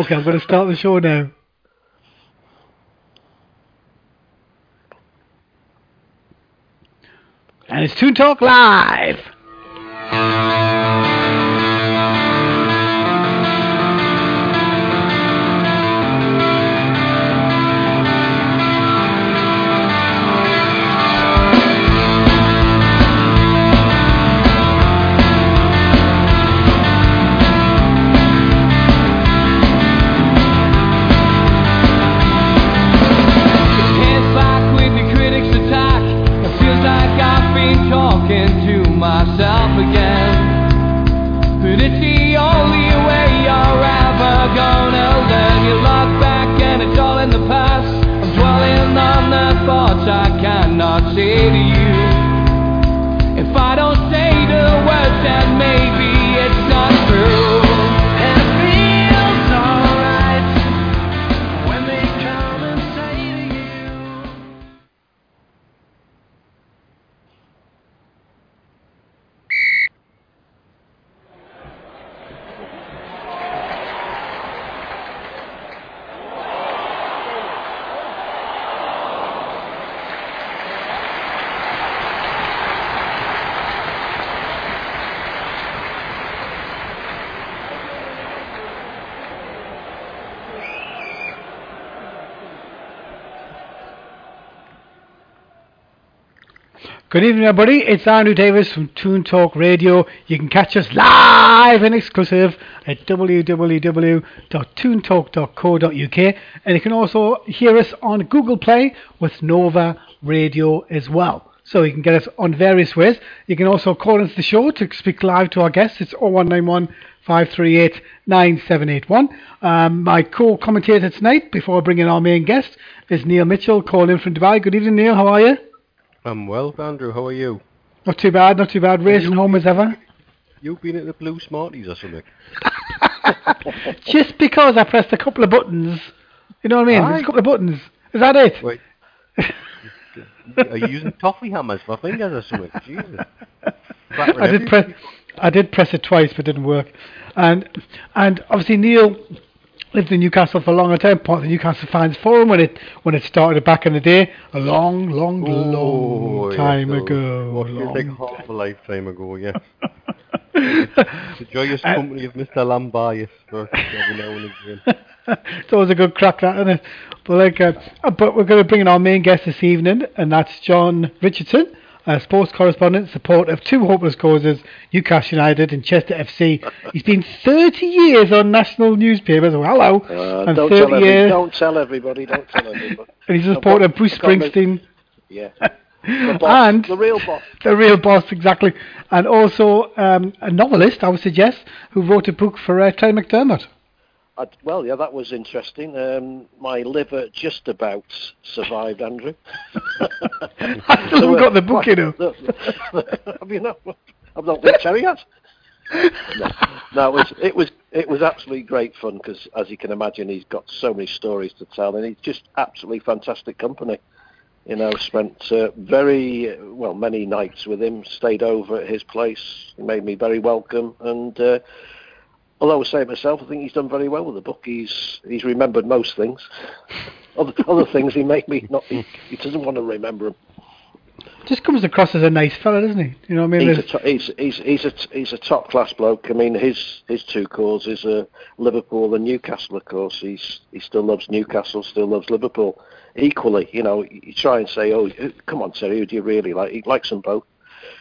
Okay, I'm going to start the show now. And it's Toon Talk Live. Good evening, everybody. It's Andrew Davis from Toon Talk Radio. You can catch us live and exclusive at www.toontalk.co.uk, and you can also hear us on Google Play with Nova Radio as well. So you can get us on various ways. You can also call into the show to speak live to our guests. It's 0191 538 9781. Um, my co-commentator tonight, before I bring in our main guest, is Neil Mitchell, calling in from Dubai. Good evening, Neil. How are you? I'm well, Andrew. How are you? Not too bad, not too bad. Racing home as ever. You've been at the Blue Smarties or something? Just because I pressed a couple of buttons. You know what I mean? There's a couple of buttons. Is that it? Wait. are you using toffee hammers for fingers or something? Jesus. I did press. I did press it twice, but it didn't work. And and obviously Neil lived in Newcastle for a long time. Part of the Newcastle Fans Forum when it when it started back in the day, a long, long, Oh, long yes, time oh, ago. What long half a lifetime ago, yeah. time. The joyous Uh, company of Mr. Lambias every now and again. it's always a good crack, that, isn't it? But like, uh, but we're going to bring in our main guest this evening, and that's John Richardson, a sports correspondent, support of two hopeless causes, Newcastle United and Chester FC. He's been 30 years on national newspapers. Well, hello, Uh, and don't, 30 tell every, years, don't tell everybody. Don't tell everybody. and he's a supporter of Bruce I've got me- Springsteen. Yeah. The boss, And the real boss. the real boss, exactly, and also um, a novelist, I would suggest, who wrote a book for uh, Terry McDermott. I, well, yeah, that was interesting. Um, my liver just about survived, Andrew. I still haven't got the book, in. Have you not? I've not been Terry yet. No, no it, was, it was it was absolutely great fun because, as you can imagine, he's got so many stories to tell, and he's just absolutely fantastic company. You know, spent uh, very well many nights with him. Stayed over at his place. He made me very welcome, and uh, although I say myself, I think he's done very well with the book. He's he's remembered most things. Other, other things he made me not. He, he doesn't want to remember them. Just comes across as a nice fella, doesn't he? You know what I mean? He's a, to- he's, he's, he's, a, he's a top class bloke. I mean, his his two causes are Liverpool and Newcastle, of course. He's he still loves Newcastle, still loves Liverpool equally. You know, you try and say, oh, come on, Terry, who do you really like? He likes them both,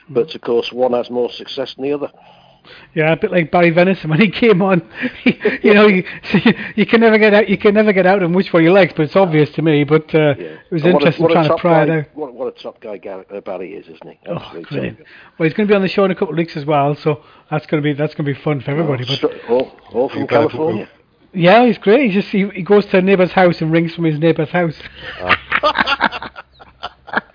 but hmm. of course, one has more success than the other. Yeah, a bit like Barry Venison when he came on. He, you know, you, you can never get out. You can never get out of which one you like, but it's obvious to me. But uh, Yeah. it was And interesting what a trying to top pry guy, it out. What, what a top guy Gar- uh, Barry is, isn't he? Oh, Absolutely brilliant. terrific. Well, he's going to be on the show in a couple of weeks as well, so that's going to be that's going to be fun for everybody. But all, all from You better book California. yeah, he's great. He just he, he goes to a neighbour's house and rings from his neighbour's house. You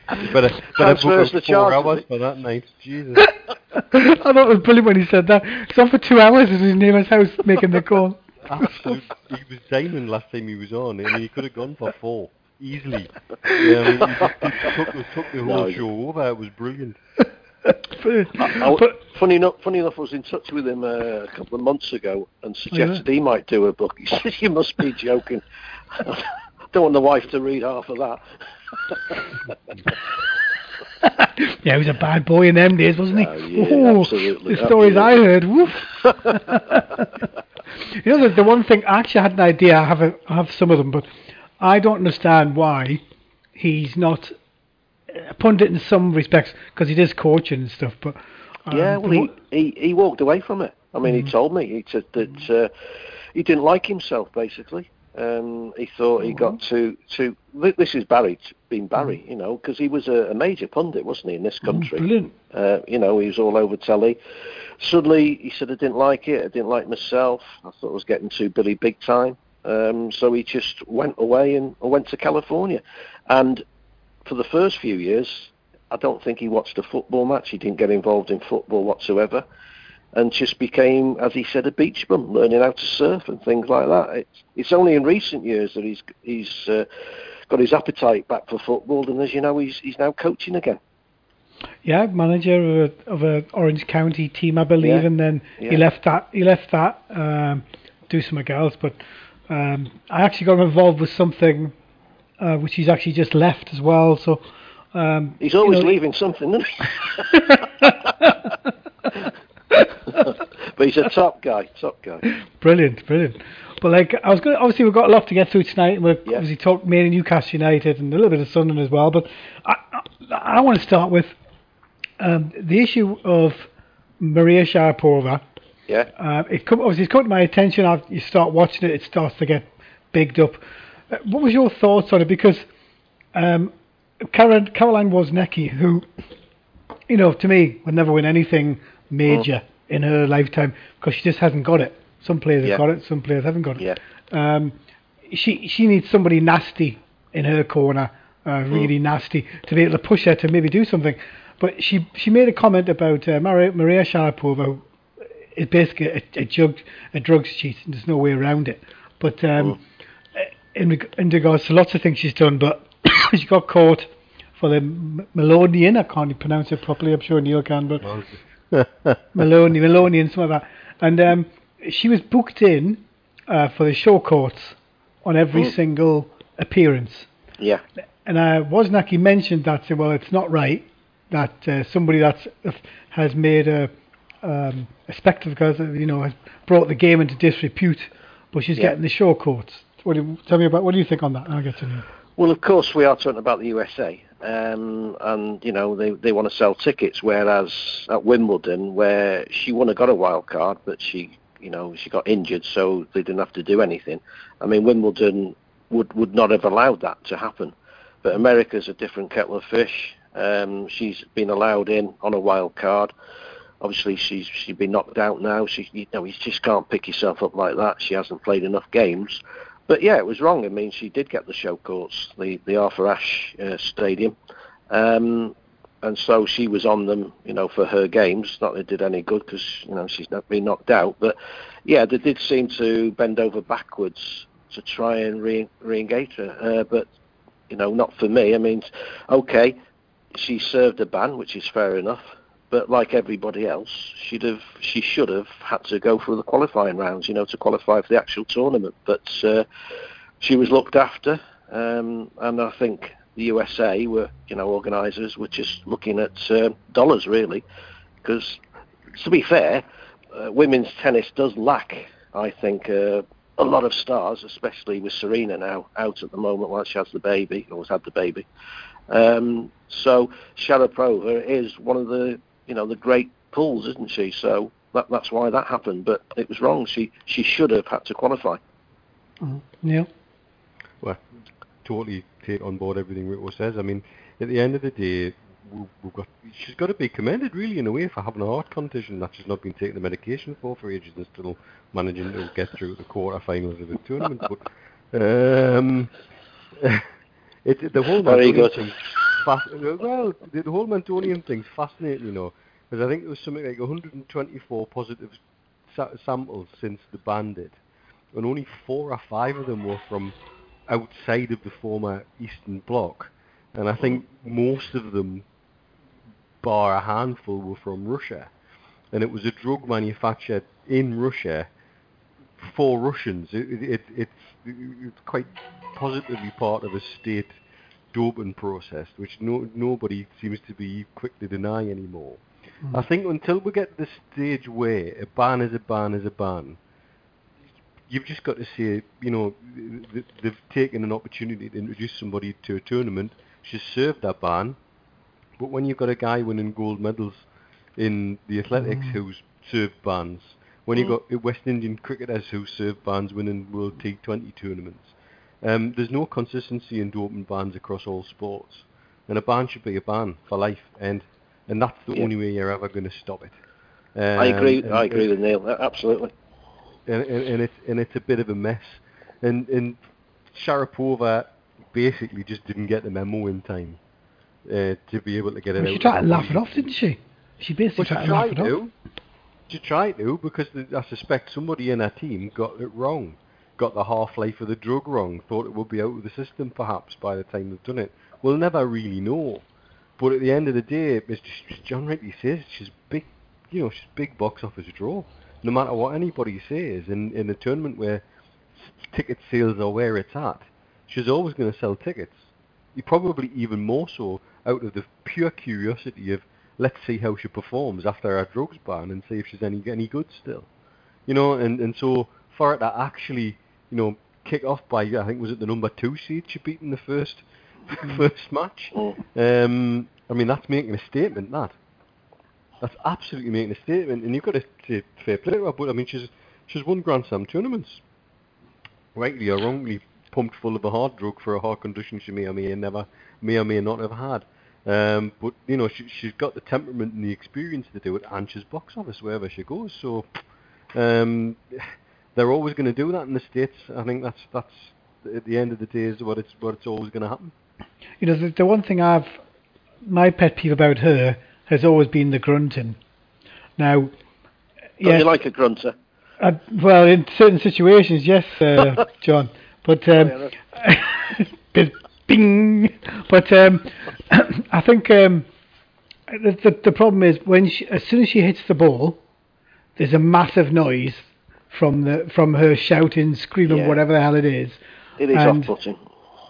better, better Transfers book the four hours for that night. Jesus. I thought it was brilliant when he said that. He's on for two hours at his neighbour's house making the call. Absolute. He was diamond last time he was on. I mean, he could have gone for four easily. Yeah, I mean, he, just, he took, he took the whole No, he- show over. It was brilliant. Brilliant. I, But- funny enough, funny enough, I was in touch with him uh, a couple of months ago and suggested he might do a book. He said, "You must be joking. I Don't want the wife to read half of that." yeah, he was a bad boy in them days, wasn't he? Oh, yeah, Ooh, absolutely, The stories I heard. Woof. you know, the, the one thing I actually had an idea. I have a, I have some of them, but I don't understand why he's not a pundit in some respects because he does coaching and stuff. But um, yeah, well, he, he he walked away from it. I mean, Mm. he told me he said that uh, he didn't like himself. Basically, um, he thought he got Mm-hmm. too too. thi- This is Barry being Barry, you know, because he was a, a major pundit, wasn't he, in this country? brilliant. Uh, you know, he was all over telly. Suddenly, he said, I didn't like it. I didn't like myself. I thought I was getting too Billy Big Time. Um, so he just went away and went to California. And for the first few years, I don't think he watched a football match. He didn't get involved in football whatsoever. And just became, as he said, a beach bum, learning how to surf and things like that. It's, it's only in recent years that he's he's uh, got his appetite back for football, and as you know, he's he's now coaching again. Yeah, manager of a, of a Orange County team, I believe, Yeah. and then he left that. He left that um, do something else. But um, I actually got him involved with something uh, which he's actually just left as well. So um, He's you always know, leaving something, isn't he? but he's a top guy, top guy. Brilliant, brilliant. But like I was going, to obviously we've got a lot to get through tonight. We've Yeah. obviously talked mainly Newcastle United and a little bit of Sunderland as well. But I, I, I want to start with um, the issue of Maria Sharapova. Yeah, Uh, it come, obviously it's come to my attention. After you start watching it, it starts to get bigged up. Uh, what was your thoughts on it? Because um, Caroline, Caroline Wozniacki, who, you know, to me would never win anything major in her lifetime because she just hasn't got it. Some players Yeah. have got it, some players haven't got it. yeah, Um, she she needs somebody nasty in her corner, uh, really nasty, to be able to push her to maybe do something. But she she made a comment about uh, Maria, Maria Sharapova. who Is basically a, a, drug, a drugs cheat, and there's no way around it. But um, in, reg- in regards to lots of things she's done, but she got caught for the M- Melonian. I can't pronounce it properly. I'm sure Neil can, but Maloney, Maloney, and some of that. And um, she was booked in uh, for the show courts on every Mm. single appearance. yeah, And uh, Wozniacki mentioned that, well, it's not right that uh, somebody that has made a, um, a spectacle, because, you know, has brought the game into disrepute, but she's Yeah. getting the show courts. What do you, tell me about, what do you think on that? I'll get to you. Well, of course, we are talking about the USA, um, and you know they they want to sell tickets. Whereas at Wimbledon, where she wouldn't have got a wild card, but she you know she got injured, so they didn't have to do anything. I mean, Wimbledon would would not have allowed that to happen. But America's a different kettle of fish. Um, she's been allowed in on a wild card. Obviously, she's she's been knocked out now. She you know you just can't pick yourself up like that. She hasn't played enough games. But yeah, it was wrong. I mean, she did get the show courts, the the Arthur Ashe uh, Stadium, um, and so she was on them, you know, for her games. Not that it did any good because you know she's not been knocked out. But yeah, they did seem to bend over backwards to try and re- re-engage her. Uh, but you know, not for me. I mean, okay, she served a ban, which is fair enough. But like everybody else, she'd have, she should have had to go through the qualifying rounds, you know, to qualify for the actual tournament. But uh, she was looked after, um, and I think the USA were, you know, organisers were just looking at uh, dollars really, because to be fair, uh, women's tennis does lack, I think, uh, a lot of stars, especially with Serena now out at the moment while she has the baby, or has had the baby. Um, so Sharapova is one of the, you know, the great pulls, isn't she? So that, that's why that happened. But it was wrong. She she should have had to qualify. Neil? Well, totally take on board everything Rico says. I mean, at the end of the day, we- we've got she's got to be commended really in a way for having a heart condition that she's not been taking the medication for for ages and still managing to get through the quarterfinals of the tournament. But um, it, the whole Very Mantonian good. thing's well, the, whole Mantonian thing's fascinating, you know, because I think there was something like 124 positive sa- samples since the ban did, and only four or five of them were from outside of the former Eastern Bloc, and I think most of them bar a handful were from Russia, and it was a drug manufactured in Russia for Russians. It, it, it's, it's quite positively part of a state doping process, which no, nobody seems to be quick to deny anymore. Hmm. I think until we get to the stage where a ban is a ban is a ban, you've just got to say, you know, they've taken an opportunity to introduce somebody to a tournament. She's served that ban, but when you've got a guy winning gold medals in the athletics hmm. who's served bans, when you've hmm. got West Indian cricketers who served bans winning World T20 tournaments, um, there's no consistency in doping bans across all sports, and a ban should be a ban for life, and and that's the Yeah. only way you're ever going to stop it. I agree. Um, and- I agree with Neil. uh, Absolutely. and, and, and it's and it's a bit of a mess. And and Sharapova basically just didn't get the memo in time uh, to be able to get it Well, out. she tried to laugh it off, didn't she? She basically Well, she tried to laugh tried it off. to. She tried to because the, I suspect somebody in her team got it wrong, got the half life of the drug wrong, thought it would be out of the system perhaps by the time they've done it. We'll never really know. But at the end of the day, Mr. John rightly says, she's big, you know, she's big box office draw. No matter what anybody says, in in a tournament where ticket sales are where it's at, she's always going to sell tickets. You probably even more so out of the pure curiosity of let's see how she performs after her drugs ban and see if she's any any good still. You know, and and so for it to actually, you know, kick off by I think was it the number two seed she beat in the first first match. Mm. Um, I mean that's making a statement. That that's absolutely making a statement, and you've got to say fair play to her. But I mean she's she's won Grand Slam tournaments, rightly or wrongly, pumped full of a hard drug for a heart condition she may or may never may or may not have had. Um, but you know she, she's got the temperament and the experience to do it, and she's box office wherever she goes. So um, they're always going to do that in the states. I think that's that's at the end of the day is what it's what it's always going to happen. You know, the, the one thing I've, my pet peeve about her has always been the grunting. Now, Don't yes, you like a grunter? uh, well, in certain situations, yes, uh, John, but um, bit bing. But um, I think um, the, the the problem is when she, as soon as she hits the ball, there's a massive noise from the from her shouting, screaming, Yeah. whatever the hell it is. It is And- off-putting.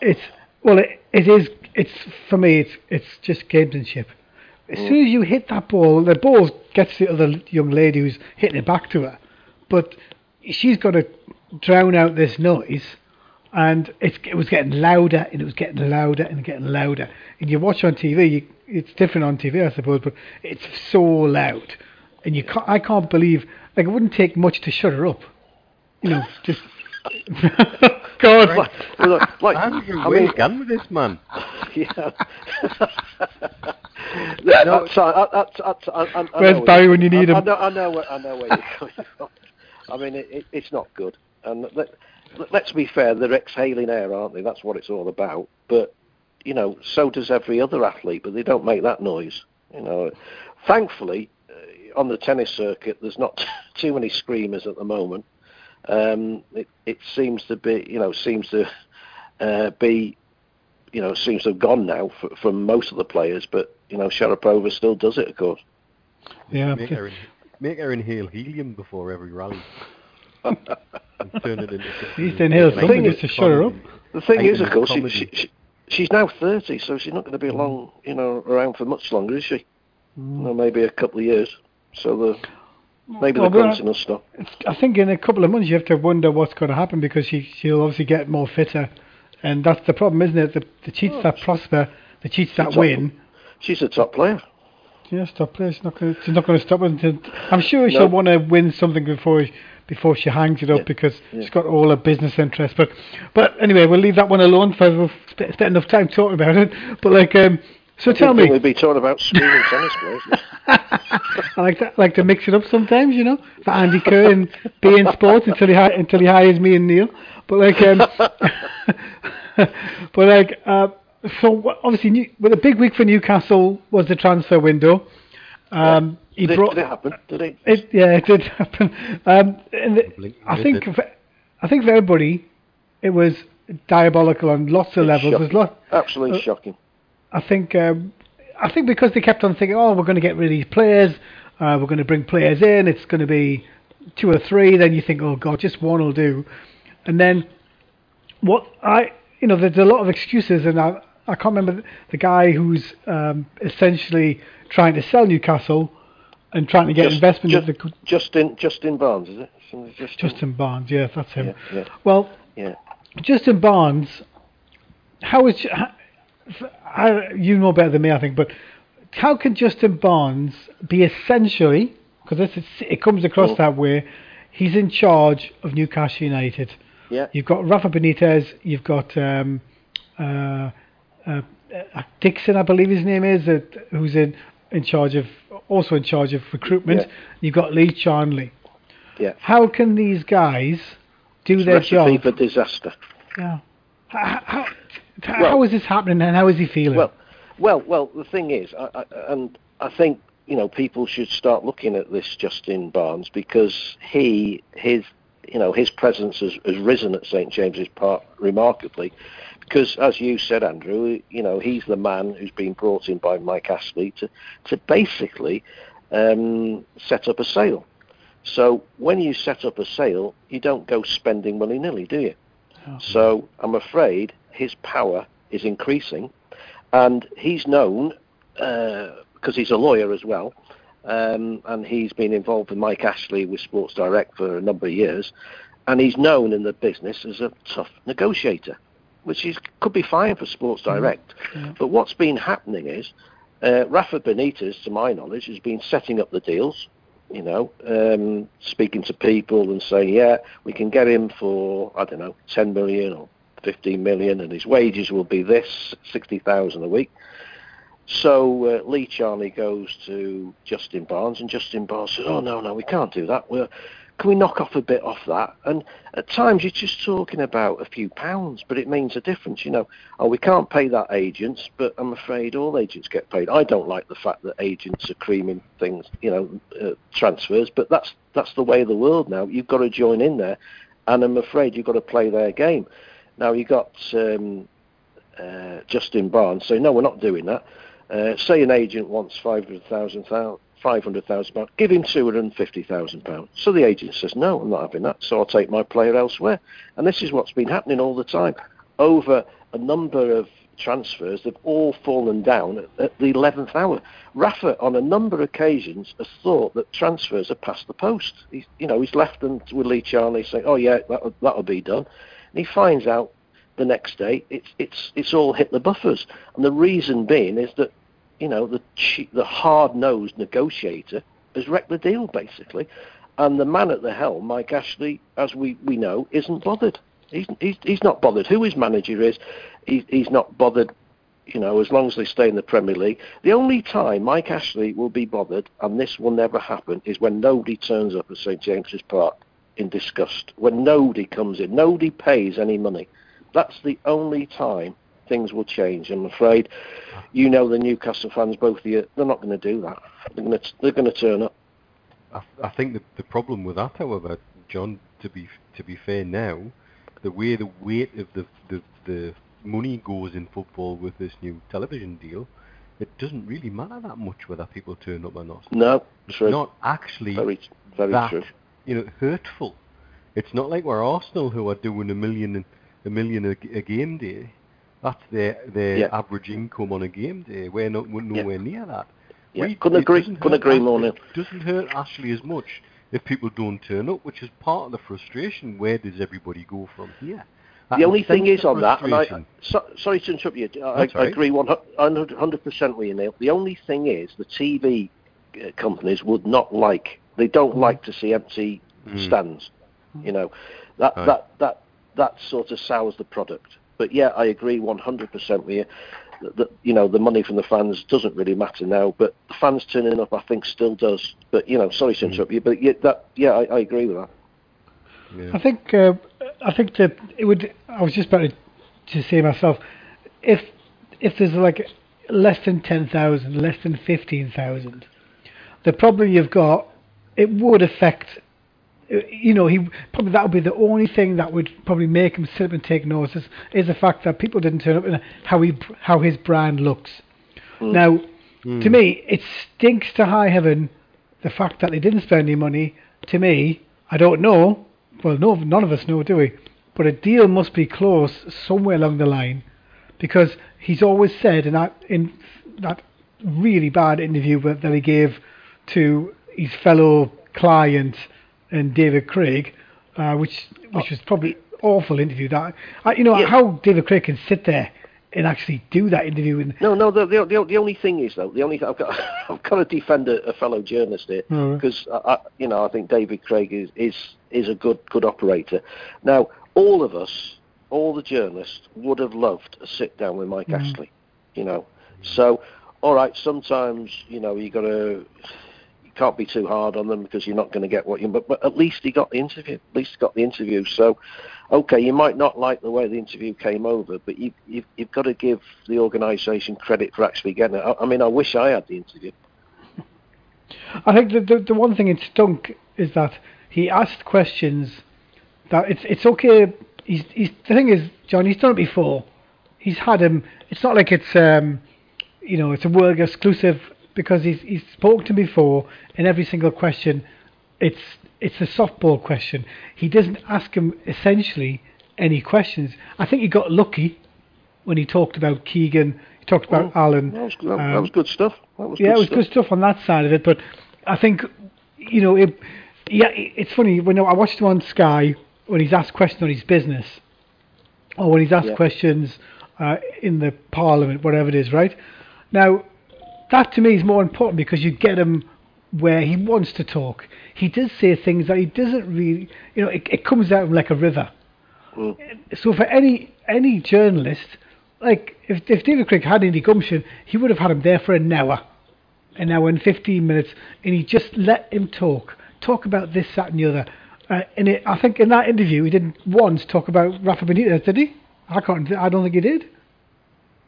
It's well, it, it is. It's for me. It's it's just gamesmanship. As mm. soon as you hit that ball, the ball gets the other young lady who's hitting it back to her, but she's got to drown out this noise, and it's, it was getting louder and it was getting louder and getting louder. And you watch on TV, you, it's different on TV, I suppose, but it's so loud, and you can't, I can't believe like it wouldn't take much to shut her up. You know, just God. Right. Well, look, like, Andrew, I mean, you going with this man? yeah. that's, uh, that's, that's, I, I, I Where's know Barry where- when you need I, I him? know, I know where I know where you're coming from. I mean, it, it, it's not good. And let, let, let's be fair, they're exhaling air, aren't they? That's what it's all about. But you know, so does every other athlete, but they don't make that noise. You know, thankfully, on the tennis circuit, there's not too many screamers at the moment. Um, it, it seems to be, you know, seems to uh, be, you know, seems to have gone now for, from most of the players. But you know, Sharapova still does it, of course. Yeah, Make her, make her inhale helium before every rally. and turn it into At inhale something just to shut her up. The thing is, of course, she, she, she, she's now 30, so she's not going to be long, you know, around for much longer, is she? Mm. No, maybe a couple of years. So the maybe Well, the but- grunting will stop. I think in a couple of months you have to wonder what's going to happen because she she'll obviously get more fitter, and that's the problem, isn't it? The, the cheats that prosper, the cheats that She's win. She's a top player. Yeah, stop play. She's not going. She's not going to stop until. I'm sure she'll No. want to win something before before she hangs it up Yeah, because yeah. she's got all her business interests. But but anyway, we'll leave that one alone for we've spent, spent enough time talking about it. But like, um, so tell me, We'd be talking about screaming tennis players. I like that. like to mix it up sometimes, you know, for Andy Kerr and be in sports until he until he hires me and Neil. But like, um, but like, uh, so obviously, New, well, the big week for Newcastle was the transfer window. Um, he Did, it- brought did it happen? Did it? it, yeah, it did happen. Um, and the- I think, for, I think for everybody, it was diabolical on lots of levels. Shocking. There's lot. Absolutely Uh, shocking. I think um, I think because they kept on thinking, oh, we're going to get rid of these players, uh, we're going to bring players in, it's going to be two or three. Then you think, oh God, just one will do. And then what I, you know, there's a lot of excuses, and I, I can't remember the guy who's um, essentially trying to sell Newcastle and trying to get Just- investment. just- the, Justin Justin Barnes, is it? Justin, Justin Barnes, yes, that's him. Yeah, yeah, Well, yeah. Justin Barnes, how is I, you know better than me, I think, but how can Justin Barnes be essentially because it comes across Mm. that way? He's in charge of Newcastle United. Yeah. You've got Rafa Benitez. You've got um, uh, uh, uh, Dixon, I believe his name is, uh, who's in in charge of also in charge of recruitment. Yeah. You've got Lee Charnley. Yeah. How can these guys do their Recipe job? for disaster. Yeah. How, how, how Well- is this happening and how is he feeling? Well, well, well. The thing is, I, I, and I think you know people should start looking at this Justin Barnes because he his you know his presence has, has risen at St James's Park remarkably. Because as you said, Andrew, you know he's the man who's been brought in by Mike Ashley to to basically um, set up a sale. So when you set up a sale, you don't go spending willy nilly, do you? So I'm afraid his power is increasing, and he's known because he's a lawyer as well, um, and he's been involved with Mike Ashley with Sports Direct for a number of years, and he's known in the business as a tough negotiator, which is could be fine for Sports Direct. But what's been happening is uh, Rafa Benitez, to my knowledge, has been setting up the deals you know, um, speaking to people and saying, yeah, we can get him for, I don't know, 10 million or 15 million and his wages will be this, 60,000 a week. So uh, Lee Charnley goes to Justin Barnes and Justin Barnes says, oh, no, no, we can't do that. We're, can we knock off a bit off that? And at times you're just talking about a few pounds, but it means a difference. You know, oh, we can't pay that agents, but I'm afraid all agents get paid. I don't like the fact that agents are creaming things, you know, uh, transfers, but that's that's the way of the world now. You've got to join in there, and I'm afraid you've got to play their game. Now you got um, uh, Justin Barnes saying, no, we're not doing that. Uh, say an agent wants five hundred thousand pounds, give him two hundred and fifty thousand pounds. So the agent says, no, I'm not having that. So I'll take my player elsewhere. And this is what's been happening all the time. Over a number of transfers, they've all fallen down at, at the eleventh hour. Rafa, on a number of occasions, has thought that transfers are past the post. He's, you know, he's left them with Lee Charnley saying, oh yeah, that'll, that'll be done. And he finds out the next day it's it's it's all hit the buffers. And the reason being is that you know the the hard nosed negotiator has wrecked the deal basically, and the man at the helm, Mike Ashley, as we, we know, isn't bothered. He's, he's he's not bothered who his manager is. He, he's not bothered. You know, as long as they stay in the Premier League. The only time Mike Ashley will be bothered, and this will never happen, is when nobody turns up at St James's Park in disgust. When nobody comes in, nobody pays any money. That's the only time things will change. I'm afraid, you know, the Newcastle fans, both of you, they're not going to do that. They're going to they're going to turn up. I, I think that the problem with that, however, John, to be to be fair now, the way the weight of the the, the money goes in football with this new television deal, it doesn't really matter that much whether people turn up or not. No, It's not actually very very that true. You know hurtful. It's not like we're Arsenal who are doing a million a million a, a game day. That's their their Yeah. average income on a game day. We're not we're nowhere near that. Yeah, We- couldn't agree- couldn't agree more, Neil. It doesn't hurt Ashley as much if people don't turn up, which is part of the frustration. Where does everybody go from here? That The only thing is on that, and I, so, sorry to interrupt you, I, I agree 100% with you, Neil. The only thing is the TV uh, companies would not like, they don't like to see empty Mm. stands. You know, that, Aye. that, that, that sort of sours the product. But yeah, I agree 100% with you. That, that, you know, the money from the fans doesn't really matter now, but the fans turning up, I think, still does. But, you know, sorry Mm. to interrupt you, but yeah, that, yeah I, I agree with that. Yeah. I think uh, I think that it would. I was just about to, to say myself, if if there's like less than ten thousand, less than fifteen thousand, the problem you've got, it would affect. You know, he probably that would be the only thing that would probably make him sit up and take notice is the fact that people didn't turn up and how he how his brand looks. Mm. Now, mm. to me, it stinks to high heaven the fact that they didn't spend any money. To me, I don't know. Well, no, none of us know, do we? But a deal must be close somewhere along the line, because he's always said in that in that really bad interview that that he gave to his fellow client and David Craig, uh, which which was probably awful interview. That I, you know Yeah. how David Craig can sit there and actually do that interview and No, no. The, the, the, the only thing is though, the only I've got I've got to defend a, a fellow journalist here Mm. because I, I, you know I think David Craig is is is a good good operator. Now, all of us, all the journalists, would have loved a sit down with Mike Ashley. You know, so all right. Sometimes you know you got to. Can't be too hard on them because you're not going to get what you. But, but at least he got the interview. At least got the interview. So, okay, you might not like the way the interview came over, but you, you've, you've got to give the organisation credit for actually getting it. I, I mean, I wish I had the interview. I think the, the the one thing it stunk is that he asked questions that it's it's okay. He's, he's the thing is, John. He's done it before. He's had him. It's not like it's um, you know, it's a world exclusive because he's he's spoken to before. In every single question, it's it's a softball question. He doesn't ask him essentially any questions. I think he got lucky when he talked about Keegan. He talked about Oh, Alan. That was, that, um, that was good stuff. That was yeah, good it was stuff. good stuff on that side of it. But I think, you know, it, yeah, it's funny when I watched him on Sky when he's asked questions on his business, or when he's asked Yeah. questions uh, in the Parliament, whatever it is, right? Now, that to me is more important because you get him where he wants to talk. He does say things that he doesn't really, you know, it, it comes out like a river. Mm. So for any any journalist, like if if David Craig had any gumption, he would have had him there for an hour, an hour and fifteen minutes, and he just let him talk, talk about this, that, and the other. Uh, and it, I think in that interview, he didn't once talk about Rafa Benitez, did he? I can't. I don't think he did.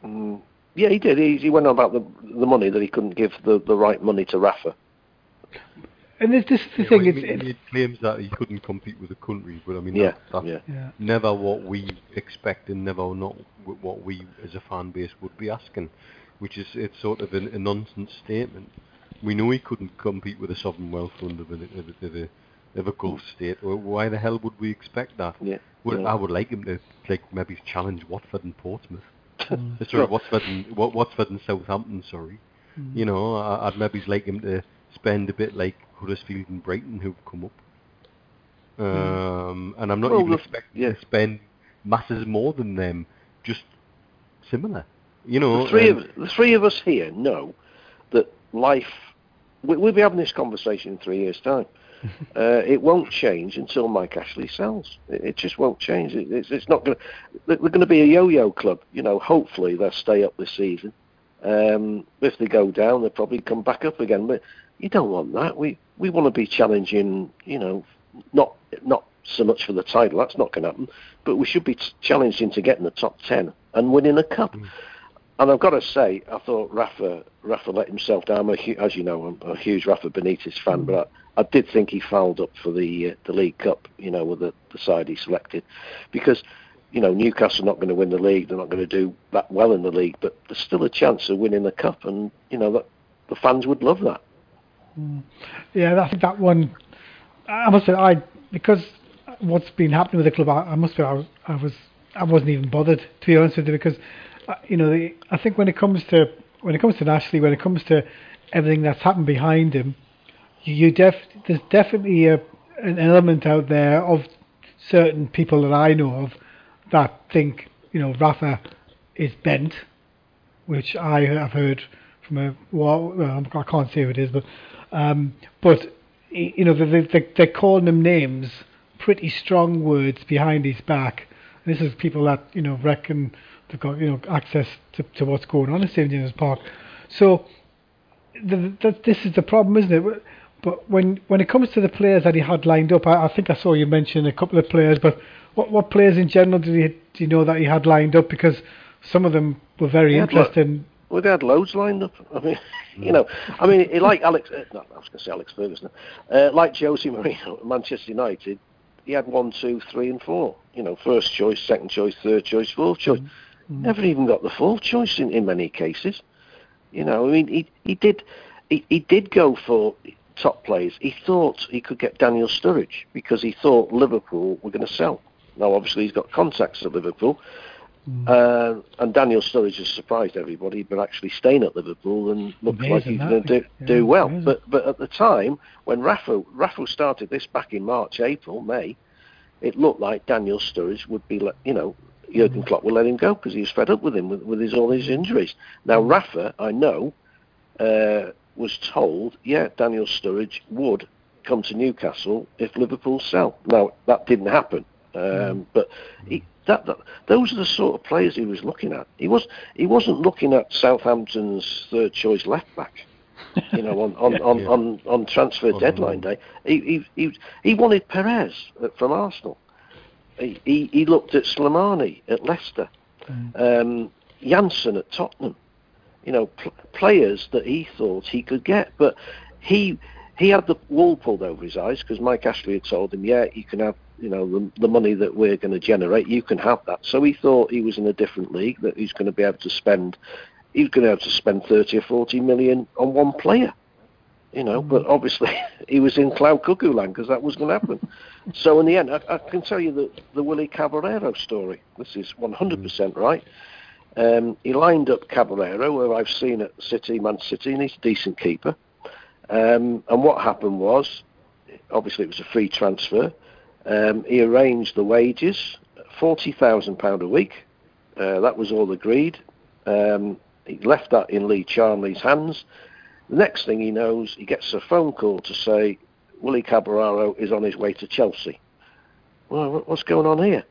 Mm, yeah, he did. He, he went on about the the money that he couldn't give the, the right money to Rafa. And this, this is the Yeah, thing. well, It's, he, it's, he claims that he couldn't compete with the country, but I mean, Yeah, that, that's yeah. yeah. never what we expect and never not what we as a fan base would be asking, which is it's sort of an, a nonsense statement. We know he couldn't compete with a sovereign wealth fund of a, of a, of a, of a Gulf state. Well, Why the hell would we expect that? Yeah. Well, yeah. I would like him to like maybe challenge Watford and Portsmouth. Mm. Sorry, Watford and Watford and Southampton. Sorry, you know, I, I'd maybe like him to spend a bit like Huddersfield and Brighton who've come up. Um, and I'm not Well, even expecting yeah. to spend masses more than them, just similar. You know, the three and- of the three of us here know that life. We, we'll be having this conversation in three years' time. Uh, it won't change until Mike Ashley sells. It, it just won't change. It, it's, it's not going. They're going to be a yo-yo club. You know. Hopefully they'll stay up this season. Um, if they go down, they'll probably come back up again. But you don't want that. We we want to be challenging. You know, not not so much for the title. That's not going to happen. But we should be t- challenging to get in the top ten and winning a cup. And I've got to say, I thought Rafa Rafa let himself down. I'm a, hu- as you know, I'm a huge Rafa Benitez fan, but I, I did think he fouled up for the uh, the League Cup. You know, with the, the side he selected, because you know Newcastle are not going to win the league. They're not going to do that well in the league, but there's still a chance of winning the cup, and you know that the fans would love that. Yeah, I think that one. I must say, I because what's been happening with the club, I, I must say, I, was- I was, I wasn't even bothered to be honest with you, because you know, the, I think when it comes to when it comes to Ashley, when it comes to everything that's happened behind him, you, you def there's definitely a, an element out there of certain people that I know of that think you know Rafa is bent, which I have heard from a well, I can't say who it is, but um, but you know they, they, they're calling him names, pretty strong words behind his back. This is people that you know reckon they've got you know access to, to what's going on at St James Park. So the, the, this is the problem, isn't it? But when when it comes to the players that he had lined up, I, I think I saw you mention a couple of players. But what what players in general did he do you know that he had lined up? Because some of them were very He had lo- interesting. Well, they had loads lined up. I mean, you know, I mean, like Alex, uh, no, I was going to say Alex Ferguson, uh, like Jose Mourinho at Manchester United, he had one, two, three, and four. You know, first choice, second choice, third choice, fourth choice. Never even got the fourth choice in, in many cases. You know, I mean, he he did he, he did go for top players. He thought he could get Daniel Sturridge because he thought Liverpool were going to sell. Now, obviously, he's got contacts at Liverpool, uh, and Daniel Sturridge has surprised everybody, but actually staying at Liverpool and looks like Amazing he's going to do, yeah, do well. amazing. But but at the time when Rafa Rafa started this back in March, April, May, it looked like Daniel Sturridge would be, you know, Jurgen Klopp will let him go because he was fed up with him with, with his all his injuries. Now Rafa, I know, uh, was told, yeah, Daniel Sturridge would come to Newcastle if Liverpool sell. Now that didn't happen, um, but he, that, that those are the sort of players he was looking at. He was he wasn't looking at Southampton's third choice left back. You know, on on, on, Yeah. on, on transfer deadline day, he, he he he wanted Perez uh, from Arsenal. He, he looked at Slimani at Leicester, um, Janssen at Tottenham. You know, pl- players that he thought he could get, but he he had the wool pulled over his eyes because Mike Ashley had told him, yeah, you can have you know the, the money that we're going to generate, you can have that. So he thought he was in a different league that he's going to be able to spend. He's going to be able to spend thirty or forty million on one player. You know, but obviously he was in cloud cuckoo land because that was going to happen. so in the end, I, I can tell you the the Willie Caballero story. This is one hundred percent right. Um, he lined up Caballero, who I've seen at City, Man City, and he's a decent keeper. Um, and what happened was, obviously it was a free transfer. Um, he arranged the wages, forty thousand pound a week. Uh, that was all agreed. Um, he left that in Lee Charnley's hands. The next thing he knows, he gets a phone call to say Willie Caballero is on his way to Chelsea. Well, what's going on here?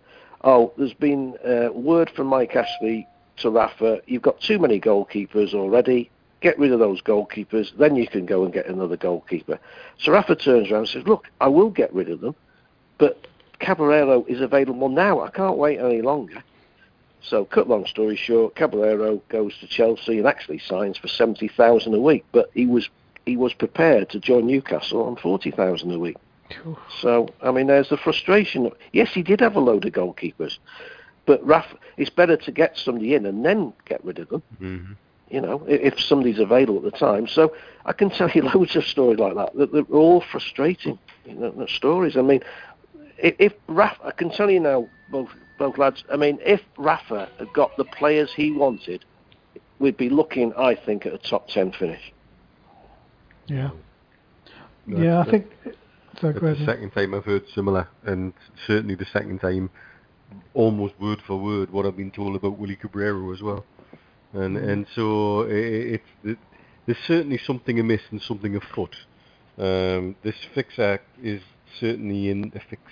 Oh, there's been uh, word from Mike Ashley to Rafa. You've got too many goalkeepers already. Get rid of those goalkeepers, then you can go and get another goalkeeper. So Rafa turns around and says, "Look, I will get rid of them, but Caballero is available now. I can't wait any longer." So, cut long story short, Caballero goes to Chelsea and actually signs for seventy thousand a week. But he was he was prepared to join Newcastle on forty thousand a week. So, I mean, there's the frustration. Yes, he did have a load of goalkeepers, but Raf, it's better to get somebody in and then get rid of them. hmm You know, if somebody's available at the time. So I can tell you loads of stories like that. that they're all frustrating you know, stories. I mean, if, if Rafa, I can tell you now, both both lads. I mean, if Rafa had got the players he wanted, we'd be looking, I think, at a top ten finish. Yeah. That's yeah, I think. So It's the second time I've heard similar, and certainly the second time, almost word for word, what I've been told about Willie Cabrera as well. And and so i i- it's it, there's certainly something amiss and something afoot. Um, this fixer is certainly in to fix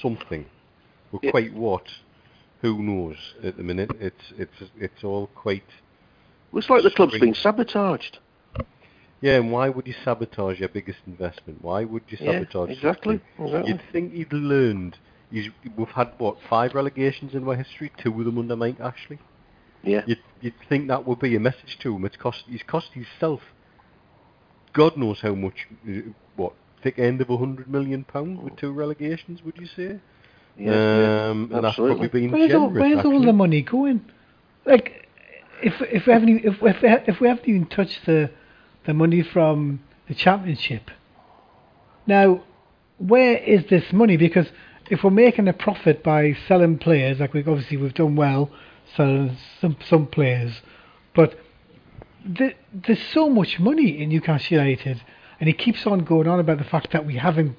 something, but Yeah. quite what, who knows at the minute. It's it's it's all quite It's like the club's been sabotaged. Yeah, and why would you sabotage your biggest investment? Why would you Yeah, sabotage exactly, something? exactly. You'd think he'd learned. He's, we've had what five relegations in our history, two of them under Mike Ashley. Yeah. You'd, you'd think that would be a message to him. It's cost. He's cost himself. God knows how much. What thick end of a hundred million pound with oh. two relegations? Would you say? Yeah, yeah, um, and that's absolutely. probably been Where's, all, generous. where's all the money going? Like, if if we haven't even, if if, we if we haven't even touched the the money from the championship, now where is this money? Because if we're making a profit by selling players, like we obviously we've done well selling some some players, but th- there's so much money in Newcastle United, and he keeps on going on about the fact that we haven't,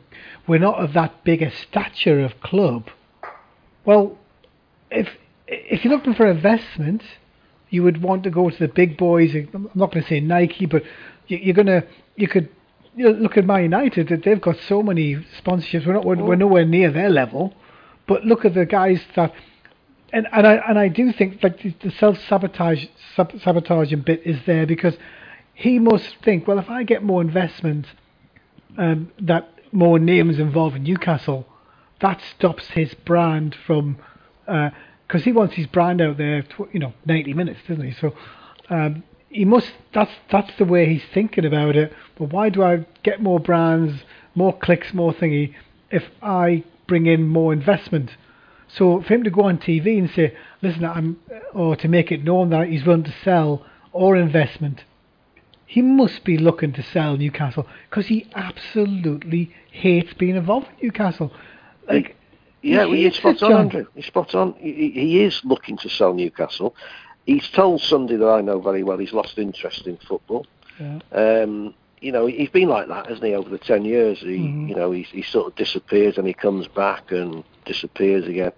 we're not of that big a stature of club. Well, if if you're looking for investment, you would want to go to the big boys. I'm not going to say Nike, but you, you're gonna you could you know, look at Man United that they've got so many sponsorships. We're not we're, we're nowhere near their level, but look at the guys that. And, and I and I do think like the, self sabotage sab- sabotaging bit is there because he must think well if I get more investment um, that more names involved in Newcastle that stops his brand from because he wants his brand out there tw- you know 90 minutes doesn't he? So um, he must that's that's the way he's thinking about it. But why do I get more brands more clicks more thingy if I bring in more investment? So for him to go on TV and say, listen, I'm, or to make it known that he's willing to sell or investment, he must be looking to sell Newcastle because he absolutely hates being involved with Newcastle. Like, Yeah, well, you're spot on. Andrew. You're spot on. He, he- is looking to sell Newcastle. He's told somebody that I know very well he's lost interest in football. Yeah. Um, you know, he's been like that, hasn't he, over the ten years? He, Mhm. you know, he, he sort of disappears and he comes back and disappears again.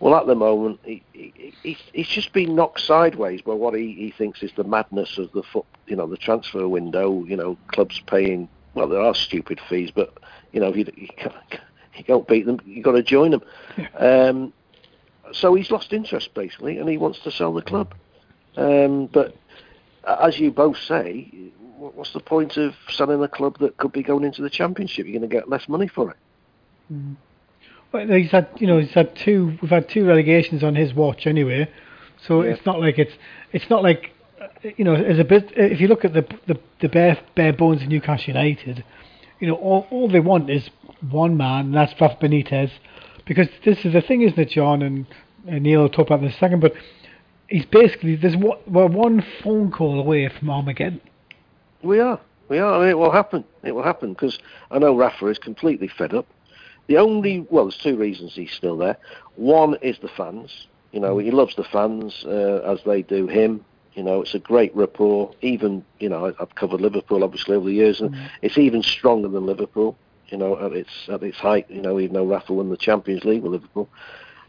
Well, at the moment, he, he, he's, just been knocked sideways by what he, he thinks is the madness of the foot, you know, the transfer window. You know, clubs paying. Well, there are stupid fees, but you know, if you, you can't, you can't beat them. You've got to join them. Um, so he's lost interest basically, and he wants to sell the club. Um, but as you both say, what's the point of selling a club that could be going into the championship? You're going to get less money for it. Well, he's had, you know, he's had two. We've had two relegations on his watch anyway, so Yeah. it's not like it's, it's not like, uh, you know, as a bit. If you look at the the, the bare bare bones of Newcastle United, you know, all all they want is one man, and that's Rafa Benitez, because this is the thing, isn't it, John and, and Neil will talk about this in a second, but he's basically there's one, we're one phone call away from Armageddon. We are. We are. I mean, it will happen. It will happen because I know Rafa is completely fed up. The only well, there's two reasons he's still there. One is the fans. You know, he loves the fans uh, as they do him. You know, it's a great rapport. Even you know, I've covered Liverpool obviously over the years, and it's even stronger than Liverpool. You know, at its at its height. You know, even though Rafa won the Champions League with Liverpool,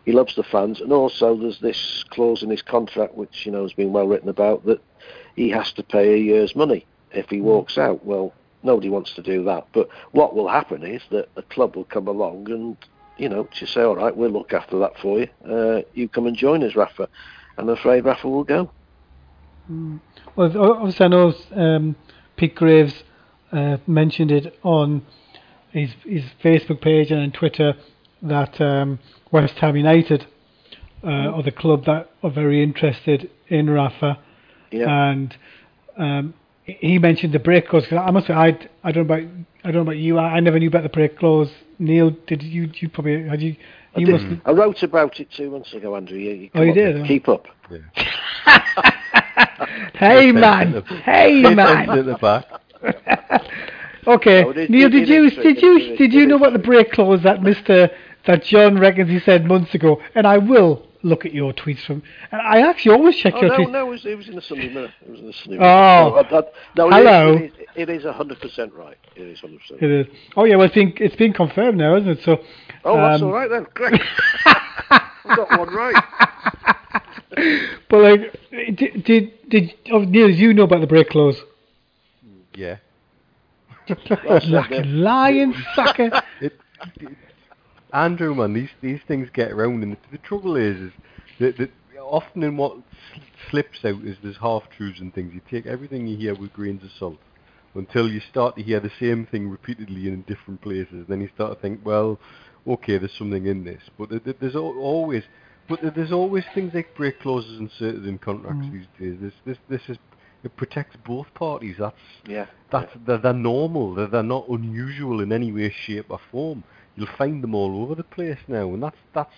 he loves the fans, and also there's this clause in his contract which you know has been well written about that he has to pay a year's money if he walks out. Well, nobody wants to do that. But what will happen is that a club will come along and, you know, just say, all right, we'll look after that for you. Uh, you come and join us, Rafa. And I'm afraid Rafa will go. Well, o- obviously, I know um, Pete Graves uh, mentioned it on his his Facebook page and on Twitter that um, West Ham United uh, are the club that are very interested in Rafa, Yeah. and um, he mentioned the break clause. 'cause I must say, I I don't know about I don't know about you. I, I never knew about the break clause. Neil, did you? You probably had you. I, You did- must. I wrote about it two months ago, Andrew. You, you Oh, you did, huh? Oh. Keep up. Hey man, hey man. Okay, No, it- Neil, it- did you is did you did you know about the break clause that Mister that John reckons he said months ago? And I will look at your tweets from. And I actually always check Oh, your no, tweets. no, it was, it was in the Sunday Mirror. It was in the Sunday Oh. Mirror. No, I- I- no, it is- Hello. It is, it is 100% right. It is 100% It is. Oh yeah, well it's been it's been confirmed now, isn't it? So. Oh, that's um, all right then. Great. I've got one right. But like, did did, did oh, Neil? You know about the break clause? Yeah. That's like lying sucker. It, it, Andrew, man, these these things get around, and the, the trouble is, is that, that often in what slips out is there's half truths and things. You take everything you hear with grains of salt until you start to hear the same thing repeatedly in different places. Then you start to think, well, okay, there's something in this, but there, there- there's al- always, but there- there's always things like break clauses inserted in contracts Mm. these days. This this this is it protects both parties. That's Yeah. that's they're, they're normal. They're, they're not unusual in any way, shape, or form. You'll find them all over the place now, and that's that's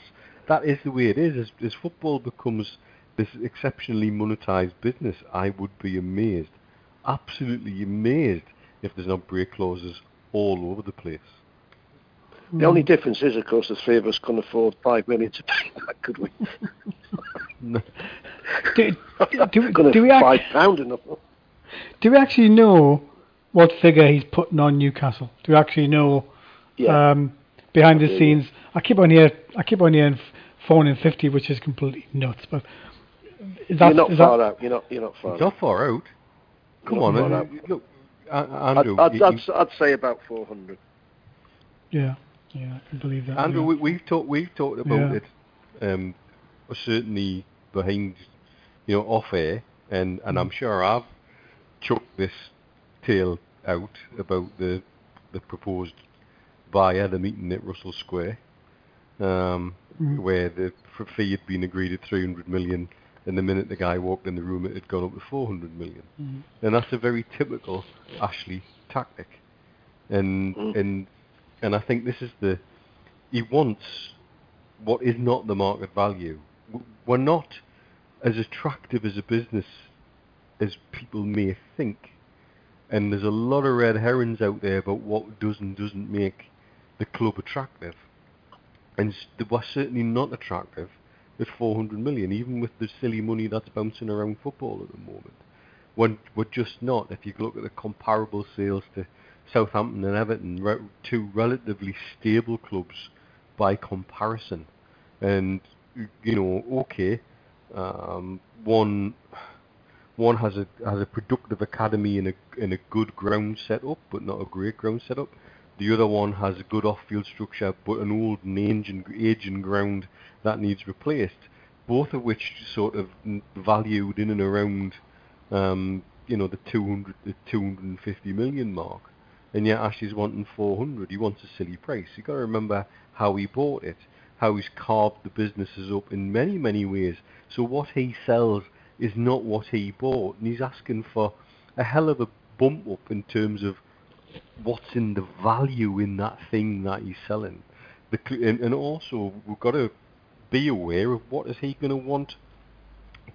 that is the way it is. As, as football becomes this exceptionally monetized business, I would be amazed, absolutely amazed, if there's not break clauses all over the place. The only difference is, of course, the three of us couldn't afford five million to pay that, could we? No. Do, do, couldn't do we have five act, pound enough. do we actually know what figure he's putting on Newcastle? Do we actually know? Yeah. um, behind the Yeah, yeah. scenes. I keep on here. I keep on hearing phone in fifty, which is completely nuts. But is that, you're not is far that, out. You're not. You're not far It's out. not far out. Come Not on, far out. look, uh, I'd, Andrew. I'd, I'd, I'd say about four hundred. Yeah, yeah, I can believe that. Andrew, yeah. we, we've talked we've talked about Yeah. it, um, certainly behind, you know, off air, and and I'm sure I've chucked this tale out about the the proposed buyer, the meeting at Russell Square, um, Mhm. where the fee had been agreed at 300 million, and the minute the guy walked in the room, it had gone up to 400 million, Mhm. and that's a very typical Ashley tactic, and Mm. and and I think this is the he wants what is not the market value. We're not as attractive as a business as people may think. And there's a lot of red herrings out there about what does and doesn't make the club attractive. And they were certainly not attractive at 400 million, even with the silly money that's bouncing around football at the moment. When we're just not. If you look at the comparable sales to Southampton and Everton, two relatively stable clubs by comparison, and you know, okay, um, one one has a has a productive academy and a and a good ground setup, but not a great ground setup. The other one has a good off-field structure, but an old and aging, ground that needs replaced. Both of which sort of valued in and around, um, you know, the 200, the 250 million mark. And yet Ashley's wanting 400. He wants a silly price. You've got to remember how he bought it, how he's carved the businesses up in many, many ways. So what he sells is not what he bought, and he's asking for a hell of a bump up in terms of what's in the value in that thing that he's selling. The, and, and also we've got to be aware of what is he going to want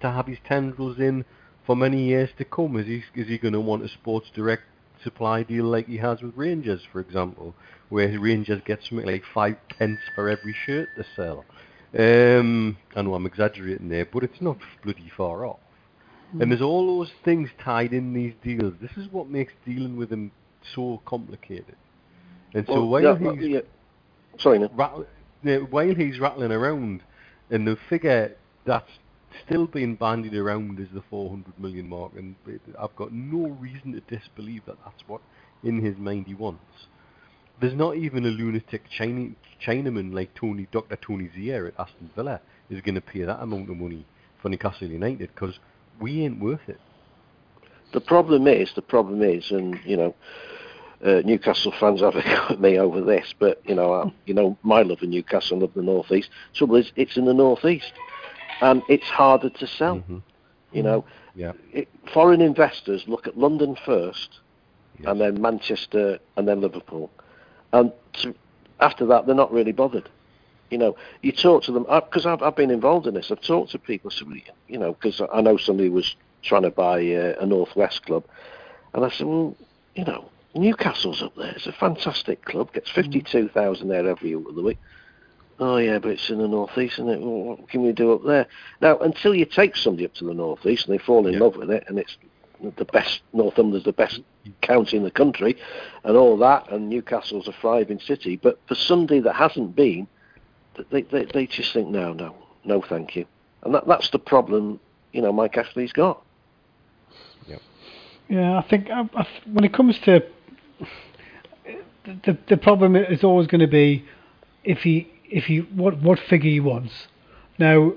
to have his tendrils in for many years to come. Is he is he going to want a Sports Direct supply deal like he has with Rangers, for example, where Rangers get something like five pence for every shirt they sell? Um, I know I'm exaggerating there, but it's not bloody far off. And there's all those things tied in these deals. This is what makes dealing with him so complicated. And so while yeah, he's yeah. Sorry, Neil. rattle, yeah, while he's rattling around, and the figure that's still being bandied around is the 400 million mark, and I've got no reason to disbelieve that that's what in his mind he wants. There's not even a lunatic China, Chinaman like Tony, Dr. Tony Xia at Aston Villa is going to pay that amount of money for Newcastle United because we ain't worth it. The problem is, the problem is, and you know, uh, Newcastle fans have it at me over this, but you know, I, you know, my love of Newcastle, love the northeast. Trouble is, it's in the northeast, and it's harder to sell. Mhm. You know, Yeah. it, foreign investors look at London first, Yes. and then Manchester, and then Liverpool, and to, after that, they're not really bothered. You know, you talk to them because I've, I've been involved in this. I've talked to people, you know, because I know somebody was trying to buy uh, a Northwest club, and I said, well, you know, Newcastle's up there. It's a fantastic club. Gets fifty-two thousand there every other week. Oh yeah, but it's in the northeast, isn't it? Well, what can we do up there? Now, until you take somebody up to the northeast and they fall in Yeah. love with it, and it's the best Northumberland's the best county in the country, and all that, and Newcastle's a thriving city. But for somebody that hasn't been, they they, they just think no, no, no, thank you, and that that's the problem. You know, Mike Ashley's got. Yeah, I think I, I, when it comes to the, the problem is always going to be if he if he what what figure he wants. Now,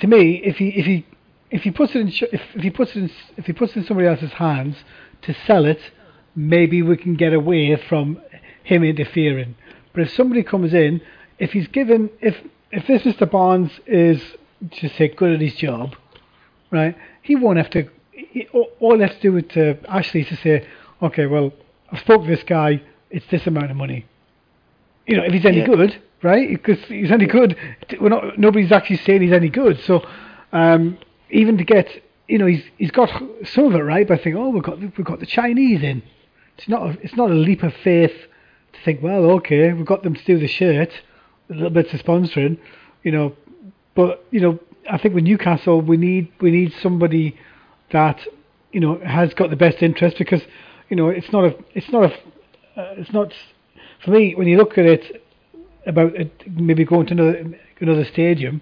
to me, if he if he if he puts it in if, if he puts it in, if he puts it in somebody else's hands to sell it, maybe we can get away from him interfering. But if somebody comes in, if he's given if if this Mr. Barnes is just say good at his job, right? He won't have to. All, to do with uh, Ashley is to say, okay, well, I've spoke to this guy. It's this amount of money. You know, if he's any Yeah. good, right? Because he's any good. We're not. Nobody's actually saying he's any good. So, um, even to get, you know, he's he's got some of it right. But I think, oh, we've got we've got the Chinese in. It's not. A, it's not a leap of faith to think, well, okay, we've got them to do the shirt, a little bit of sponsoring, you know, but you know, I think with Newcastle, we need we need somebody that you know has got the best interest because you know it's not a it's not a uh, it's not for me when you look at it about it, maybe going to another another stadium.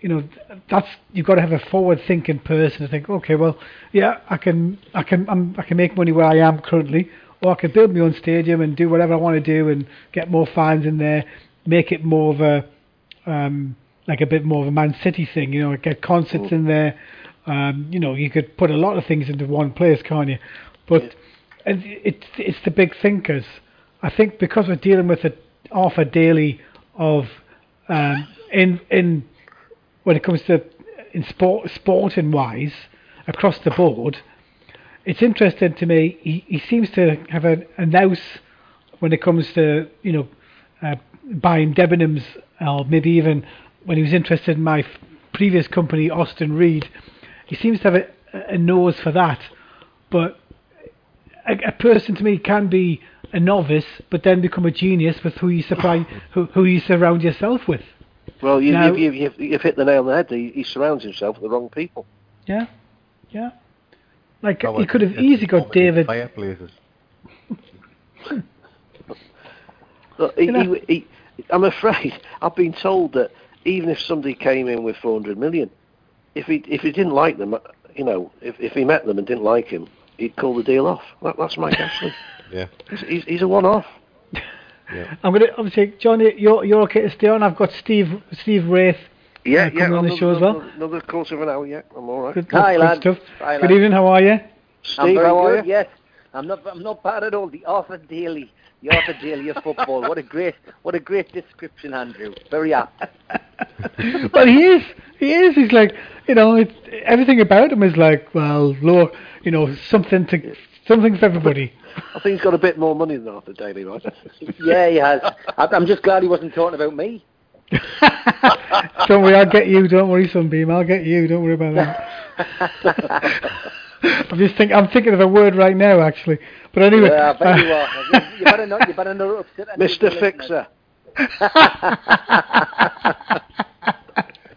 You know, that's you've got to have a forward-thinking person to think, okay, well, yeah, I can, I can, I'm, I can make money where I am currently, or I can build my own stadium and do whatever I want to do and get more fans in there, make it more of a, um, like a bit more of a Man City thing, you know, get concerts in there. Um, you know, you could put a lot of things into one place, can't you? But and it's it's the big thinkers. I think because we're dealing with it off a daily of um, in in when it comes to in sport sporting wise across the board, it's interesting to me. He, he seems to have a, a nous when it comes to you know uh, buying Debenhams or maybe even when he was interested in my f- previous company Austin Reed. He seems to have a, a nose for that, but a, a person to me can be a novice, but then become a genius with who you surprise, who, who you surround yourself with. Well, you, Now- you've, you've, you've hit the nail on the head. He, he surrounds himself with the wrong people. Yeah, yeah. Like Well, he could have easily got David. Fireplaces. Look, he, he, he, I'm afraid I've been told that even if somebody came in with 400 million, if he if he didn't like them, uh, you know, if if he met them and didn't like him, he'd call the deal off. That, that's Mike Ashley. Yeah. He's, he's, he's a one-off. Yeah. I'm gonna obviously, Johnny, you're you're okay to stay on. I've got Steve Steve Wraith. Yeah, Uh, coming on the show as well. Another, another quarter of an hour. Yeah, I'm all right. Good, Hi, good lads. stuff. Hi, Good lads. evening. How are you? Steve, I'm very how are good. you? Yes, I'm not. I'm not bad at all. The Arthur Daley, the Arthur Daley of football. What a great, what a great description, Andrew. Very apt. but he is. He is. He's like, you know, it's, everything about him is like, well, low, you know, something to something for everybody. I think he's got a bit more money than Arthur Daley, right? Yeah, he has. I- I'm just glad he wasn't talking about me. don't worry, I'll get you. Don't worry, Sunbeam. I'll get you. Don't worry about that. I'm just think. I'm thinking of a word right now, actually. But anyway, yeah, I bet you uh, are. You, you better not. You better not upset. Mr. Fixer.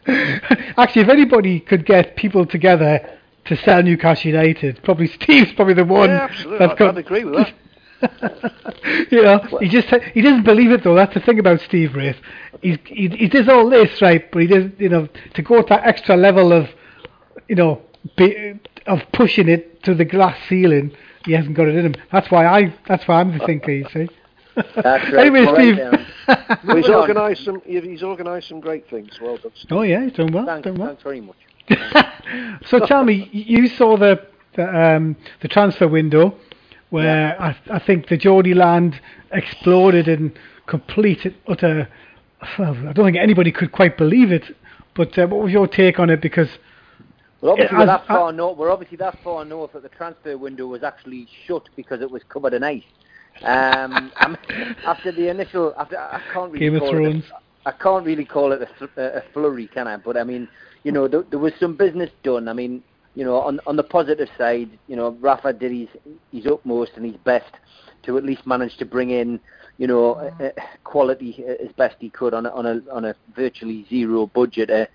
actually, if anybody could get people together to sell Newcastle United, probably Steve's probably the one. Yeah, absolutely. that's I'd, got- I'd agree with that. you know, he just he doesn't believe it though. That's the thing about Steve Wraith. He's, he he does all this right, but he doesn't, you know to go to that extra level of you know be, of pushing it to the glass ceiling. He hasn't got it in him. That's why I. That's why I'm the thinker. You see. That's right. anyway, Steve. Darren. Well, he's organised some. He's organised some great things. Well done. Steve. oh yeah, he's doing well. Thanks, doing well. thanks very much. so tell me, you saw the the, um, the transfer window where I, I think the Geordie land exploded in complete and utter. Well, I don't think anybody could quite believe it. But uh, what was your take on it? Because Well, obviously Yeah, we're as- that far north. We're obviously that far north that the transfer window was actually shut because it was covered in ice. Um, after the initial, after I can't really Game of call Thrones. it. A, I can't really call it a, a a flurry, can I? But I mean, you know, there, there was some business done. I mean, you know, on on the positive side, you know, Rafa did his his utmost and his best to at least manage to bring in, you know, uh, uh, quality as best he could on a, on a on a virtually zero budget. Uh,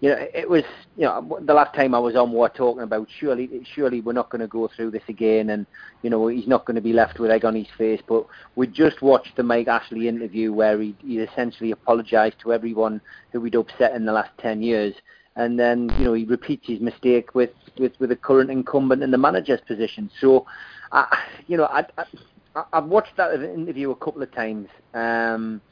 you know, it was, you know, the last time I was on, we were talking about surely, surely we're not going to go through this again, and you know, he's not going to be left with egg on his face. But we just watched the Mike Ashley interview where he, he essentially apologised to everyone who he'd upset in the last ten years, and then you know he repeats his mistake with with with the current incumbent in the manager's position. So, I, you know, I, I I've watched that interview a couple of times. Um,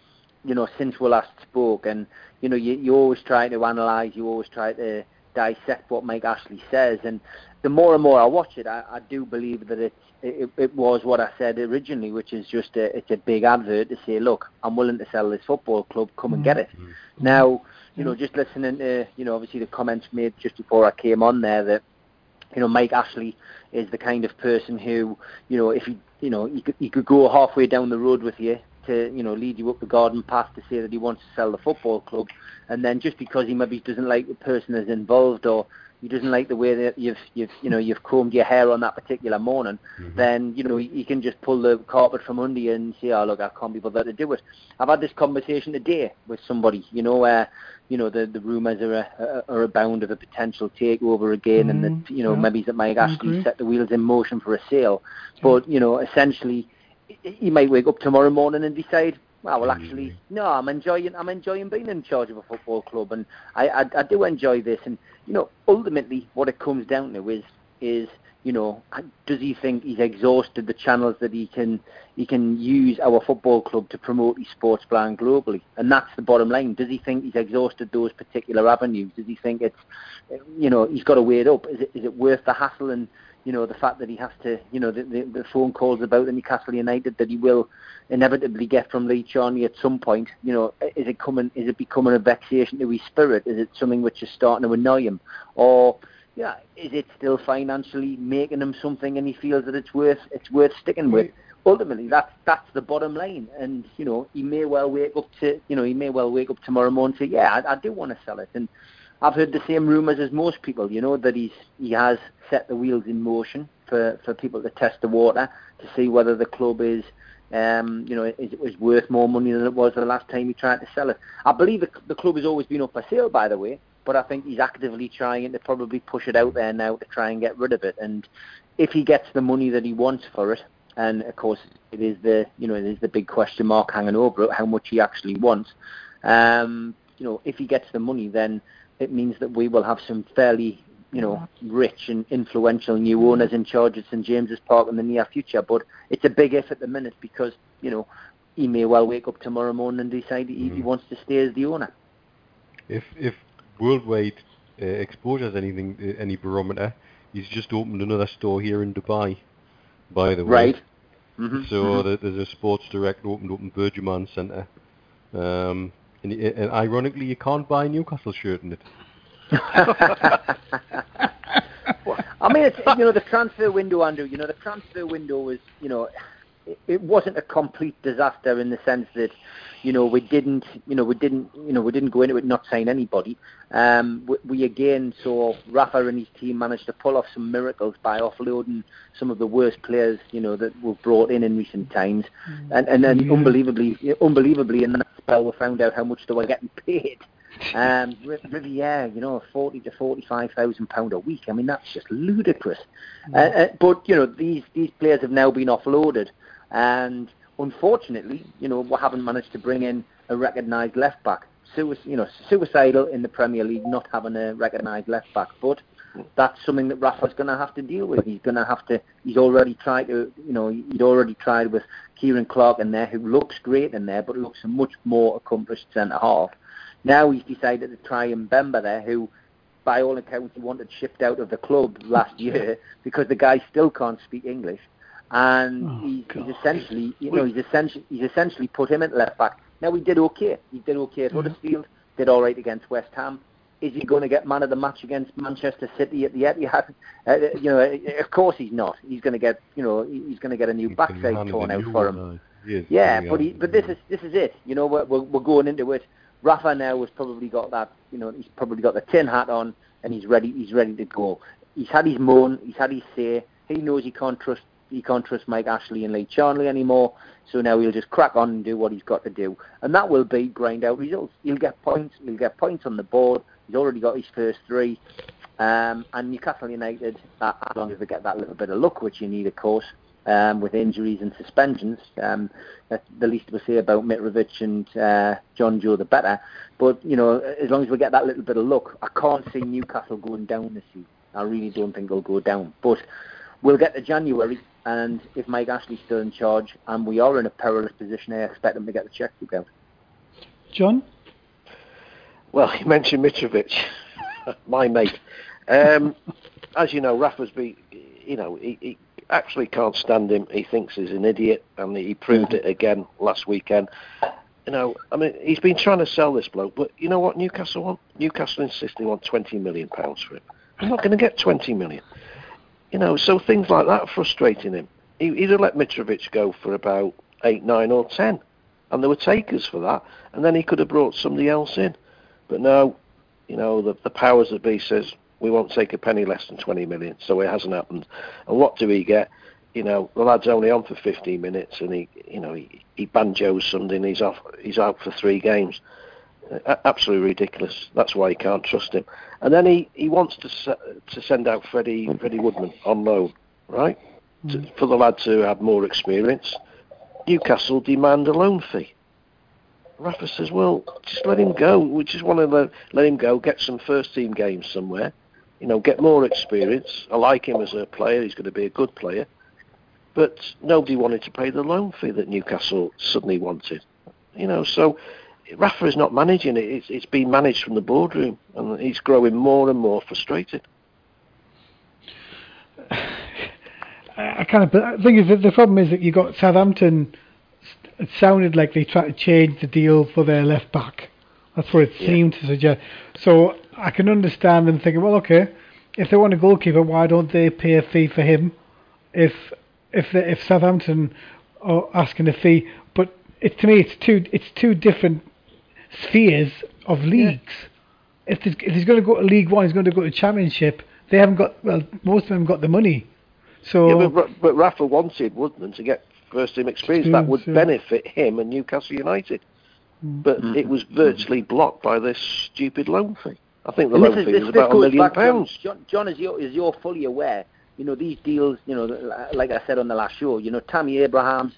you know, since we last spoke, and you know, you, you always try to analyse, you always try to dissect what Mike Ashley says, and the more and more I watch it, I, I do believe that it's, it, it was what I said originally, which is just a, it's a big advert to say, look, I'm willing to sell this football club, come and get it. Mm-hmm. Mm-hmm. Now, you mm-hmm. know, just listening to, you know, obviously the comments made just before I came on there that, you know, Mike Ashley is the kind of person who, you know, if he, you know, he could, he could go halfway down the road with you to, you know, lead you up the garden path to say that he wants to sell the football club, and then just because he maybe doesn't like the person that's involved or he doesn't like the way that you've, you've, you know, you've combed your hair on that particular morning, then you know he, can just pull the carpet from under you and say, "Oh look, I can't be bothered to do it." I've had this conversation today with somebody, you know, where you know the the rumours are a, are abound of a potential takeover again, and Mm, that you know yeah, maybe that Mike Ashley agree. set the wheels in motion for a sale, but you know essentially he- he might wake up tomorrow morning and decide. Well, well, actually, mm. no. I'm enjoying. I'm enjoying being in charge of a football club, and I, I, I do enjoy this. And you know, ultimately, what it comes down to is, is you know, does he think he's exhausted the channels that he can he can use our football club to promote his sports plan globally? And that's the bottom line. Does he think he's exhausted those particular avenues? Does he think it's, you know, he's got to weigh it up? Is it is it worth the hassle and you know the fact that he has to, you know, the, the, the phone calls about the Newcastle United that he will inevitably get from Lee Charnley at some point. You know, is it coming? Is it becoming a vexation to his spirit? Is it something which is starting to annoy him, or yeah, is it still financially making him something, and he feels that it's worth it's worth sticking with? Ultimately, that's that's the bottom line, and you know he may well wake up to you know he may well wake up tomorrow morning and say, yeah, I, I do want to sell it, and I've heard the same rumours as most people. You know that he's he has set the wheels in motion for for people to test the water to see whether the club is. Um, you know, is, is worth more money than it was the last time he tried to sell it. I believe the, the club has always been up for sale, by the way, but I think he's actively trying to probably push it out there now to try and get rid of it. And if he gets the money that he wants for it, and of course it is the you know it is the big question mark hanging over it, how much he actually wants. Um, you know, if he gets the money, then it means that we will have some fairly you know rich and influential new owners in charge at St James's Park in the near future. But it's a big if at the minute because you know he may well wake up tomorrow morning and decide he, he wants to stay as the owner. If if worldwide uh, exposure has anything uh, any barometer, he's just opened another store here in Dubai. By the way, Right. hmm So there- there's a Sports Direct opened up in BurJuman Centre. Um, and, and ironically, you can't buy a Newcastle shirt in it. I mean, it's, you know, the transfer window, Andrew. You know, the transfer window was, you know, it, wasn't a complete disaster in the sense that, you know, we didn't, you know, we didn't, you know, we didn't go into it not sign anybody. Um, we, we again saw Rafa and his team managed to pull off some miracles by offloading some of the worst players, you know, that were brought in in recent times, and and then Yeah. unbelievably, unbelievably, in that spell, we found out how much they were getting paid. Um, Riviere, you know, forty to forty-five thousand pound a week. I mean, that's just ludicrous. Uh, uh, but you know, these these players have now been offloaded, and unfortunately, you know, we haven't managed to bring in a recognised left back. Sui- you know, suicidal in the Premier League not having a recognised left back, but that's something that Rafa's going to have to deal with. He's going to have to. He's already tried to. You know, he'd already tried with Ciaran Clark in there, who looks great in there, but looks a much more accomplished centre half. Now he's decided to try and Mbemba there, who, by all accounts, he wanted shipped out of the club last year because the guy still can't speak English, and Oh, he's, he's essentially, you know, he's essentially, he's essentially put him at left back. Now he did okay. He did okay at Huddersfield. Did all right against West Ham. Is he going to get man of the match against Manchester City at the Etihad? Uh, you know, of course he's not. He's going to get, you know, he's going to get a new backside torn out for him. is Yeah, but he, but this is this is it. You know, we're, we're we're going into it. Rafa now has probably got that. You know, he's probably got the tin hat on, and he's ready. He's ready to go. He's had his moan. He's had his say. He knows he can't trust. He can't trust Mike Ashley and Lee Charnley anymore. So now he'll just crack on and do what he's got to do, and that will be grind out results. He'll get points. He'll get points on the board. He's already got his first three. Um, and Newcastle United, uh, as long as they get that little bit of luck, which you need, of course, um, with injuries and suspensions. Um, the least we say about Mitrovic and uh, Jonjo, the better. But you know, as long as we get that little bit of luck, I can't see Newcastle going down this season. I really don't think they'll go down. But we'll get to January, and if Mike Ashley's still in charge, and we are in a perilous position, I expect them to get the checkbook out. John? Well, you mentioned Mitrovic, my mate. Um, as you know, Rafa's be, you know, he, he actually can't stand him. He thinks he's an idiot, and he proved it again last weekend. You know, I mean, he's been trying to sell this bloke, but you know what Newcastle want? Newcastle insist they want 20 million pounds for him. They're not going to get 20 million. You know, so things like that frustrating him. He, he'd have let Mitrovic go for about eight, nine, or ten, and there were takers for that, and then he could have brought somebody else in. But no, you know, the, the powers that be says we won't take a penny less than 20 million, so it hasn't happened. And what do we get? You know, the lad's only on for 15 minutes, and he, you know, he, he banjos something. He's off. He's out for three games. Absolutely ridiculous. That's why you can't trust him. And then he, he wants to to send out Freddie Freddie Woodman on loan, right? Hmm. To, for the lad to have more experience. Newcastle demand a loan fee. Rafa says, "Well, just let him go. We just want to let, let him go, get some first team games somewhere, you know, get more experience. I like him as a player. He's going to be a good player." But nobody wanted to pay the loan fee that Newcastle suddenly wanted. You know, so Rafa is not managing it. It's, it's being managed from the boardroom, and he's growing more and more frustrated. I kind of, I think the, the problem is that you got Southampton. It sounded like they tried to change the deal for their left back. That's what it Yeah. seemed to suggest. So I can understand them thinking, well, okay, if they want a goalkeeper, why don't they pay a fee for him? If if they, if Southampton are asking a fee, but it to me it's two it's two different spheres of leagues. if, he's, if he's going to go to League One, he's going to go to Championship. They haven't got well, most of them got the money. So Yeah, but, Ra- but Rafa wanted Woodman to get first team experience. That would yeah. benefit him and Newcastle United. But Mm. it was virtually blocked by this stupid loan fee. I think the And loan this, fee is, was this, this about a million pounds. John, John, as you're, as you're fully aware, you know, these deals, you know, like I said on the last show, you know, Tammy Abrahams,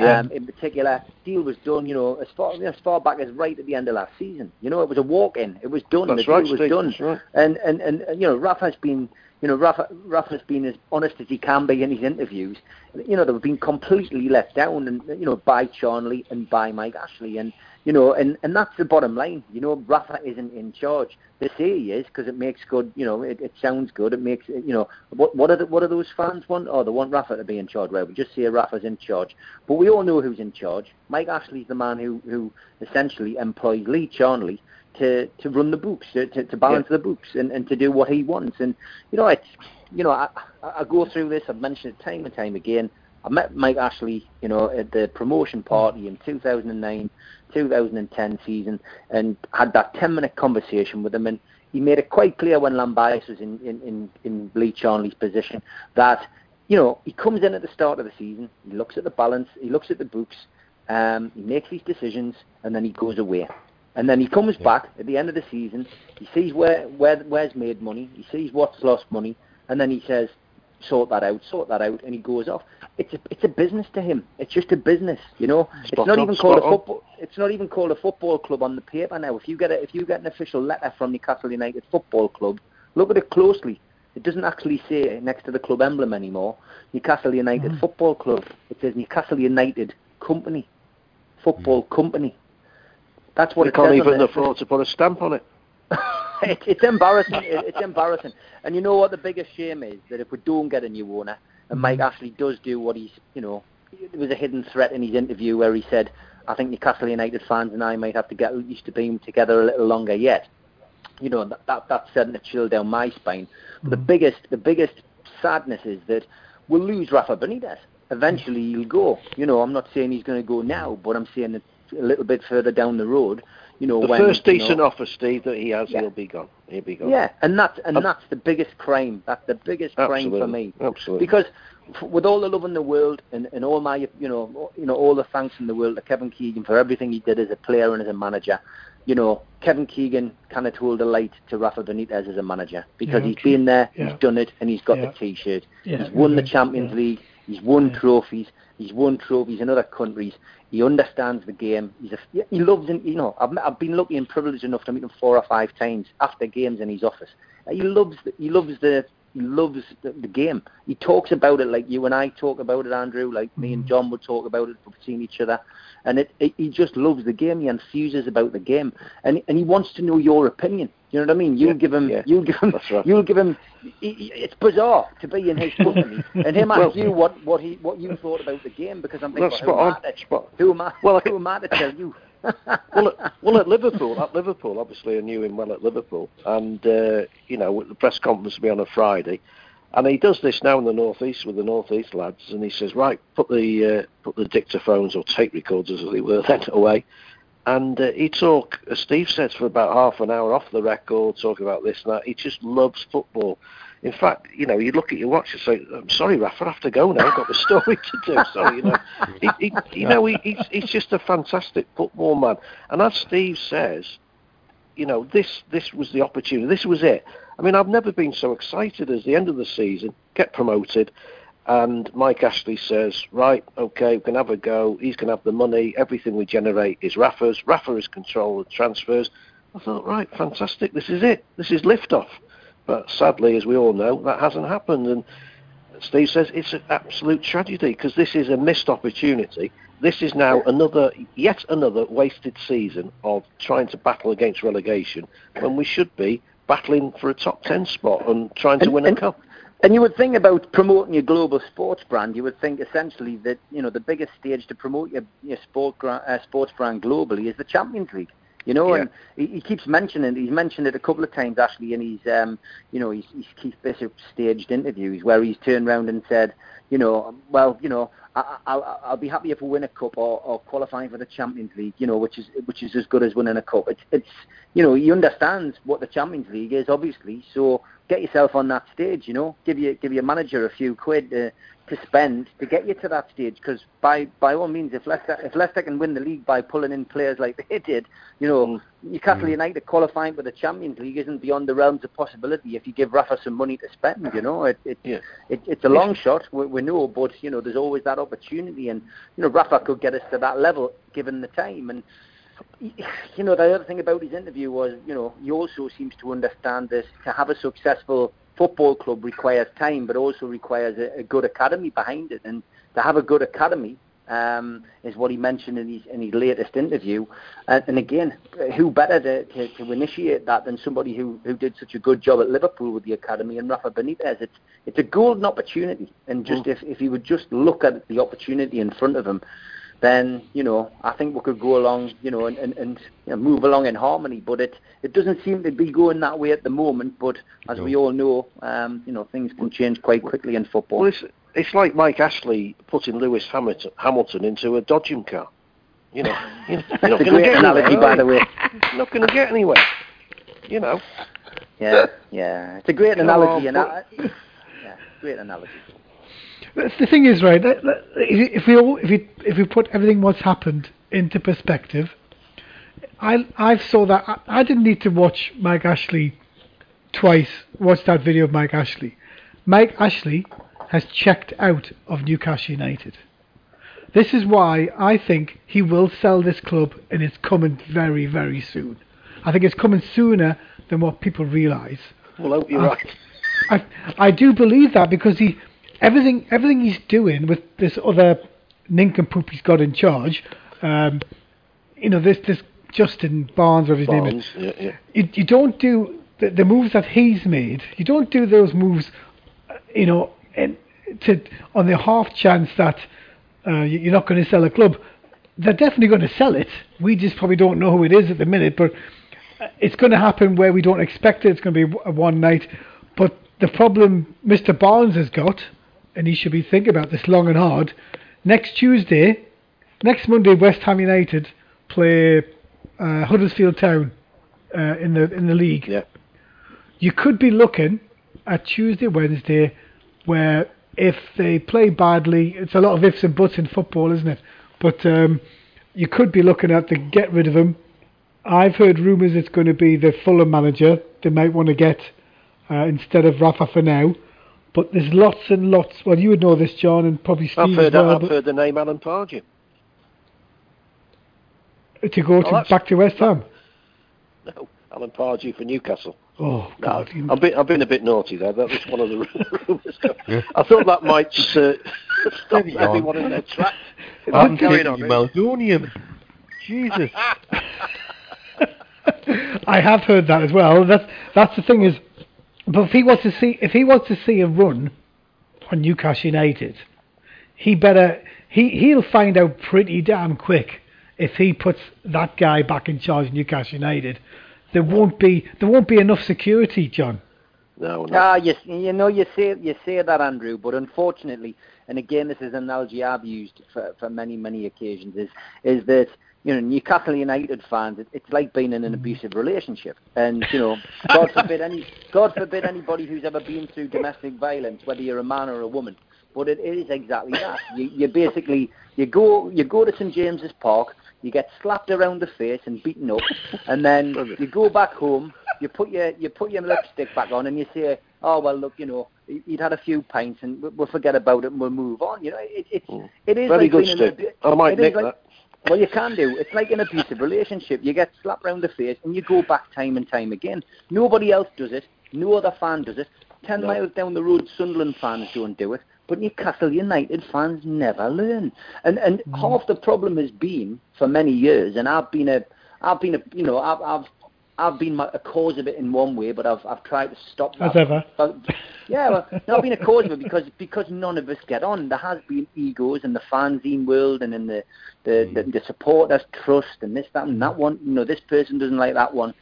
Yeah. um, in particular, deal was done, you know, as far, as far back as right at the end of last season. You know, it was a walk-in. It was done. That's the deal right, was Steve, done. right. And, and, and, and, you know, Rafa's been, you know, Rafa, Rafa's been as honest as he can be in his interviews. You know, they've been completely let down, and you know, by Charnley and by Mike Ashley, and you know, and, and that's the bottom line. You know, Rafa isn't in charge. They say he is because it makes good. You know, it, it sounds good. It makes you know what what are the, what are those fans want? Oh, they want Rafa to be in charge. Well, we just say Rafa's in charge, but we all know who's in charge. Mike Ashley's the man who who essentially employs Lee Charnley to to run the books, to to, to balance the books, and, and to do what he wants. And you know, it's you know, I, I I go through this. I've mentioned it time and time again. I met Mike Ashley, you know, at the promotion party in 2009, 2010 season, and had that 10-minute conversation with him. And he made it quite clear when Llambias was in in in, in Lee Charnley's position that you know he comes in at the start of the season, he looks at the balance, he looks at the books, um, he makes these decisions, and then he goes away. And then he comes back at the end of the season. He sees where where where's made money. He sees what's lost money, and then he says, "Sort that out, sort that out," and he goes off. It's a it's a business to him. It's just a business, you know. Spot it's not on, even called a on. football. It's not even called a football club on the paper now. If you get a, if you get an official letter from Newcastle United Football Club, look at it closely. It doesn't actually say next to the club emblem anymore. Newcastle United mm. Football Club. It says Newcastle United Company, Football mm. Company. That's what They it can't even afford to put a stamp on it. it, it's embarrassing. It, it's embarrassing. And you know what the biggest shame is? That if we don't get a new owner, and mm-hmm. Mike Ashley does do what he's, you know, there was a hidden threat in his interview where he said, I think Newcastle United fans and I might have to get used to being together a little longer yet. You know, that, that that's sending a chill down my spine. But the mm-hmm. biggest, the biggest sadness is that we'll lose Rafa Benitez. Eventually mm-hmm. he'll go. You know, I'm not saying he's going to go now, but I'm saying it a little bit further down the road. You know, The when, first you know- decent offer, Steve, that he has, Yeah. he'll be gone. He'll be gone. yeah, and that's and Um, that's the biggest crime. That's the biggest crime for me. Absolutely. Because f- with all the love in the world and, and all my you know you know all the thanks in the world to Kevin Keegan for everything he did as a player and as a manager, you know Kevin Keegan kind of told a light to Rafa Benitez as a manager because Yeah, he's true. been there, Yeah. he's done it, and he's got the T-shirt. Yeah, he's won the mhm, Champions. League. He's won Yeah. trophies. He's won trophies in other countries. He understands the game. He's a, he loves it. You know, I've, I've been lucky and privileged enough to meet him four or five times after games in his office. He loves. The, he loves the. He loves the, the game. He talks about it like you and I talk about it, Andrew. Like me and John would talk about it. We've seen each other, and it, it, he just loves the game. He enthuses about the game, and and he wants to know your opinion. You know what I mean? You'll Yeah, give him. yeah. You'll give him. Right. You'll give him. he- he- It's bizarre to be in his company and him ask you what what he what you thought about the game because I'm thinking, well, who, am I to, who am I? Well, who am I to tell you? Well, at, well, at Liverpool, at Liverpool, obviously I knew him well at Liverpool, and uh, you know, the press conference will be on a Friday, and he does this now in the northeast with the northeast lads, and he says, right, put the uh, put the dictaphones or tape recorders as they were then away, and uh, he talk, as Steve says, for about half an hour off the record, talking about this and that. He just loves football. In fact, you know, you look at your watch and say, "I'm sorry, Rafa, I have to go now. I've got the story to do." So you know, he, he, you know, he, he's, he's just a fantastic football man. And as Steve says, you know, this this was the opportunity. This was it. I mean, I've never been so excited as the end of the season, get promoted, and Mike Ashley says, right, okay, we can have a go. He's going to have the money. Everything we generate is Rafa's. Rafa is control of transfers. I thought, right, fantastic. This is it. This is liftoff. But sadly, as we all know, that hasn't happened. And Steve says it's an absolute tragedy because this is a missed opportunity. This is now another, yet another wasted season of trying to battle against relegation when we should be battling for a top 10 spot and trying to And- win a cup. And you would think about promoting your global sports brand. You would think essentially that you know the biggest stage to promote your, your sport uh, sports brand globally is the Champions League. You know, Yeah. and he, he keeps mentioning he's mentioned it a couple of times actually in his um, you know his, his Keith Bishop staged interviews where he's turned around and said, you know, well, you know, I, I, I'll, I'll be happy if we win a cup or, or qualifying for the Champions League, you know, which is which is as good as winning a cup. It's it's you know he understands what the Champions League is obviously, so get yourself on that stage, you know, give your give your manager a few quid. Uh, to spend to get you to that stage. Because by by all means, if Leicester if Leicester can win the league by pulling in players like they did, you know, mm. Newcastle mm. United qualifying for the Champions League isn't beyond the realms of possibility if you give Rafa some money to spend. You know, it, it, Yeah. it it's a long shot. We, we know, but you know, there's always that opportunity, and you know, Rafa could get us to that level given the time and you know, the other thing about his interview was, you know, he also seems to understand this to have a successful football club requires time, but also requires a, a good academy behind it. And to have a good academy um, is what he mentioned in his, in his latest interview. And, and again, who better to, to, to initiate that than somebody who, who did such a good job at Liverpool with the academy and Rafa Benitez? It's, it's a golden opportunity. And just if, if he would just look at the opportunity in front of him, then you know I think we could go along, you know, and, and, and you know, move along in harmony. But it it doesn't seem to be going that way at the moment. But as No. we all know, um, you know, things can change quite quickly in football. Well, it's, it's like Mike Ashley putting Lewis Hamilton, Hamilton into a dodging car. You know, you're not going to get analogy, anywhere, by the way. You're not going to get anywhere. You know, Yeah, yeah, it's a great analogy, and but- I, yeah, great analogy. The thing is right. If we all, if we if we put everything what's happened into perspective, I I saw that I, I didn't need to watch Mike Ashley twice. Watch that video of Mike Ashley. Mike Ashley has checked out of Newcastle United. This is why I think he will sell this club, and it's coming very very soon. I think it's coming sooner than what people realise. well, I hope you're Uh, right. I I do believe that because he everything everything he's doing with this other nincompoop he's got in charge, um, you know this this Justin Barnes whatever his name is. Yeah, yeah. You, you don't do the, the moves that he's made. You don't do those moves, uh, you know, in, to on the half chance that uh, you- you're not going to sell a club. They're definitely going to sell it. We just probably don't know who it is at the minute, but uh, it's going to happen where we don't expect it. It's going to be a one night. But the problem Mr. Barnes has got, and he should be thinking about this long and hard. Next Tuesday, next Monday, West Ham United play uh, Huddersfield Town uh, in the in the league. Yeah. You could be looking at Tuesday, Wednesday, where if they play badly, it's a lot of ifs and buts in football, isn't it? But um, you could be looking at the get rid of him. I've heard rumours it's going to be the Fulham manager they might want to get uh, instead of Rafa for now. But there's lots and lots. Well, you would know this, John, and probably Steve I've heard, as well. I've heard the name Alan Pardew. to go to, that's- back to West Ham. No, Alan Pardew for Newcastle. Oh God! you- I've been, I've been a bit naughty there. That was one of the rumours. Yeah. I thought that might uh, stop Steady on. everyone in their tracks. I'm Carry taking on, you eh? Jesus. I have heard that as well. That's that's the thing is, but if he wants to see if he wants to see a run on Newcastle United, he better he he'll find out pretty damn quick if he puts that guy back in charge of Newcastle United. There won't be there won't be enough security, John. No, no. Ah, yes, you know, you say you say that, Andrew, but unfortunately, and again, this is an analogy I've used for, for many, many occasions, is is that you know Newcastle United fans, it, it's like being in an mm. abusive relationship, and you know, God forbid any, God forbid anybody who's ever been through domestic violence, whether you're a man or a woman, but it is exactly that. You, you basically you go you go to St James's Park, you get slapped around the face and beaten up, and then you go back home, you put your you put your lipstick back on, and you say, "Oh well, look, you know, he- he'd had a few pints, and we- we'll forget about it and we'll move on." You know, it, it's mm. it is Very like good, being in an I might nick like- that. Well, you can do. It's like an abusive relationship. You get slapped round the face and you go back time and time again. Nobody else does it. No other fan does it. Ten No. miles down the road, Sunderland fans don't do it. But Newcastle United fans never learn. And and mm. half the problem has been for many years. And I've been a, I've been a, you know, I've, I've I've been a cause of it in one way, but I've I've tried to stop that. As ever. But, yeah, well, no, I've been a cause of it because because none of us get on. There has been egos in the fanzine world and in the the, hmm. the, the supporters trust and this that and that hmm. one. You know, this person doesn't like that one.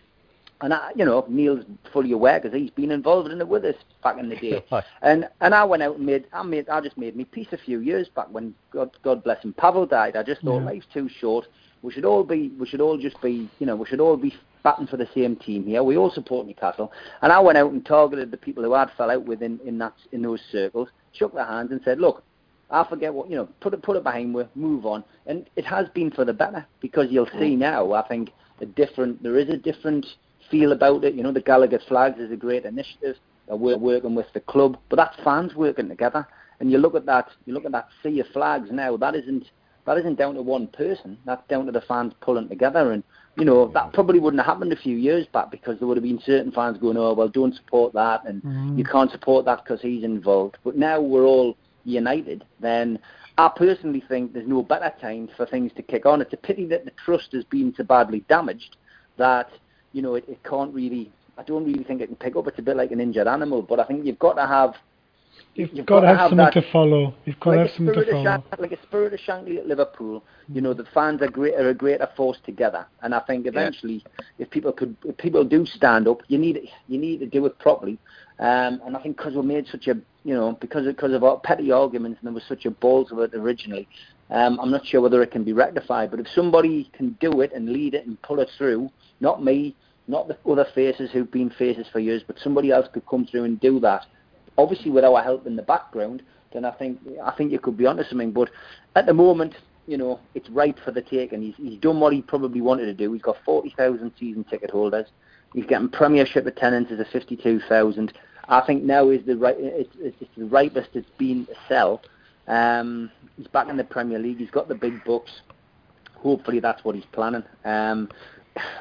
And I, you know, Neil's fully aware because he's been involved in it with us back in the day. and and I went out and made I made I just made me peace a few years back when God God bless him Pavel died. I just thought Yeah. life's too short. We should all be we should all just be you know we should all be batting for the same team here. We all support Newcastle. And I went out and targeted the people who I'd fell out with in in that in those circles, shook their hands and said, look. I forget what you know. Put it put it behind me. Move on, and it has been for the better because you'll see now. I think a different. There is a different feel about it. You know, the Gallowgate Flags is a great initiative. Uh, We're working with the club, but that's fans working together. And you look at that, you look at that sea of flags now. That isn't that isn't down to one person. That's down to the fans pulling together. And you know that probably wouldn't have happened a few years back because there would have been certain fans going, "Oh, well, don't support that," and mm. you can't support that because he's involved. But now we're all united. Then I personally think there's no better time for things to kick on. It's a pity that the trust has been so badly damaged that you know it, it can't really. I don't really think it can pick up. It's a bit like an injured animal. But I think you've got to have. You've, got, to have, something that, to follow. You've got to have something to follow. Shan- like a spirit of Shankly at Liverpool. You know, the fans are, great, are a greater force together, and I think eventually, if people could, if people do stand up, you need you need to do it properly. Um, and I think because we made such a, you know, because of, because of our petty arguments, and there was such a balls of it originally. Um, I'm not sure whether it can be rectified, but if somebody can do it and lead it and pull it through, not me, not the other faces who've been faces for years, but somebody else could come through and do that. Obviously, with our help in the background, then I think I think you could be onto something. But at the moment, you know, it's ripe for the taking. He's he's done what he probably wanted to do. He's got forty thousand season ticket holders. He's getting Premiership attendances of fifty-two thousand. I think now is the right. It's, it's it's the ripest it's been to sell. Um, he's back in the Premier League. He's got the big bucks. Hopefully, that's what he's planning. Um,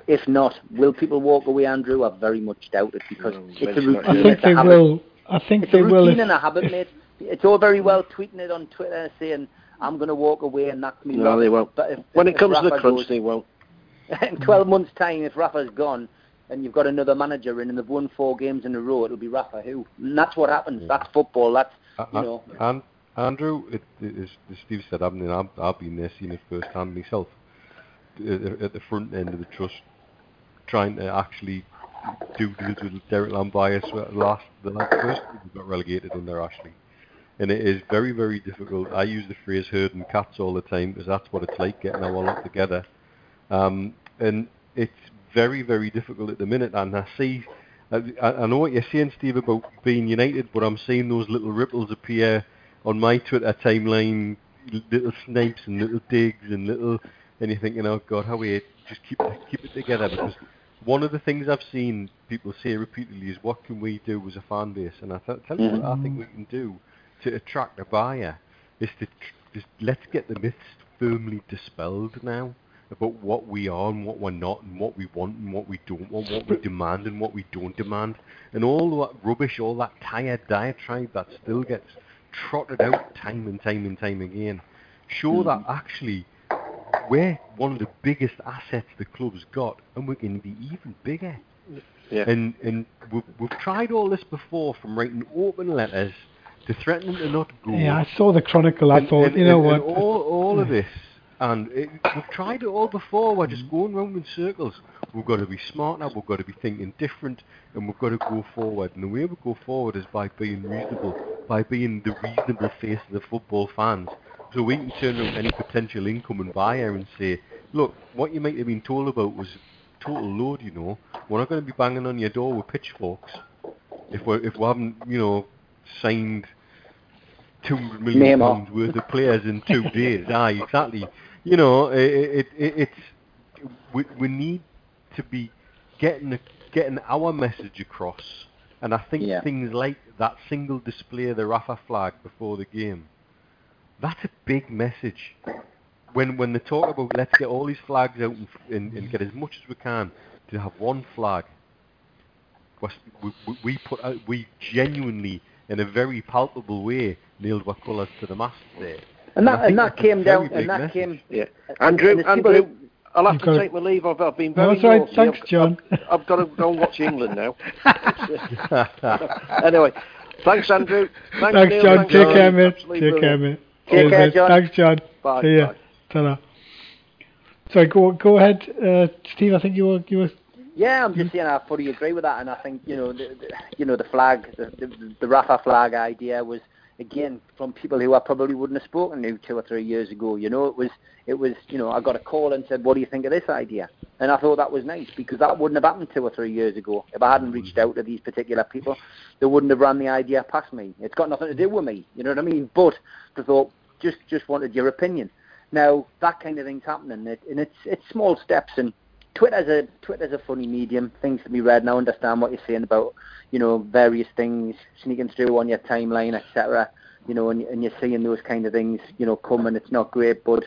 if not, will people walk away, Andrew? I very much doubt it because No, it's a maybe not. I think they habit. will. I think It's they a will. routine if- and a habit, mate. It's all very well tweeting it on Twitter saying I'm going to walk away and that's me. No, lot." they won't. But if, When if it comes to the crunch, goes- they won't. in 12 months' time, if Rafa's gone and you've got another manager in and they've won four games in a row, it'll be Rafa who. And that's what happens. That's football. That's you know. and Andrew, it, it, as, as Steve said, I've been, I've, I've been there, seen it firsthand myself. At, at the front end of the trust, trying to actually do deals with Derek Llambias last the last first we got relegated there actually, and it is very very difficult. I use the phrase herding cats all the time because that's what it's like getting our lot together, um, and it's very very difficult at the minute. And I see, I, I know what you're saying, Steve, about being united, but I'm seeing those little ripples appear on my Twitter timeline, little snipes and little digs and little, and you're thinking, oh God, how we just keep keep it together because one of the things I've seen people say repeatedly is what can we do as a fan base, and I th- tell you what I think we mm. can do to attract a buyer is to tr- just let's get the myths firmly dispelled now about what we are and what we're not and what we want and what we don't want, what we demand and what we don't demand, and all that rubbish, all that tired diatribe that still gets trotted out time and time and time again. Show that mm. actually we're one of the biggest assets the club's got, and we're going to be even bigger. Yeah. And and we've, we've tried all this before, from writing open letters to threatening to not go. Yeah, I saw the Chronicle. I and, thought, and- you know and- what? all all of this, and it, we've tried it all before. We're just going round in circles. We've got to be smarter. We've got to be thinking different, and we've got to go forward. And the way we go forward is by being reasonable, by being the reasonable face of the football fans. So we can turn around any potential incoming buyer and say, look, what you might have been told about was total load. You know, we're not going to be banging on your door with pitchforks if we if we haven't, you know, signed two hundred million pounds worth of players in two days. Aye, exactly. You know, it, it, it it's we we need to be getting getting our message across, and I think Yeah. things like that single display of the Rafa flag before the game, that's a big message. When when they talk about let's get all these flags out and, and, and get as much as we can to have one flag, we, we, we put out, we genuinely, in a very palpable way, nailed our colours to the mast there. And that think and that came down and that message. came. Yeah. and Andrew, there's Andrew, I'll have You've to got- take my leave. I've, I've been very that's all right. naughty. Thanks, I've, John. I've, I've got to go and watch England now. anyway, thanks, Andrew. Thanks, Thanks, Neil. John. Thanks, Take John. care, mate. Absolutely Take care, mate. Take care. John. Thanks, John. Bye. See ya. Ta-ra. Sorry, go go ahead, uh, Steve. I think you were you were. Yeah, I'm just saying I fully agree with that, and I think you know, the, the, you know, the flag, the, the, the Rafa flag idea was again from people who I probably wouldn't have spoken to two or three years ago. You know, it was, it was, you know, I got a call and said, "What do you think of this idea?" And I thought that was nice because that wouldn't have happened two or three years ago if I hadn't reached out to these particular people. They wouldn't have run the idea past me. It's got nothing to do with me. You know what I mean? But they thought, just, just wanted your opinion. Now that kind of thing's happening, it, and it's it's small steps. And Twitter's a Twitter's a funny medium. Things to be read, and I understand what you're saying about you know various things sneaking through on your timeline, etc. You know, and, and you're seeing those kind of things, you know, come and it's not great. But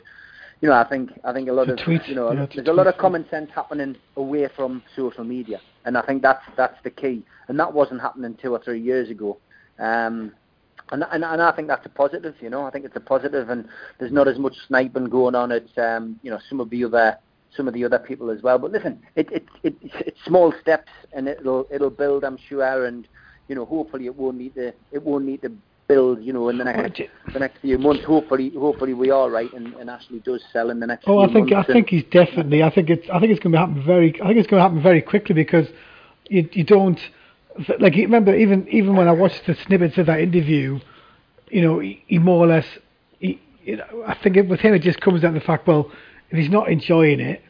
you know, I think I think a lot of tweet, you know, yeah, there's a lot of common sense happening away from social media, and I think that's that's the key. And that wasn't happening two or three years ago. Um, and, and and I think that's a positive. You know, I think it's a positive, and there's not as much sniping going on at um, you know some of the other some of the other people as well. But listen, it it, it it's, small steps, and it'll it'll build, I'm sure, and you know hopefully it won't need to it won't need to build. You know, in the next the next few months. Hopefully hopefully we are right, and, and Ashley does sell in the next. Oh, few I think I think he's definitely. I think it's. I think it's going to happen very. I think it's going to happen very quickly because you you don't like. Remember, even even when I watched the snippets of that interview, you know, he, he more or less. He, you know, I think it, with him it just comes down to the fact. Well, if he's not enjoying it,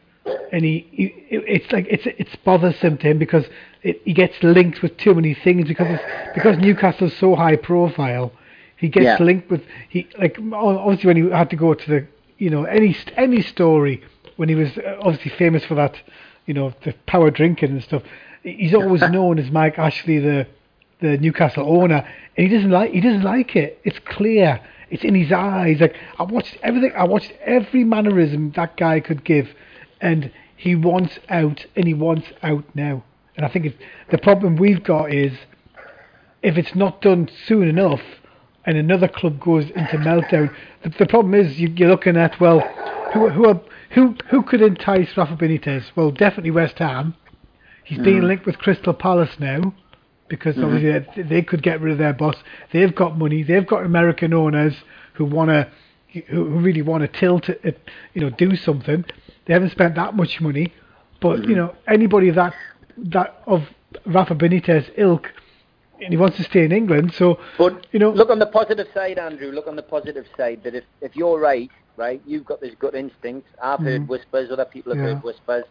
and he, he it's like it's it's bothersome to him because it, he gets linked with too many things because it's, because Newcastle's so high profile. He gets Yeah. linked with he like obviously when he had to go to the you know any any story when he was uh, obviously famous for that you know the power drinking and stuff. He's always known as Mike Ashley, the the Newcastle owner, and he doesn't like he doesn't like it. It's clear. It's in his eyes. Like I watched everything. I watched every mannerism that guy could give, and he wants out, and he wants out now. And I think it, the problem we've got is if it's not done soon enough, and another club goes into meltdown. The, the problem is you, you're looking at well, who who are, who who could entice Rafa Benitez? Well, definitely West Ham. He's being mm. linked with Crystal Palace now because mm-hmm. obviously they, they could get rid of their boss. They've got money. They've got American owners who want to, who, really want to tilt it, you know, do something. They haven't spent that much money, but you mm-hmm. know, anybody that that of Rafa Benitez ilk, and he wants to stay in England. So But you know, look on the positive side, Andrew. Look on the positive side that if, if you're right, right, you've got this gut instinct. I've heard Mhm. whispers, other people have Yeah. heard whispers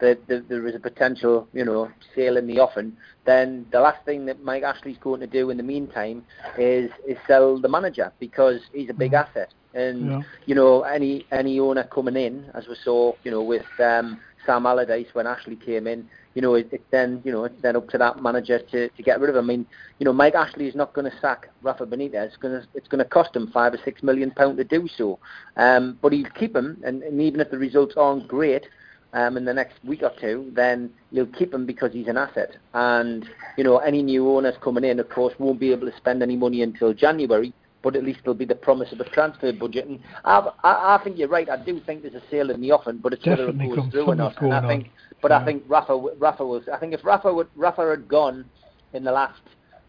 that, that there is a potential, you know, sale in the offing. Then the last thing that Mike Ashley's going to do in the meantime is is sell the manager because he's a big Mhm. asset. And Yeah. you know, any any owner coming in, as we saw, you know, with um, Sam Allardyce when Ashley came in, you know, it, it then you know it's then up to that manager to, to get rid of him. I mean, you know, Mike Ashley is not going to sack Rafa Benitez. It's going to it's going to cost him five or six million pound to do so. Um, but he'll keep him, and, and even if the results aren't great. Um, in the next week or two, then you'll keep him because he's an asset. And you know, any new owners coming in, of course, won't be able to spend any money until January but at least there'll be the promise of a transfer budget. And I, I, I think you're right. I do think there's a sale in the offing, but it's whether it goes through or not. And I think, on. but Yeah. I think Rafa, Rafa was. I think if Rafa would, Rafa had gone in the last,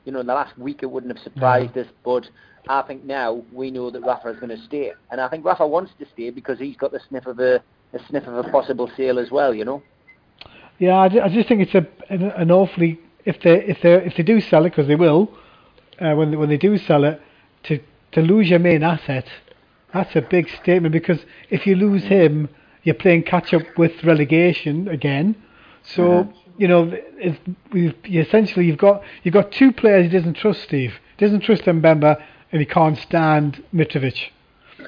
you know, in the last week, it wouldn't have surprised us. But I think now we know that Rafa is going to stay, and I think Rafa wants to stay because he's got the sniff of a, a sniff of a possible sale as well. You know. Yeah, I, I just think it's a an, an awfully if they if they if they do sell it because they will uh, when they, when they do sell it to to lose your main asset that's a big statement because if you lose him you're playing catch up with relegation again so you know if we've, essentially you've got you've got two players he doesn't trust Steve he doesn't trust Mbemba and he can't stand Mitrovic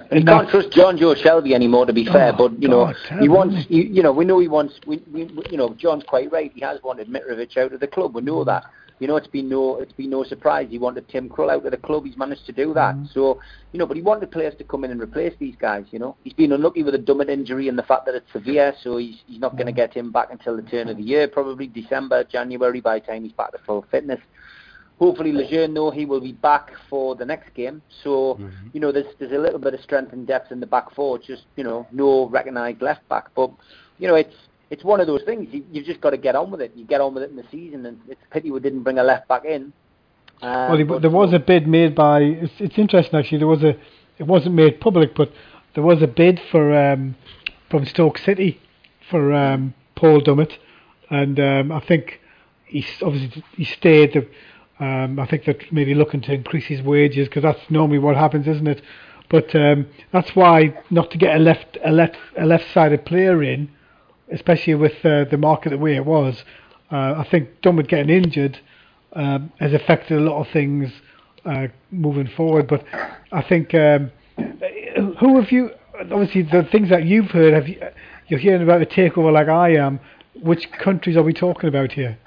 And he can't trust Jonjo Shelvey anymore, to be oh, fair. Oh, but you know, God, he wants. You, you know, we know he wants. We, we, we- you know, John's quite right. He has wanted Mitrovic out of the club. We know mm. that. You know, it's been no, it's been no surprise. He wanted Tim Krul out of the club. He's managed to do that. So, you know, but he wanted players to come in and replace these guys. You know, he's been unlucky with a Dummett injury and the fact that it's severe. So he's he's not going to get him back until the turn of the year, probably December, January, by the time he's back to full fitness. hopefully Lejeune, though, he will be back for the next game. So, Mhm. you know, there's there's a little bit of strength and depth in the back four. Just you know, no recognised left back. But you know, it's it's one of those things. You, you've just got to get on with it. You get on with it in the season, and it's a pity we didn't bring a left back in. Um, Well, there was a bid made by. It's, it's interesting actually. There was a. It wasn't made public, but there was a bid for um, from Stoke City for um, Paul Dummett, and um, I think he's obviously he stayed. The, um, I think they're maybe looking to increase his wages because that's normally what happens, isn't it? But um, that's why not to get a left a left a left-sided player in, especially with uh, the market the way it was. Uh, I think Dummett getting injured um, has affected a lot of things uh, moving forward. But I think um, who have you? Obviously, the things that you've heard, have you? You're hearing about the takeover like I am. Which countries are we talking about here?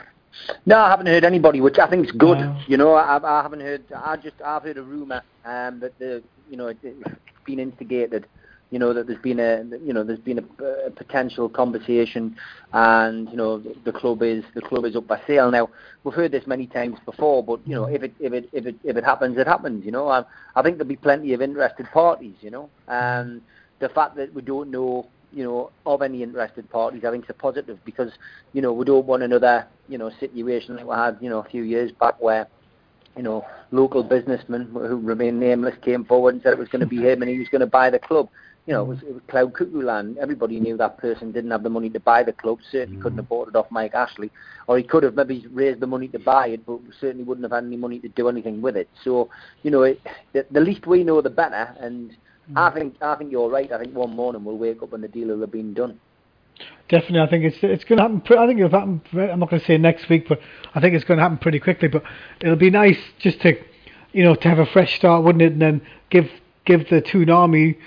No, I haven't heard anybody, which I think is good. No. You know, I, I haven't heard. I just I've heard a rumor um, that the you know it, it's been instigated. You know that there's been a you know there's been a, a potential conversation, and you know the, the club is the club is up for sale now. We've heard this many times before, but you know if it if it if it if it happens, it happens. You know, I, I think there'll be plenty of interested parties. You know, and the fact that we don't know you know, of any interested parties, I think it's a positive because, you know, we don't want another, you know, situation like we had, you know, a few years back where, you know, local businessmen who remain nameless came forward and said it was going to be him and he was going to buy the club. You know, it was, it was Cloud Cuckoo Land. Everybody knew that person didn't have the money to buy the club, certainly couldn't mm. have bought it off Mike Ashley. Or he could have maybe raised the money to buy it, but certainly wouldn't have had any money to do anything with it. So, you know, it, the, the least we know, the better. And mm. I think I think you're right. I think one morning we'll wake up and the deal will have been done. Definitely, I think it's it's going to happen. I think it'll happen. I'm not going to say next week, but I think it's going to happen pretty quickly. But it'll be nice just to, you know, to have a fresh start, wouldn't it? And then give give the Toon Army,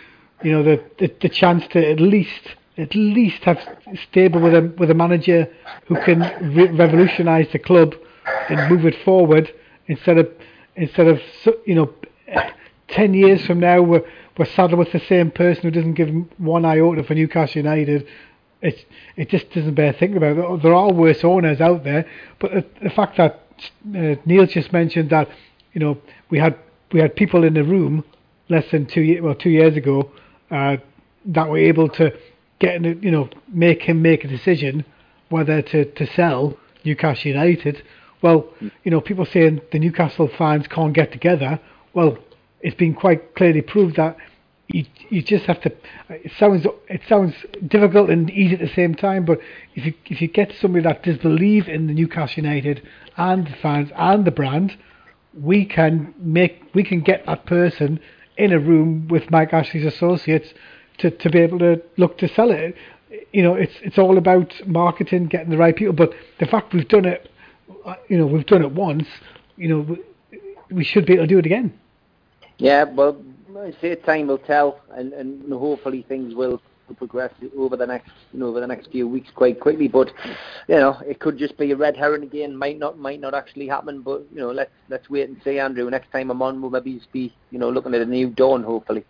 you know, the, the the chance to at least at least have stable with a with a manager who can re- revolutionise the club and move it forward instead of instead of you know, ten years from now we're we're saddled with the same person who doesn't give one iota for Newcastle United. It's it just doesn't bear thinking about. There- are worse owners out there, but the, the fact that uh, Neil just mentioned that you know we had we had people in the room less than two ye- well two years ago uh, that were able to get you know make him make a decision whether to, to sell Newcastle United. Well, you know people saying the Newcastle fans can't get together. Well, it's been quite clearly proved that you you just have to. It sounds it sounds difficult and easy at the same time, but if you if you get somebody that does believe in the Newcastle United and the fans and the brand, we can make we can get that person in a room with Mike Ashley's associates to, to be able to look to sell it. You know, it's it's all about marketing, getting the right people. But the fact we've done it, uh, you know, we've done it once. You know, we, we should be able to do it again. Yeah, well, I say time will tell, and, and hopefully things will progress over the next, you know, over the next few weeks quite quickly. But you know, it could just be a red herring again. Might not, might not actually happen. But you know, let's let's wait and see, Andrew. Next time I'm on, we'll maybe be, you know, looking at a new dawn. Hopefully.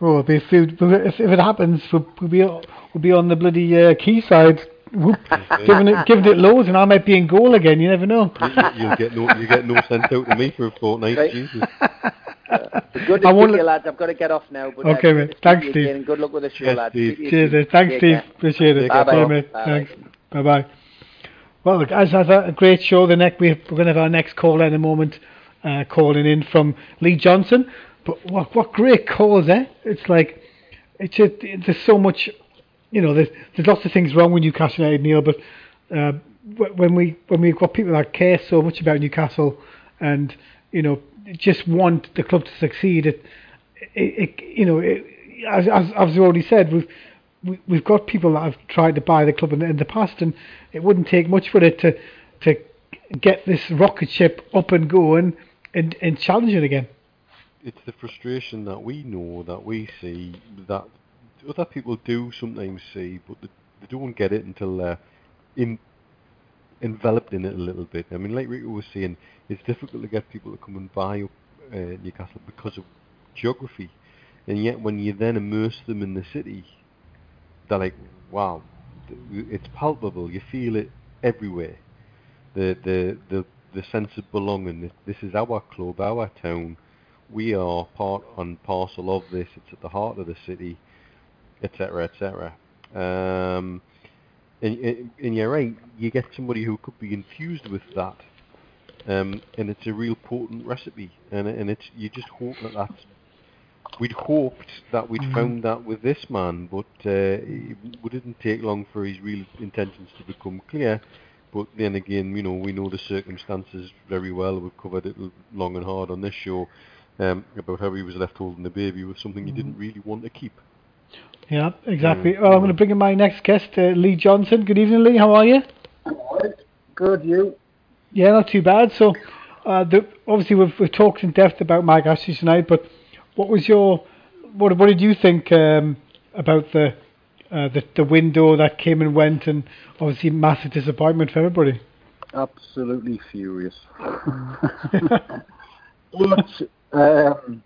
Oh, it'll be a few, if, if it happens, we'll, we'll be we'll be on the bloody uh, quayside, whoop, giving it giving it loads, and I might be in goal again. You never know. You, you, you'll get no, you get no sense out to me for a fortnight. Right. Jesus. It's good to I speak won't to you, lads. I've got to get off now. But, uh, Okay, good mate. Thanks, Steve. again, and good luck with the show, Yes, lads. Steve. Speak to Cheers, soon. uh, thanks, Steve. care. Appreciate it. Take care, bye, mate. Bye, Thanks. Bye bye. Well, guys, as as a, a great show, the next we, we're going to have our next caller in a moment, uh, calling in from Lee Johnson. But what what great calls, eh? It's like it's just, it- there's so much, you know. There's there's lots of things wrong with Newcastle United, Neil. But uh, when we when we've got people that care so much about Newcastle and you know just want the club to succeed, it, it, it you know, it, as, as as we already said, we've we, we've got people that have tried to buy the club in, in the past, and it wouldn't take much for it to to get this rocket ship up and going and and challenge it again. it's the frustration that we know that we see that other people do sometimes see, but they, they don't get it until they're in, enveloped in it a little bit. I mean, like Rico was saying, it's difficult to get people to come and buy up uh, Newcastle because of geography, and yet when you then immerse them in the city, they're like, wow, it's palpable. You feel it everywhere. The the the the sense of belonging. This, is our club, our town. We are part and parcel of this. It's at the heart of the city, etc., etc. Um, and, and you're right. You get somebody who could be infused with that, um, and it's a real potent recipe. And and it's you just hope that that's. We'd hoped that we'd Mhm. found that with this man, but uh, it it didn't take long for his real intentions to become clear. But then again, you know, we know the circumstances very well. We've covered it long and hard on this show um, about how he was left holding the baby with something he didn't really want to keep. Yeah, exactly. Mm. Well, I'm going to bring in my next guest, uh, Lee Johnson. Good evening, Lee. How are you? Good, you. Yeah, not too bad. So, uh, the, obviously, we've, we've talked in depth about Mike Ashley tonight, but what was your, what, what did you think um, about the, uh, the the window that came and went, and obviously massive disappointment for everybody? Absolutely furious. but um,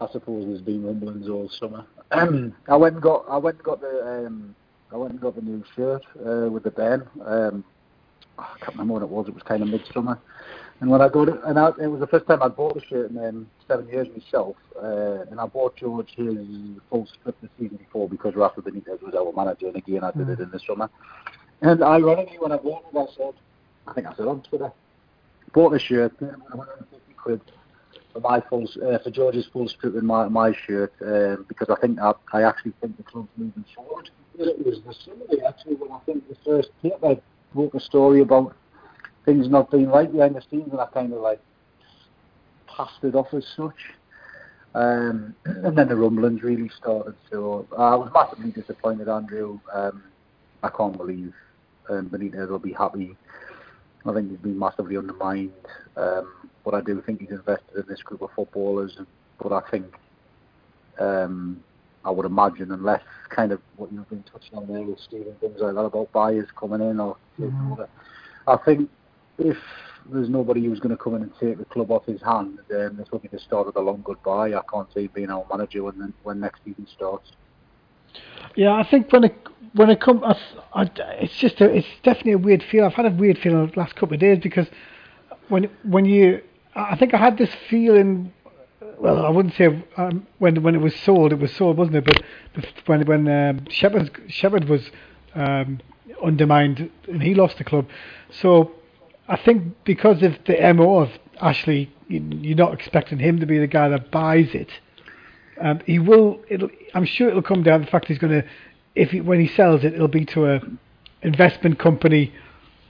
I suppose there's been rumblings all summer. I went and got I went and got the um, I went and got the new shirt uh, with the band. Um, I can't remember what it was. It was kind of midsummer. And when I got it, and I, it was the first time I'd bought a shirt in um, seven years myself. Uh, and I bought George his full strip the season before because Rafa Benitez was our manager, and again I did it in the summer. And ironically, when I bought it, I said, I think I said on Twitter, bought the shirt, paid 150 quid for my full, uh, for George's full strip and my my shirt, um, because I think I, I actually think the club's moving forward. It was the Sunday actually when I think the first tape I wrote a story about things not being right behind the scenes, and I kind of like passed it off as such. Um, and then the rumblings really started. So I was massively disappointed, Andrew. Um, I can't believe um, Benitez will be happy. I think he's been massively undermined. Um, but I do think he's invested in this group of footballers. But I think um, I would imagine, unless kind of what you've been touching on there with Steve and things like that about buyers coming in or over, I think if there's nobody who's going to come in and take the club off his hand, then this will be the start of the long goodbye. I can't see being our manager when the, when next season starts. Yeah, I think when it when it comes, I, I, it's just a, it's definitely a weird feel. I've had a weird feeling the last couple of days because when when you, I think I had this feeling. Well, I wouldn't say um, when when it was sold, it was sold, wasn't it? But when when um, Shepherd Shepherd was um, undermined and he lost the club, so I think because of the MO of Ashley, you- you're not expecting him to be the guy that buys it. Um, he will. I'm sure it'll come down to the fact he's going to, if he, when he sells it, it'll be to a investment company,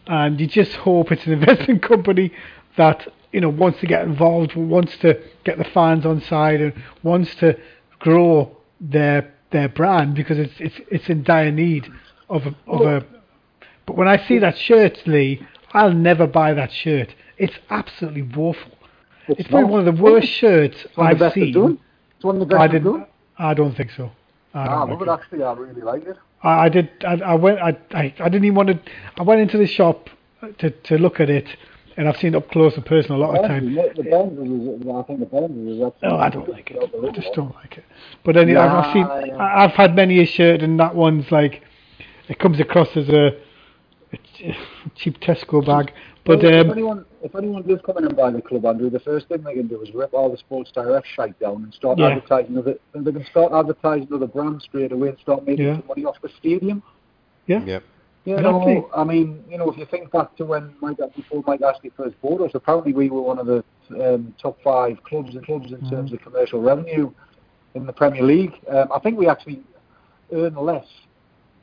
and you just hope it's an investment company that you know wants to get involved, wants to get the fans on side, and wants to grow their their brand because it's it's it's in dire need of a, of a. But when I see that shirt, Lee, I'll never buy that shirt. It's absolutely woeful. It's, probably one of the worst shirts I've the seen. It's one of the best I didn't. I don't think so. I, Ah, love like it. actually. I really like it. I, I did. I, I went. I, I. I didn't even want to. I went into the shop to to look at it, and I've seen it up close and personal a lot of times. The Benz is, I think the Benz is actually. No, I don't like it. I just don't like it. But anyway, I've, I've seen. Yeah, yeah. I- I've had many a shirt, and that one's like, it comes across as a, a cheap Tesco bag. But Well, if um, anyone, if anyone does come in and buy the club, Andrew, the first thing they can do is rip all the Sports Direct shite down and start Yeah. advertising other. And they can start advertising other brands straight away and start making Yeah. some money off the stadium. yeah, Yep. You Exactly. know, I mean, you know, if you think back to when Mike before Mike Ashley first bought us, apparently we were one of the um, top five clubs in clubs in terms of commercial revenue in the Premier League. Um, I think we actually earn less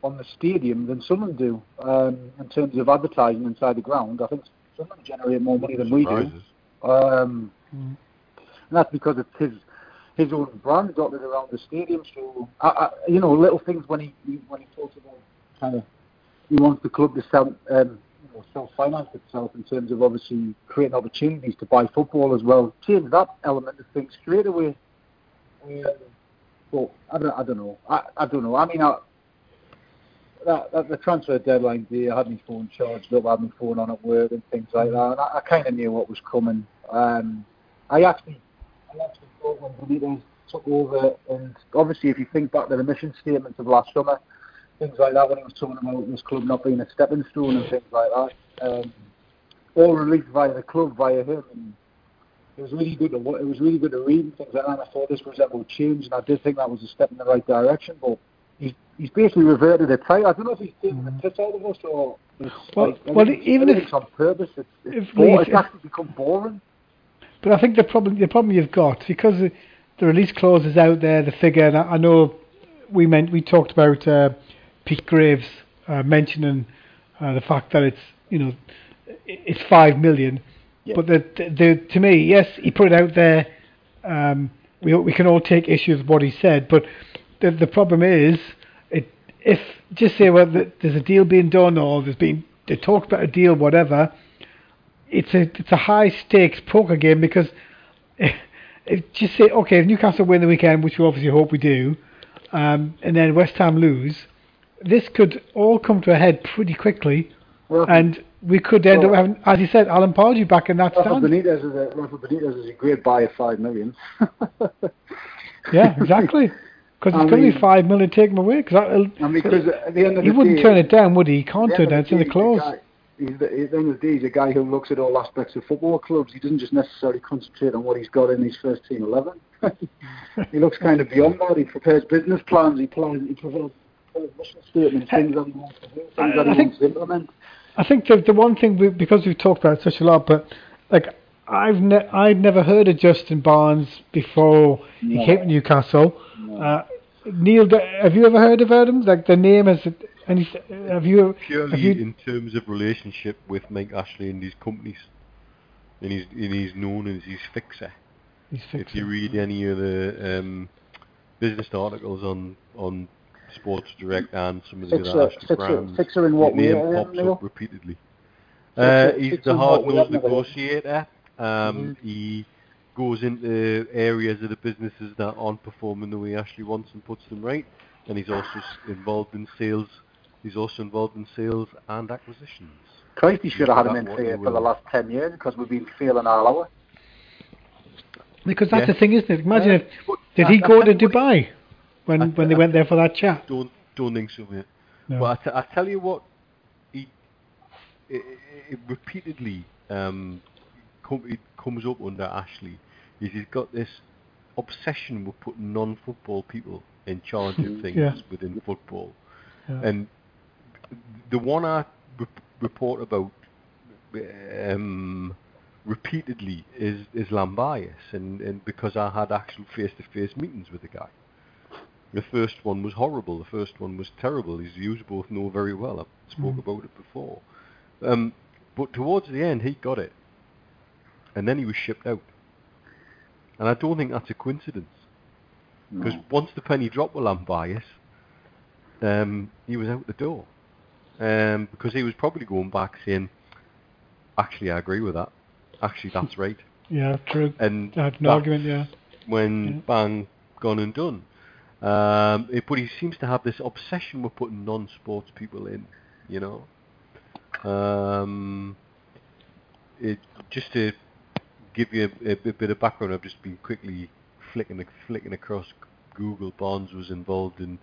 on the stadium than Sunderland do um, in terms of advertising inside the ground. I think Sunderland generate more money than we do. Surprises. Um, and that's because it's his his own brand dotted around the stadium. So, I, I, you know, little things when he, he when he talks about kind of he wants the club to self um, you know, self finance itself in terms of obviously creating opportunities to buy football as well. Change that element of things straight away. Um, but I don't, I don't know. I, I don't know. I mean, I, that, that the transfer deadline day, I had my phone charged up, I had my phone on at work and things like that, and I, I kind of knew what was coming. Um, I actually, I actually thought when Benitez took over, and obviously if you think back to the mission statements of last summer, things like that, when he was talking about this club not being a stepping stone and things like that, um, all released via the club via him. And it was really good to it was really good to read and things like that. And I thought this resembled change, and I did think that was a step in the right direction. But he's he's basically reverted it. I don't know if he's taking the piss out of us or it's Mm-hmm. Well- like, well, everything's- even if- everything's on purpose. It's it's, if bo- it's actually become boring. But I think the problem the problem you've got because the, the release clause is out there, the figure. And I, I know we meant we talked about uh, Pete Graves uh, mentioning uh, the fact that it's you know it's five million. Yeah. But the, the, the to me, yes, he put it out there. Um, we we can all take issue with what he said, but the the problem is it if just say well th- there's a deal being done or there's been they talked about a deal whatever it's a it's a high stakes poker game because if, just say okay, if Newcastle win the weekend, which we obviously hope we do, um, and then West Ham lose, this could all come to a head pretty quickly, Well, and we could end Well- up having, as you said, Alan Pardew back in that Rafa stand. Benitez is a Rafa Benitez is a great buy at five million. Yeah, exactly. Because it's going to be five million take him away. Because and because at the end of he the wouldn't day, turn it down, would he? He can't turn it down. of It's in the clause. He's the, at the end of the day, he's a guy who looks at all aspects of football clubs. He doesn't just necessarily concentrate on what he's got in his first team eleven. he looks kind of beyond that. He prepares business plans. He plans. He prepares prepares mission statements, things that he wants to do, things I- that I he think- to implement. I think the the one thing we, because we've talked about it such a lot, but like I've ne- I'd never heard of Justin Barnes before he came to Newcastle. No. Uh, Neil, have you ever heard about him? Like the name has any? Have you? Purely Have you- in terms of relationship with Mike Ashley and his companies. And he's, and he's known as his fixer. He's If you read any of the um, business articles on on Sports Direct and some of the Fixer, other Ashley fixer, brands, fixer in what his way? name um, pops up repeatedly. Uh, he's fixer the in what way? hard-nosed I've never heard. negotiator. Um, He goes into areas of the businesses that aren't performing the way Ashley wants and puts them right. And he's also involved in sales. He's also involved in sales and acquisitions. Christ, he should have had him in what for, the last ten years because we've been failing our hour. Because that's Yeah. the thing, isn't it? Imagine if did he I go to you what- Dubai when I- when they I- went there for that chat? Don't don't think so, mate. No. But I, t- I tell you what, he it, it repeatedly um, com- it comes up under Ashley is he's got this obsession with putting non-football people in charge of things Yeah. within football, Yeah. and the one I re- report about um, repeatedly is is Llambias, and, and because I had actual face-to-face meetings with the guy. The first one was horrible. The first one was terrible. As you both know very well, I spoke Mm. about it before. Um, but towards the end, he got it, and then he was shipped out. And I don't think that's a coincidence, because No. once the penny dropped with Llambias, um, he was out the door. Um, because he was probably going back saying, "Actually, I agree with that. Actually, that's right." Yeah, true. And I had an argument. Yeah. when Yeah. bang gone and done. Um, it- but he seems to have this obsession with putting non-sports people in, you know. Um, it, just to give you a, a bit of background, I've just been quickly flicking flicking across Google. Barnes was involved in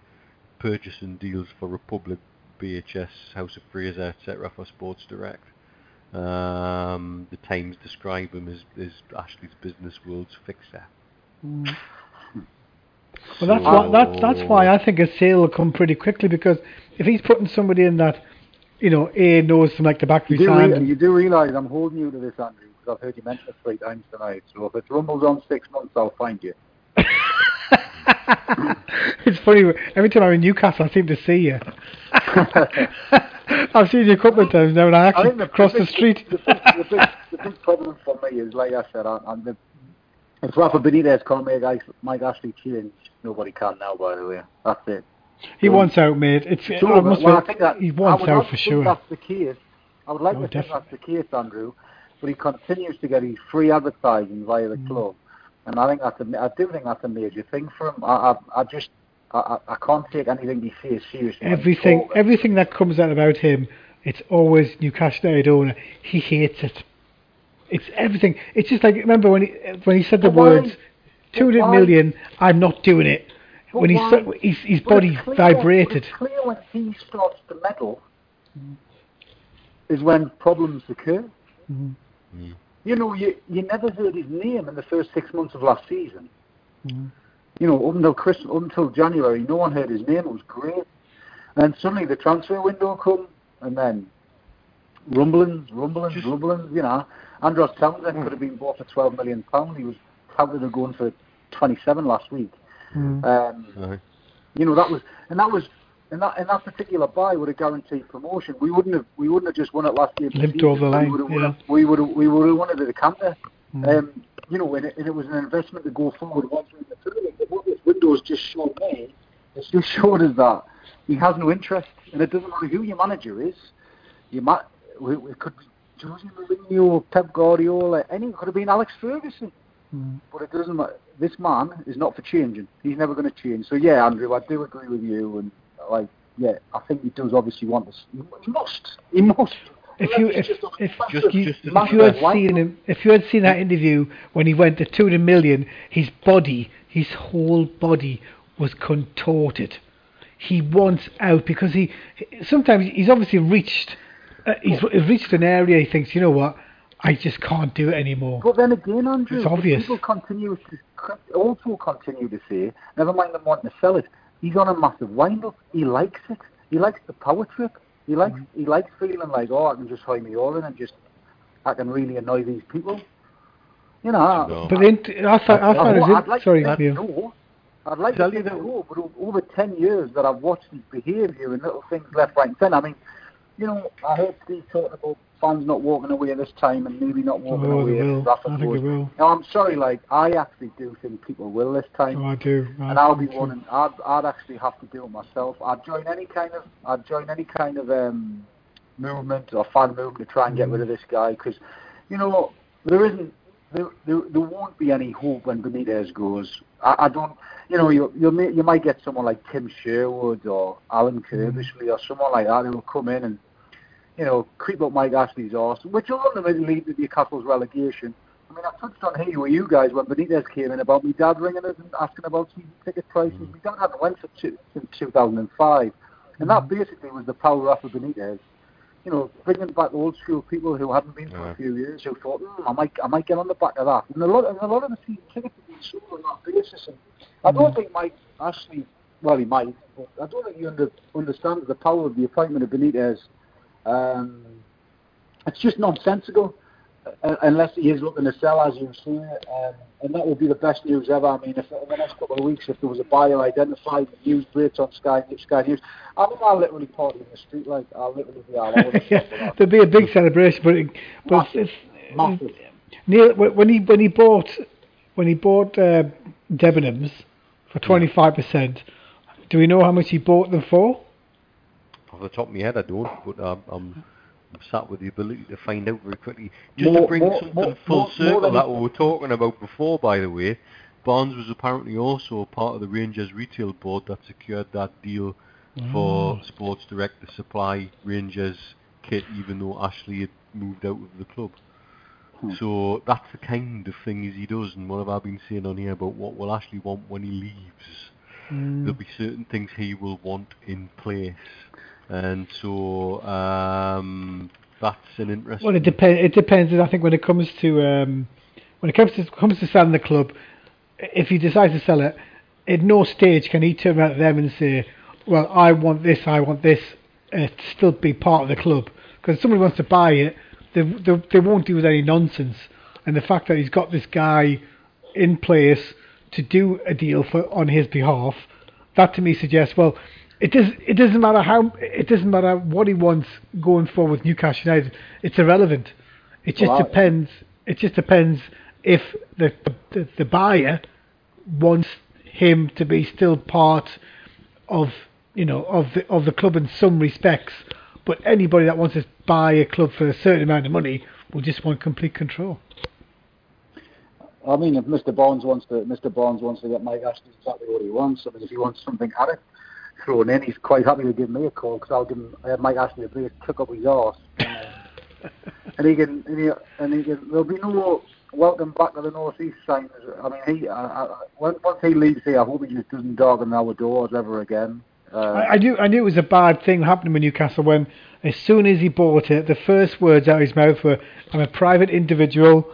purchasing deals for Republic, BHS, House of Fraser, etc. for Sports Direct. Um, the Times describe him as, as Ashley's business world's fixer. Mm. Well, that's why that's that's why I think a sale will come pretty quickly because if he's putting somebody in that, you know, A knows from like the back of his hand. rea- you do realise I'm holding you to this, Andrew, because I've heard you mention it three times tonight. So if it rumbles on six months, I'll find you. it's funny. Every time I'm in Newcastle, I seem to see you. I've seen you a couple of times now, and I I actually think the, cross the, the street. The, big, the, big, the big problem for me is, like I said, I, I'm the, if Rafa Benitez can't make Mike Ashley change, nobody can now. By the way, that's it. He Well, wants out, mate. It's True, I must well, think that he wants out for sure. That's the case. I would like Oh, to think definitely. that's the case, Andrew. But he continues to get his free advertising via the Mm. club, and I think that's a, I do think that's a major thing for him. I, I, I just, I, I I can't take anything he says seriously. Everything, everything that comes out about him, it's always Newcastle United owner. He hates it. It's everything. It's just like remember when he when he said the But why? words But two hundred why? million. I'm not doing it. But when he why? said his, his body it's clear- vibrated. It's clear when he starts to meddle is when problems occur. Mhm. Mm. You know, you you never heard his name in the first six months of last season. Mhm. You know, until Christmas, until January, no one heard his name. It was great. And then suddenly the transfer window come, and then rumblings, rumblings, Just- rumblings. You know, Andros Townsend Mm. could have been bought for twelve million pound. He was touted of going for twenty-seven last week. Mhm. Um, Aye. you know that was and that was in that in that particular buy would have guaranteed promotion. We wouldn't have we wouldn't have just won it last year. Limped over the line, We would have, yeah. we would have we would have won it at the counter. Mhm. Um, you know, and it, and it was an investment to go forward once we're in the tournament. But what this window has just showed me, it's just showed us that he has no interest, and it doesn't matter who your manager is. You might it could be Jose Mourinho, Pep Guardiola, any could have been Alex Ferguson. Mhm. But it doesn't matter. This man is not for changing. He's never going to change. So yeah, Andrew, I do agree with you. And like, yeah, I think he does obviously want this. He must. He must. If you if he's just on a if, massive- you, just- if you had seen him, if you had seen that interview when he went to two hundred million, his body, his whole body was contorted. He wants out because he sometimes he's obviously reached uh, he's he's reached an area he thinks you know what I just can't do it anymore. But then again, Andrew, It's obvious. people continue to also continue to say, never mind them wanting to sell it. He's on a massive wind up. He likes it. He likes the power trip. He likes Mm. he likes feeling like oh I can just hide me all in and just I can really annoy these people. You know. No. But then I thought I I'd, thought it I'd like sorry, to Neil. know. I'd like Tell to you say that- no, but over ten years that I've watched his behaviour and little things left, right, and centre. I mean, you know, I heard Steve talking about fans not walking away this time and maybe not walking Oh, away. they will. Rafa I think will. No, I'm sorry. Like I actually do think people will this time, Oh, I do. and I'll be one. And I'd, I'd actually have to do it myself. I'd join any kind of, I'd join any kind of um, movement or fan movement to try and get rid of this guy because, you know, there isn't, there, there, there won't be any hope when Benitez goes. I, I don't, you know, you you may, you might get someone like Tim Sherwood or Alan mm. Curbishley or someone like that who will come in and, you know, creep up Mike Ashley's arse, which will ultimately lead to Newcastle's relegation. I mean, I touched on here with you guys when Benitez came in about me dad ringing us and asking about season ticket prices. Mm. My dad hadn't went for two, since 2005, and that mm. basically was the power of Benitez. You know, bringing back old school people who hadn't been for Yeah. a few years who thought, mm, I might, I might get on the back of that. And a lot, and a lot of the season tickets have been sold on that basis. And I don't think Mike Ashley, well, he might, but I don't think he under, understands the power of the appointment of Benitez. Um, it's just nonsensical unless he is looking to sell, as you say, um, and that would be the best news ever. I mean, if in the next couple of weeks, if there was a buyer identified, the news breaks on Sky Sky News, I mean, I'll literally party in the street like I'll literally be out. Yeah, there'd be a big celebration, but it, but Massive. it's, Massive. Neil, when he when he bought when he bought uh, Debenhams for twenty five percent, do we know how much he bought them for? Off the top of my head, I don't, but um, I'm, I'm sat with the ability to find out very quickly. Just More- to bring more- something more- full circle that we were talking about before, by the way, Barnes was apparently also part of the Rangers retail board that secured that deal for Sports Direct to supply Rangers kit, even though Ashley had moved out of the club. Hmm. So that's the kind of thing as he does, and what have I been saying on here about what will Ashley want when he leaves? There'll be certain things he will want in place, and so um, that's an interesting. Well, it depends. It depends. I think when it comes to um, when it comes to comes to selling the club, if he decides to sell it, at no stage can he turn around to them and say, "Well, I want this, I want this," and it still be part of the club. Because if somebody wants to buy it, they, they they won't do with any nonsense. And the fact that he's got this guy in place to do a deal for on his behalf, that to me suggests well. It does. It doesn't matter how. It doesn't matter what he wants going forward with Newcastle United. It's irrelevant. It just depends. It just depends if the, the the buyer wants him to be still part of you know of the of the club in some respects. But anybody that wants to buy a club for a certain amount of money will just want complete control. I mean, if Mr. Barnes wants to, Mr. Barnes wants to get Mike Ashley exactly what he wants. I mean, if he wants something at it thrown in, he's quite happy to give me a call because I'll give him, I have Mike Ashley a big kick up his arse, and he can, and he, and he can. There'll be no welcome back to the northeast signs. I mean, he, I, I, once once he leaves here, I hope he just doesn't darken our doors ever again. Uh, I, I knew I knew it was a bad thing happening with Newcastle when as soon as he bought it, the first words out of his mouth were, "I'm a private individual,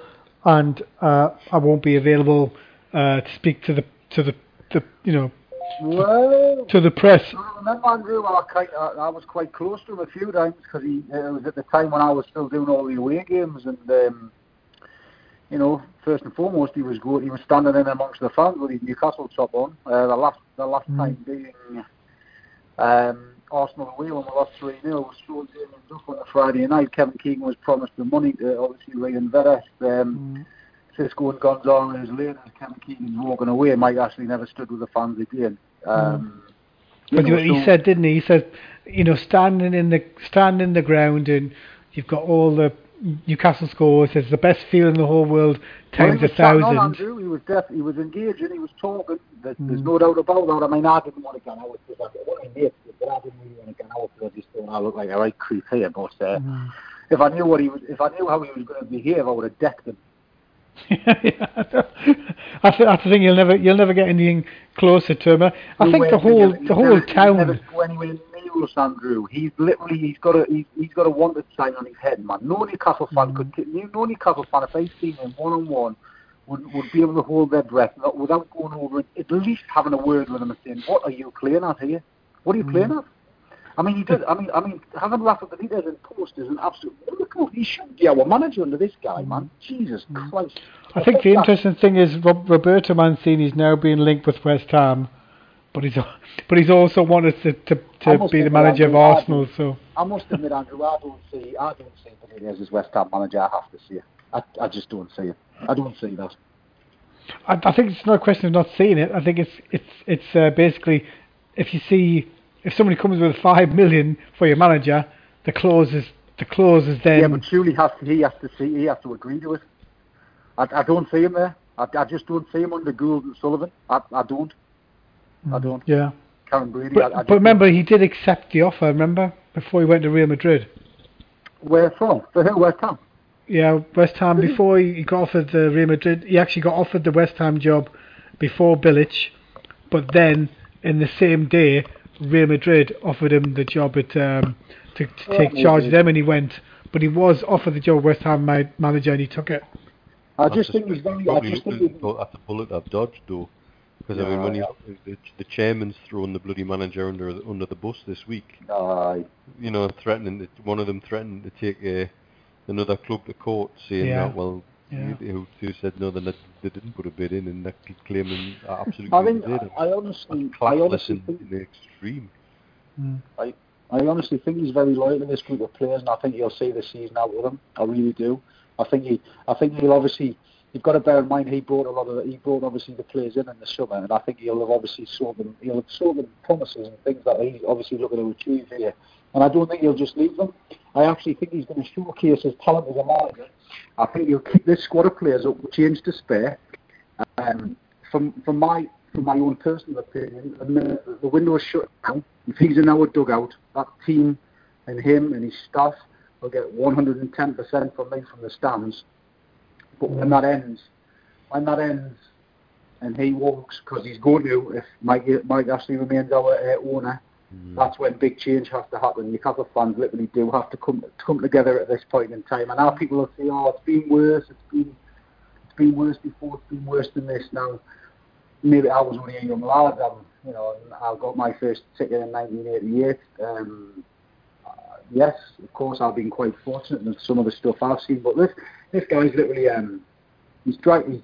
and uh, I won't be available uh, to speak to the to the, the you know well, to the press." I remember Andrew. I, kind I, I was quite close to him a few times because he uh, it was at the time when I was still doing all the away games, and um, you know, first and foremost, he was good. He was standing in amongst the fans with his Newcastle top on. Uh, the last the last Mm. time being um, Arsenal away when we lost three 0 was Damien Duff on a Friday night. Kevin Keegan was promised the money to obviously reinvest. Um, Xisco and Gonzalez later, Kevin Keegan's walking away. Mike Ashley never stood with the fans again. Um, you But know, he so- said, didn't he? He said, you know, standing in the standing the ground and you've got all the Newcastle scores. It's the best feeling in the whole world times he a chatting on, thousand. Andrew. He was def- he was engaging, he was talking. There's, there's Mm. no doubt about that. I mean, I didn't want to get out because I of mates did, but I didn't really want to get out because I just thought I looked like a right creep here. But uh, Mm. if I knew what he was, if I knew how he was going to behave, I would have decked him. I think I think you'll never you'll never get anything closer to him. I think the whole the whole never, He's never town. go anywhere near us, Andrew. He's literally he's got a he's, he's got a wanted sign on his head, man. No Newcastle fan Mm. could no Newcastle fan if they seen him one on one would would be able to hold their breath without going over and at least having a word with him and saying, "What are you playing at here? What are you Mm. playing at?" I mean, he did. I mean, I mean, having Rafa Benitez in post is an absolute miracle. He should be our manager under this guy, man. Jesus Christ! Mm. I think the interesting thing is Rob, Roberto Mancini is now being linked with West Ham, but he's but he's also wanted to to, to be the manager of I Arsenal. So I must admit, Andrew, I don't see, I don't see Benitez as West Ham manager. I have to see it. I, I just don't see it. I don't see that. I, I think it's not a question of not seeing it. I think it's it's it's uh, basically if you see if somebody comes with five million for your manager, the clause is the clause is then yeah, but surely has to, he has to see, he has to agree to it. I, I don't see him there. I, I just don't see him under Gold and Sullivan. I, I don't. I hmm, don't. yeah. Karren Brady. But, I, I but remember, he did accept the offer. Remember before he went to Real Madrid. where from? For who? West Ham. Yeah, West Ham. Before he he got offered the Real Madrid, he actually got offered the West Ham job before Bilic, but then in the same day, Real Madrid offered him the job at um, to, to Oh, take charge of them, and he went. But he was offered the job of West Ham manager, and he took it. I That's just think he's very. I probably just think looking he's, at bullet I've dodged though, because I mean when Yeah. you the, the chairman's thrown the bloody manager under the, under the bus this week. Aye. You know, threatening that one of them threatened to take a, another club to court, saying Yeah. that well, Yeah. who, who said no, then that they didn't put a bid in, and that claiming absolutely I think did. I, I honestly, I honestly in, think in the extreme. Hmm. I I honestly think he's very loyal to this group of players, and I think he'll see the season out with them. I really do. I think he, I think he'll obviously. You've got to bear in mind he brought a lot of he brought obviously the players in in the summer, and I think he'll have obviously sold them he'll have sold them promises and things that he's obviously looking to achieve here. And I don't think he'll just leave them. I actually think he's going to showcase his talent as a manager. I think he'll keep this squad of players up change to spare. Um, from from my from my own personal opinion, the the window is shut down, if he's in our dugout, that team and him and his staff will get 110% from me from the stands. But when that ends, when that ends, and he walks, because he's going to, if Mike, Mike Ashley remains our uh, owner, that's when big change has to happen. Newcastle fans literally do have to come come together at this point in time. And now people will say, "Oh, it's been worse. It's been it's been worse before. It's been worse than this." Now, maybe I was only a young lad. Um, you know, I got my first ticket in 1988. Um, uh, yes, of course, I've been quite fortunate in some of the stuff I've seen. But this this guy's literally um, he's trying. He's,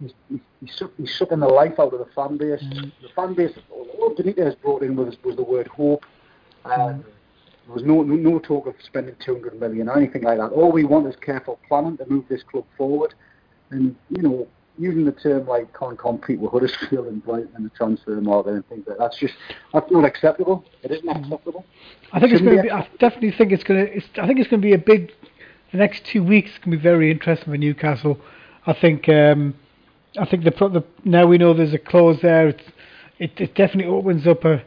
he's, he's, he's, suck, he's sucking the life out of the fan base. The fan base, all Benitez brought in was, was the word hope. Um, there was no, no talk of spending 200 million or anything like that. All we want is careful planning to move this club forward. And, you know, using the term like can't compete with Huddersfield and Brighton in the transfer market and things like that, that's just, that's not acceptable. It isn't acceptable. I think it's going to be be. I definitely think it's going to. It's, I think it's going to be a big. The next two weeks can be very interesting for Newcastle. I think. Um, I think the, the now we know there's a clause there. It's, it, it definitely opens up a.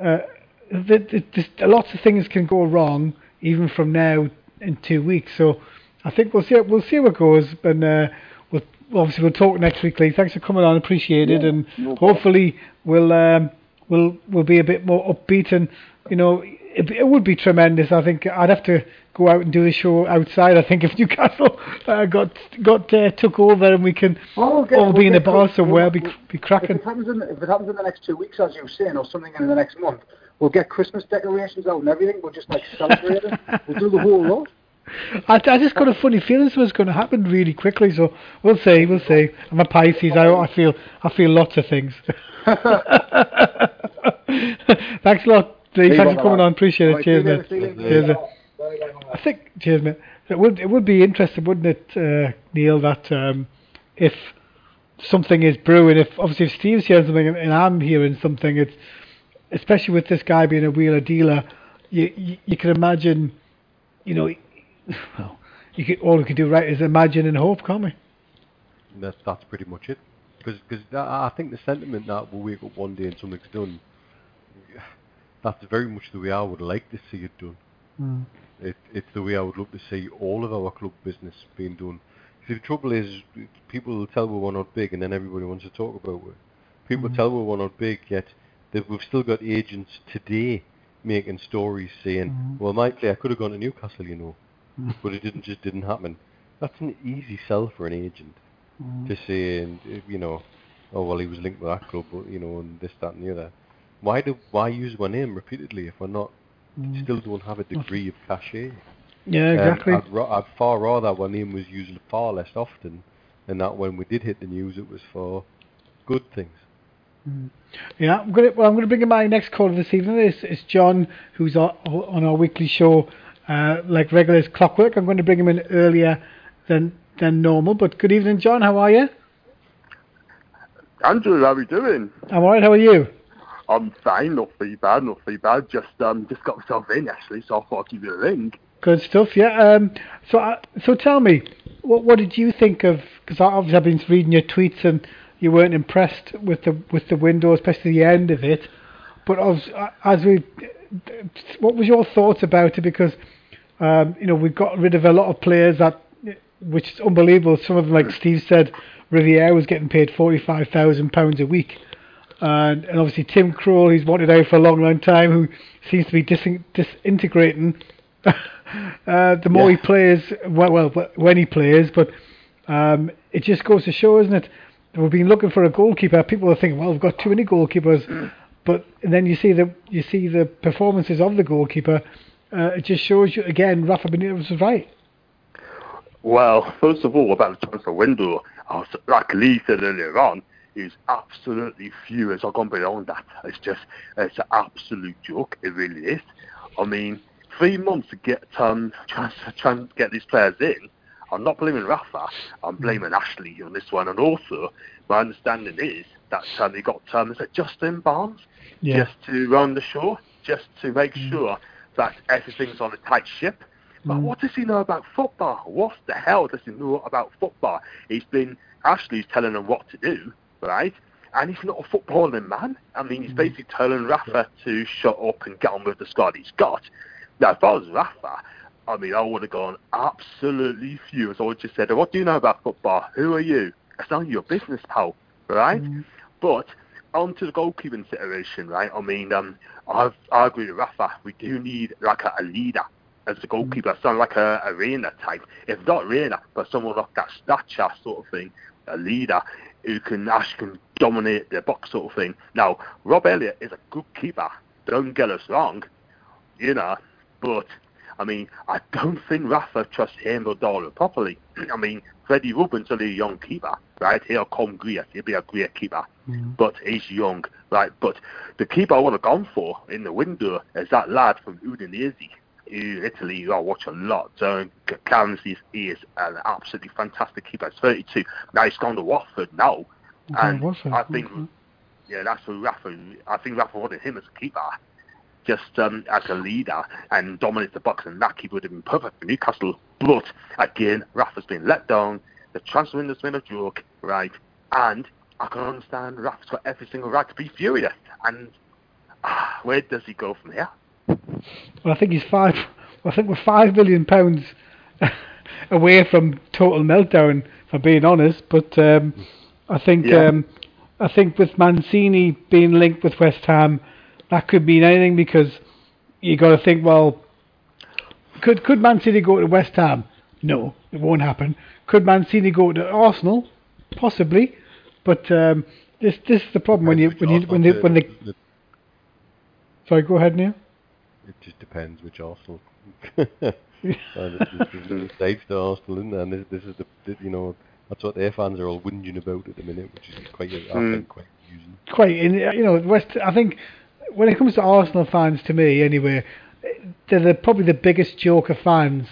Uh, the, the, lots of things can go wrong even from now in two weeks. So I think we'll see. We'll see how it goes. And uh, we'll obviously we'll talk next week, Lee. Thanks for coming on. Appreciate it. Yeah, And no hopefully we'll um, will we'll be a bit more upbeat and you know it, it would be tremendous. I think I'd have to go out and do the show outside. I think if Newcastle uh, got got uh, took over and we can Well, we'll get- all we'll be in a bar somewhere, we'll- be we'll- be If cracking. it happens in if it happens in the next two weeks, as you were saying, or something in the next month, we'll get Christmas decorations out and everything. We'll just like celebrate it. We'll do the whole lot. I, I just got a funny feeling this was going to happen really quickly. So we'll see, we'll see. I'm a Pisces. I, I feel I feel lots of things. Thanks a lot, Dave. Leave Thanks for coming on. Appreciate it. Cheers, mate. later, see you later. Cheers, mate. I think, cheers, mate. It would it would be interesting, wouldn't it, uh, Neil, that um, if something is brewing, if obviously if Steve's hearing something and, and I'm hearing something, it's especially with this guy being a wheeler dealer, you you, you can imagine, you know, well, you could, all we can do right is imagine and hope, can't we? That's that's pretty much it. Because I think the sentiment that we'll wake up one day and something's done, that's very much the way I would like to see it done. Hmm. It, it's the way I would love to see all of our club business being done. See, the trouble is, people will tell we're not big, and then everybody wants to talk about it. People hmm. tell we're not big, yet that we've still got agents today making stories saying, hmm. "Well, my player could have gone to Newcastle, you know, but it didn't just didn't happen." That's an easy sell for an agent to say, and you know, oh well, he was linked with that club, but you know, and this, that, and the other. Why do why use my name repeatedly if we're not still don't have a degree of cachet? Yeah, Um, exactly. I'd, ra- I'd far rather our name was used far less often, and that when we did hit the news, it was for good things. Yeah, I'm gonna. Well, I'm gonna bring in my next caller this evening. It's, it's John, who's on, on our weekly show, uh, like regular as clockwork. I'm going to bring him in earlier than than normal. But good evening, John. How are you? Andrew, how are you doing? I'm alright. How are you? I'm fine, not too bad, not too bad. Just um, just got myself in actually, so I thought I'd give you a ring. Good stuff. Yeah. Um. So uh, so tell me, what what did you think of? Because obviously I've been reading your tweets and you weren't impressed with the with the window, especially the end of it. But as, as we, what was your thoughts about it? Because um, you know we've got rid of a lot of players that, which is unbelievable. Some of them, like Steve said, Riviere was getting paid forty five thousand pounds a week. And, and obviously Tim Krul, he's wanted out for a long, long time, who seems to be dis- disintegrating uh, the more he plays, well, well, when he plays, but um, it just goes to show, isn't it? We've been looking for a goalkeeper. People are thinking, well, we've got too many goalkeepers, but and then you see the you see the performances of the goalkeeper. Uh, it just shows you again. Rafa Benitez was right. Well, first of all, about the transfer window, like Lee said earlier on, is absolutely furious. I can't beyond that. It's just, it's an absolute joke. It really is. I mean, three months to get um, trying, trying to get these players in. I'm not blaming Rafa. I'm blaming Ashley on this one. And also, my understanding is that um, they got um, is it Justin Barnes Yeah. just to run the show, just to make sure that everything's on a tight ship. But what does he know about football? What the hell does he know about football? He's been Ashley's telling him what to do, right? And he's not a footballing man. I mean, he's mm-hmm. basically telling Rafa to shut up and get on with the squad he's got. Now, if I was Rafa, I mean, I would have gone absolutely furious. I would just said, "What do you know about football? Who are you? It's none of your business, pal." Right? Mm-hmm. But on to the goalkeeping situation, right? I mean, um, I've, I agree with Rafa. We do need like a, a leader as a mm-hmm. goalkeeper, sound like a arena type. If not arena, but someone like that stature sort of thing, a leader who can actually can dominate the box sort of thing. Now, Rob Elliott is a good keeper. Don't get us wrong, you know, but I mean, I don't think Rafa trusts him or Darlow properly. I mean, Freddie Rubin's only a young keeper, right? He'll come great. He'll be a great keeper, but he's young, right? But the keeper I would have gone for in the window is that lad from Udinese. Italy, who I watch a lot. So Karnezis, he is an absolutely fantastic keeper. He's 32. Now he's gone to Watford now, and Watford, I think, okay. yeah, that's for Rafa. I think Rafa wanted him as a keeper just um, as a leader and dominate the box, and that keeper would have been perfect for Newcastle. But again, Rafa's been let down. The transfer window's been a joke, right? And I can understand Rafa's got every single right to be furious. And ah, where does he go from here? Well, I think he's five. Well, I think we're five million pounds away from total meltdown, if I'm being honest. But um, I think Yeah. um, I think with Mancini being linked with West Ham, that could mean anything because you got to think, well, could could Mancini go to West Ham? No, it won't happen. Could Mancini go to Arsenal? Possibly, but um, this this is the problem when you when you when they when they. Sorry, go ahead, Neil. It just depends which Arsenal. and there's, there's little to Arsenal, isn't there? And this, this is the, the, you know, that's what their fans are all whinging about at the minute, which is quite, I hmm. think, quite amusing. quite in you know West. I think when it comes to Arsenal fans, to me anyway, they're the, probably the biggest joker fans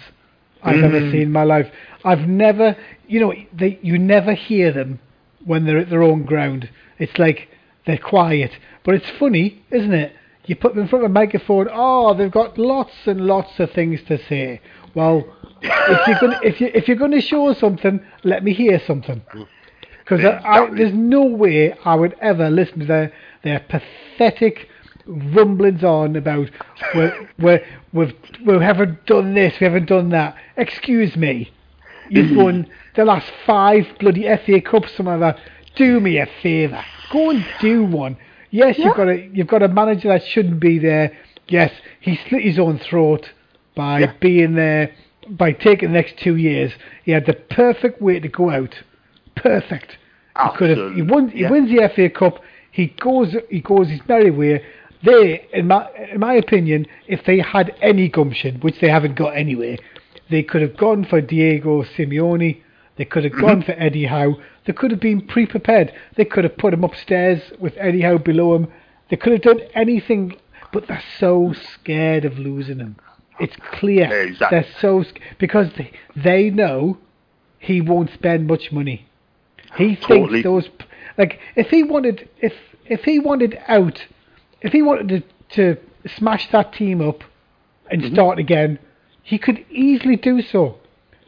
I've ever hmm. seen in my life. I've never, you know, they you never hear them when they're at their own ground. It's like they're quiet, but it's funny, isn't it? You put them in front of a microphone. Oh, they've got lots and lots of things to say. Well, if you're going if you if you're going to show something, let me hear something. Mm. Because there's no way I would ever listen to their their pathetic rumblings on about we're, we're, we've we haven't done this, we haven't done that. Excuse me, you've mm-hmm. won the last five bloody FA Cups, something like that. Do me a favour, go and do one. Yes, you've got a you've got a manager that shouldn't be there. Yes, he slit his own throat by Yeah. being there, by taking the next two years. He had the perfect way to go out. Perfect. He could have. He won. He Yeah. wins the FA Cup. He goes. He goes his merry way. They, in my in my opinion, if they had any gumption, which they haven't got anyway, they could have gone for Diego Simeone. They could have mm-hmm. gone for Eddie Howe. They could have been pre-prepared. They could have put him upstairs with Howe below him. They could have done anything, but they're so scared of losing him. It's clear. Exactly. They're so sc- because they, they know he won't spend much money. He Totally. thinks those like if he wanted if if he wanted out if he wanted to, to smash that team up and Mm-hmm. start again, he could easily do so.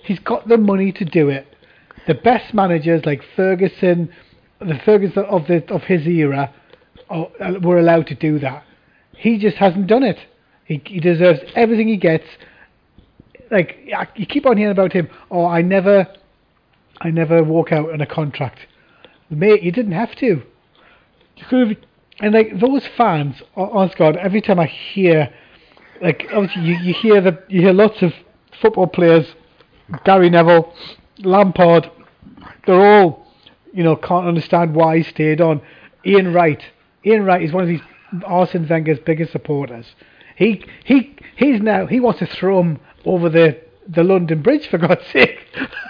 He's got the money to do it. The best managers like Ferguson, the Ferguson of the of his era, are, uh, were allowed to do that. He just hasn't done it. He, he deserves everything he gets. Like you keep on hearing about him. Oh, I never, I never walk out on a contract. Mate, you didn't have to. You could have, and like those fans, hon- honest God, every time I hear, like obviously you, you hear the you hear lots of football players, Gary Neville, Lampard, they're all, you know, can't understand why he stayed on. Ian Wright, Ian Wright is one of these Arsene Wenger's biggest supporters. He he he's now he wants to throw him over the the London Bridge for God's sake.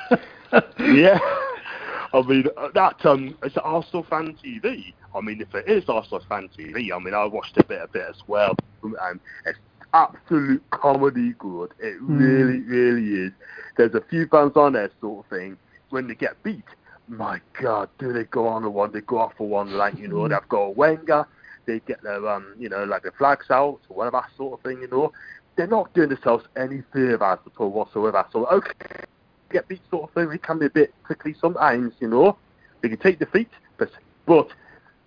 yeah. I mean, uh, that um, it's Arsenal fan TV. I mean, if it is Arsenal fan TV, I mean, I watched a bit of it as well, and it's absolute comedy good. It really, really is. There's a few fans on there, sort of thing. When they get beat, my God, do they go on the one? They go off for one, like you know, they've got a Wenger. They get their um, you know, like their flags out or whatever sort of thing, you know. They're not doing themselves any favours at all whatsoever. So okay, get beat sort of thing. It can be a bit prickly sometimes, you know. They can take defeat, but but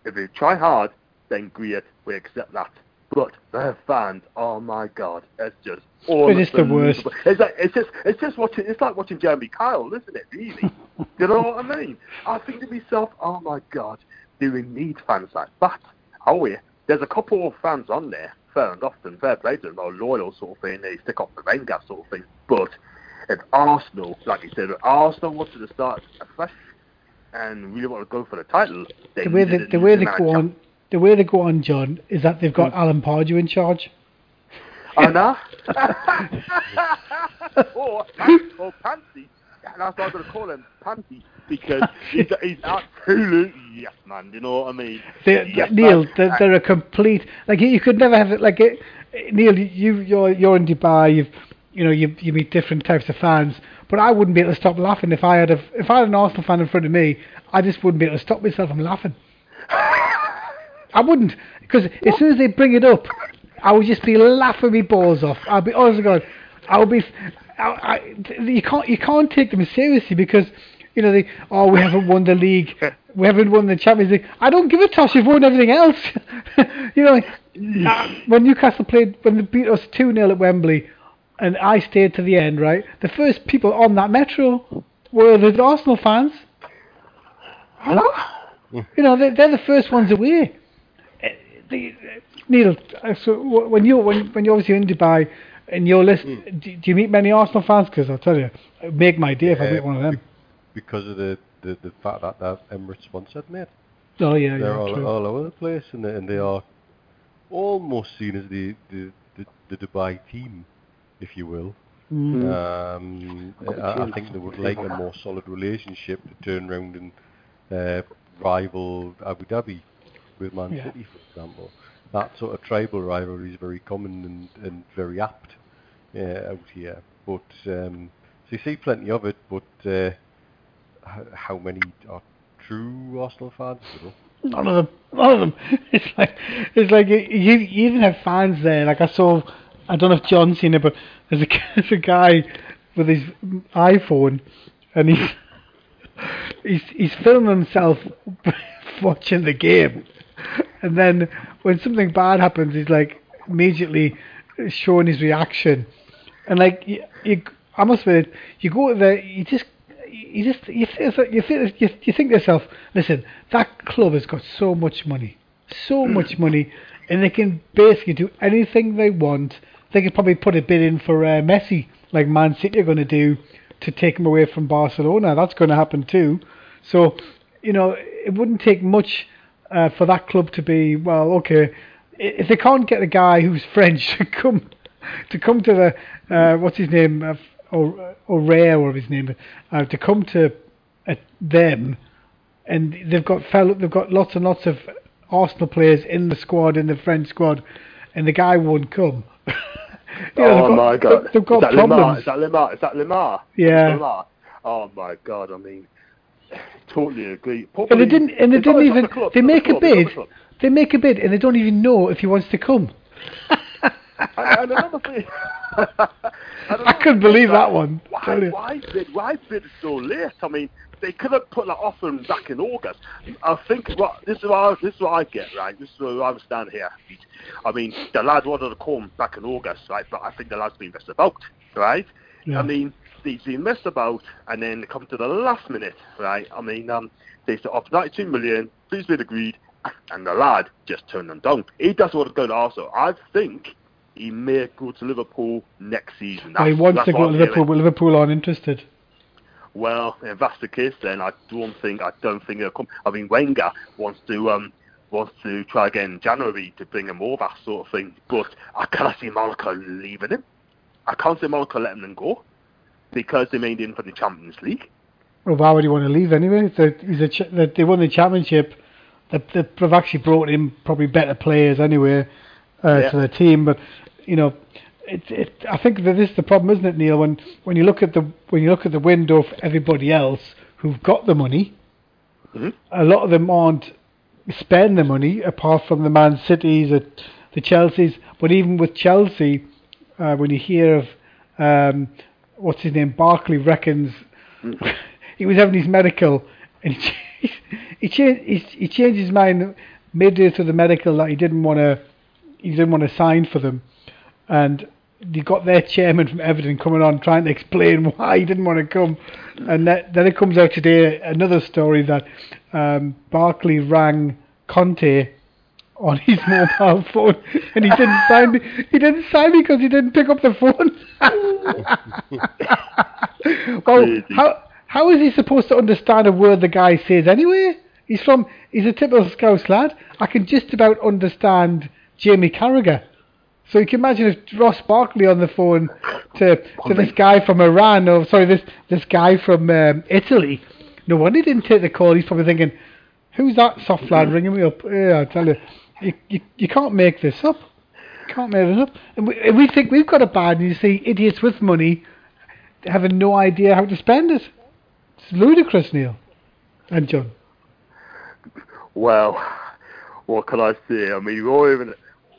if they try hard, then great, we accept that. But their fans, oh my god, it's just It is the worst. It's like it's just it's just watching it's like watching Jeremy Kyle, isn't it? Really, you know what I mean? I think to myself, oh my god, do we need fans like that? Oh yeah, there's a couple of fans on there, fair and often, fair play to them, are loyal sort of thing. They stick up the Wenger sort of thing, but if Arsenal, like you said, if Arsenal wanted to start afresh and really want to go for the title, they the way they, the way they go on, the way they go on, John, is that they've got Alan Pardew in charge. I know. or, or Panty. That's what I'm going to call him, Panty, because he's, he's absolutely yes man. Do You know what I mean? They, Yes, Neil, they're, uh, they're a complete like you, you could never have it like it. Neil, you you're you're in Dubai. You've you know you you meet different types of fans, but I wouldn't be able to stop laughing if I had a if I had an Arsenal fan in front of me. I just wouldn't be able to stop myself from laughing. I wouldn't because as soon as they bring it up, I would just be laughing my balls off. I'll be honest God, I would be. I, I, you can't you can't take them seriously because you know they oh we haven't won the league, we haven't won the Champions League. I don't give a toss. You've won everything else. you know uh, when Newcastle played when they beat us two 0 at Wembley, and I stayed to the end. Right, the first people on that metro were the Arsenal fans. Hello? You know, they're, they're the first ones away. Uh, the, Neil, uh, so when you when when you're obviously in Dubai, in your list, do, do you meet many Arsenal fans? Because I'll tell you, it'd make my day if I Yeah, meet one of them. because of the, the, the fact that they're Emirates sponsored, mate. Oh yeah, They're yeah, all, true. all over the place, and they, and they are almost seen as the, the, the, the Dubai team, if you will. Mm. Um, I, I think they would like a more solid relationship to turn around and uh, rival Abu Dhabi with Man Yeah. City, for example. That sort of tribal rivalry is very common and, and very apt uh, out here. But um, so you see plenty of it, but uh, how many are true Arsenal fans? None of them. None of them. It's like it's like you, you even have fans there. Like I saw, I don't know if John's seen it, but there's a there's a guy with his iPhone, and he's he's he's filming himself watching the game, and then when something bad happens, he's like immediately showing his reaction, and like you, you I must admit, you go there, you just you just you feel, you feel you, you think to yourself, listen, that club has got so much money, so much money, and they can basically do anything they want. They could probably put a bid in for uh, Messi, like Man City are going to do, to take him away from Barcelona. That's going to happen too. So, you know, it wouldn't take much uh, for that club to be well. Okay, if they can't get a guy who's French to come to come to the uh, what's his name uh, or or Rare or his name uh, to come to uh, them, and they've got fellow, they've got lots and lots of Arsenal players in the squad in the French squad, and the guy won't come. You know, oh got- my god. they've got is that problems. Lemar? Is that Lemar? Is that Lemar? Yeah. Lemar? Oh my god, I mean totally agree. And they didn't, and they not- didn't even. the They make the a club, bid. the. They make a bid, and they don't even know if he wants to come. And, and and I couldn't believe is that one. Why, why bid? Why bid so late? I mean, they could have put that offer back in August. I think what this is what I, this is what I get right. This is where I stand here. I mean, the lad wanted to come back in August, right? But I think the lad's been messed about, right? Yeah. I mean, he's been messed about, and then come to the last minute, right? I mean, um, they said up 92 million, please be agreed, and the lad just turned them down. He doesn't want to go to Arsenal. I think he may go to Liverpool next season. Well, he wants to go to Liverpool, but Liverpool aren't interested. Well, if that's the case, then I don't think I don't think he'll come. I mean, Wenger wants to um wants to try again in January to bring him over, that sort of thing. But I can't see Monaco leaving him. I can't see Monaco letting him go because they made him for the Champions League. Well, why would he want to leave anyway? They, he's a ch- they, they won the championship. They, they've actually brought in probably better players anyway uh, Yeah. to the team. But you know, it, it, I think that this is the problem, isn't it, Neil? When when you look at the when you look at the window for everybody else who've got the money, Mhm. a lot of them aren't spending the money apart from the Man Cities, the, the Chelseas. But even with Chelsea, uh, when you hear of um, what's his name, Barkley reckons he was having his medical, and he ch- he changed he, changed his mind midway through the medical that he didn't want to he didn't want to sign for them, and you got their chairman from Everton coming on trying to explain why he didn't want to come, and that, then it comes out today another story that um, Barkley rang Conte on his mobile phone, and he didn't sign. He didn't sign because he didn't pick up the phone. well, Crazy. how how is he supposed to understand a word the guy says anyway? He's from. He's a typical Scouse lad. I can just about understand Jamie Carragher. So you can imagine if Ross Barkley on the phone to to this guy from Iran, or sorry, this this guy from um, Italy. No wonder he didn't take the call. He's probably thinking, "Who's that soft lad ringing me up?" Yeah, I tell you, you you, you can't make this up. You can't make this up. And we, and we think we've got it bad, and you see idiots with money having no idea how to spend it. It's ludicrous, Neil and John. Well, what can I say? I mean, we're all even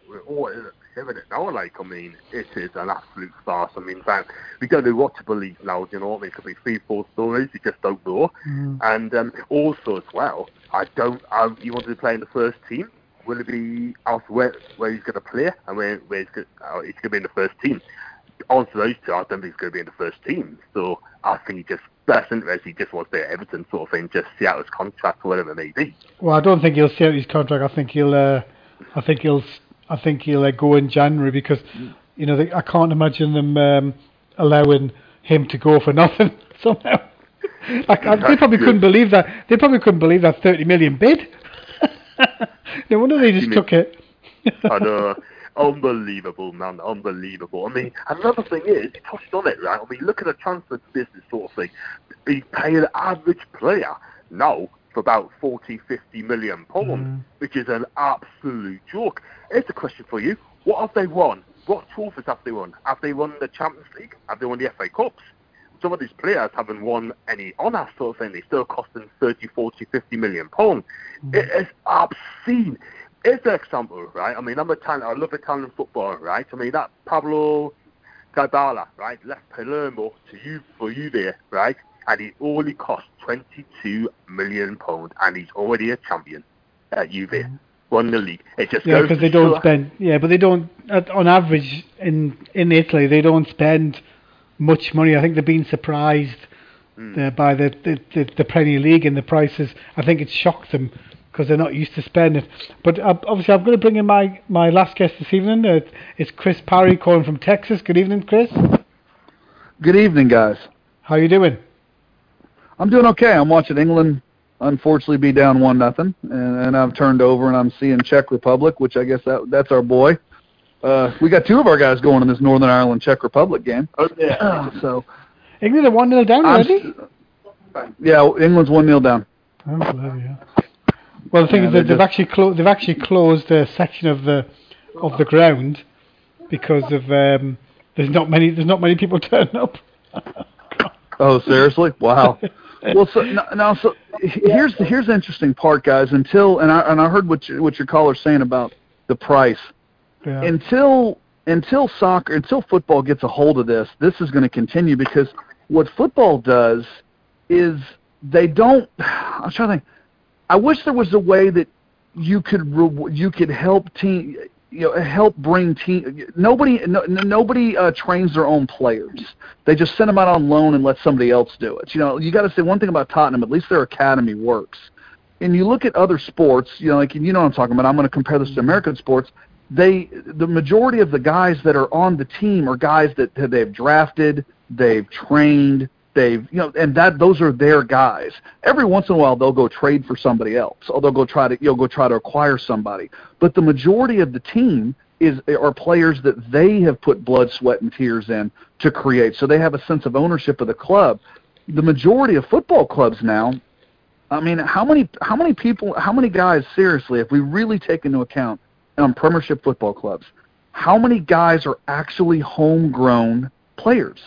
we're all it now. Like, I mean, it is an absolute farce. I mean, fact, we don't know what to believe now. Do You know what I mean? It could be three, four stories. You just don't know. And um, also, as well, I don't. Um, you want to play in the first team? Will it be elsewhere where he's going to play and where, where he's going uh, he's going to be in the first team? onto those two, I don't think he's going to be in the first team. So I think he just best interest he just wants to be at Everton sort of thing, just see out his contract or whatever it may be. Well, I don't think he'll see out his contract. I think he'll. Uh, I think he'll. I think he'll uh, go in January because, you know, they, I can't imagine them um, allowing him to go for nothing somehow. Like, I, they probably couldn't believe that. They probably couldn't believe that 30 million bid. no wonder they just took it. I know. Unbelievable, man. Unbelievable. I mean, another thing is, you touched on it, right? I mean, look at the transfer business sort of thing. He paid an average player now for about 40, 50 million pounds, Mm. which is an absolute joke. Here's a question for you. What have they won? What trophies have they won? Have they won the Champions League? Have they won the FA Cups? Some of these players haven't won any honours sort of thing. They're still costing 30, 40, 50 million pounds. Hmm. It is obscene. Here's an example, right? I mean, I'm Italian. I love Italian football, right? I mean, that Pablo Dybala, right, left Palermo to you for you there, right? And he only cost 22 million pounds, and he's already a champion at Juve. Hmm. Won the league. It just yeah, because they don't spend. Yeah, but they don't. At, on average, in in Italy, they don't spend much money. I think they've been surprised uh, by the, the, the the Premier League and the prices. I think it shocked them because they're not used to spending. But uh, obviously, I'm going to bring in my my last guest this evening. Uh, it's Chris Parry calling from Texas. Good evening, Chris. Good evening, guys. How you doing? I'm doing okay. I'm watching England unfortunately be down one nothing, and, and I've turned over and I'm seeing Czech Republic, which I guess that that's our boy. Uh, we got two of our guys going in this Northern Ireland Czech Republic game. Oh, yeah. so England are one 0 down I'm already. yeah, England's one 0 down. Oh, bloody hell. Well, the thing Yeah, is that they've actually clo- they've actually closed a section of the of the ground because of um, there's not many there's not many people turning up. Oh, seriously? Wow. well, so now, now so here's the here's the interesting part, guys. Until and I and I heard what you, what your caller's saying about the price. Until until soccer until football gets a hold of this this is going to continue because what football does is they don't i'm trying to think. I wish there was a way that you could re- you could help team you know help bring team nobody no, nobody uh, trains their own players. They just send them out on loan and let somebody else do it. You know you got to say one thing about tottenham at least their academy works. And you look at other sports, you know, like you know what I'm talking about. I'm going to compare this to American sports. They, the majority of the guys that are on the team are guys that they've drafted, they've trained, they've, you know, and that those are their guys. Every once in a while, they'll go trade for somebody else, or they'll go try to, you know, go try to acquire somebody. But the majority of the team is are players that they have put blood, sweat, and tears in to create. So they have a sense of ownership of the club. The majority of football clubs now I mean, how many how many people, how many guys seriously, if we really take into account um, Premiership football clubs, how many guys are actually homegrown players?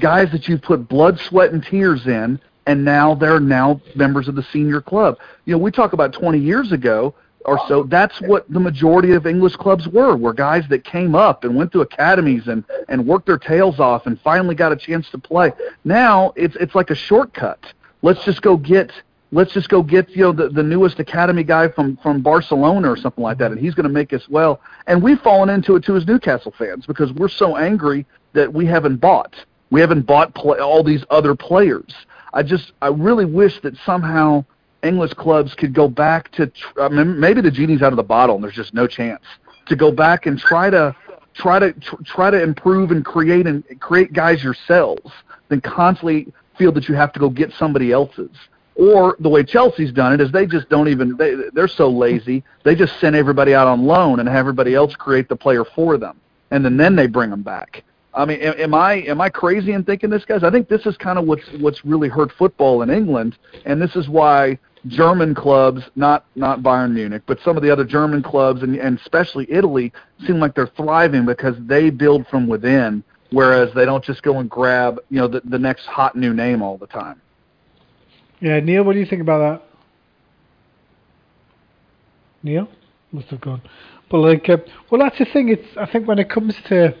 Guys that you put blood, sweat, and tears in, and now they're now members of the senior club. You know, we talk about 20 years ago or so. That's what the majority of English clubs were. Were guys that came up and went to academies and and worked their tails off and finally got a chance to play. Now it's it's like a shortcut. Let's just go get let's just go get you know the, the newest academy guy from from Barcelona or something like that, and he's going to make us well. And we've fallen into it too as Newcastle fans because we're so angry that we haven't bought. We haven't bought play, all these other players. I just I really wish that somehow English clubs could go back to tr- I mean, maybe the genie's out of the bottle and there's just no chance to go back and try to try to tr- try to improve and create and create guys yourselves than constantly feel that you have to go get somebody else's. Or the way Chelsea's done it is they just don't even they they're so lazy they just send everybody out on loan and have everybody else create the player for them and then then they bring them back. I mean, am, I am I crazy in thinking this, guys? I think this is kind of what's what's really hurt football in England, and this is why German clubs, not not Bayern Munich, but some of the other German clubs, and, and especially Italy, seem like they're thriving because they build from within, whereas they don't just go and grab you know the, the next hot new name all the time. Yeah, Neil, what do you think about that? Neil must have gone. But like, uh, well, that's the thing. It's I think when it comes to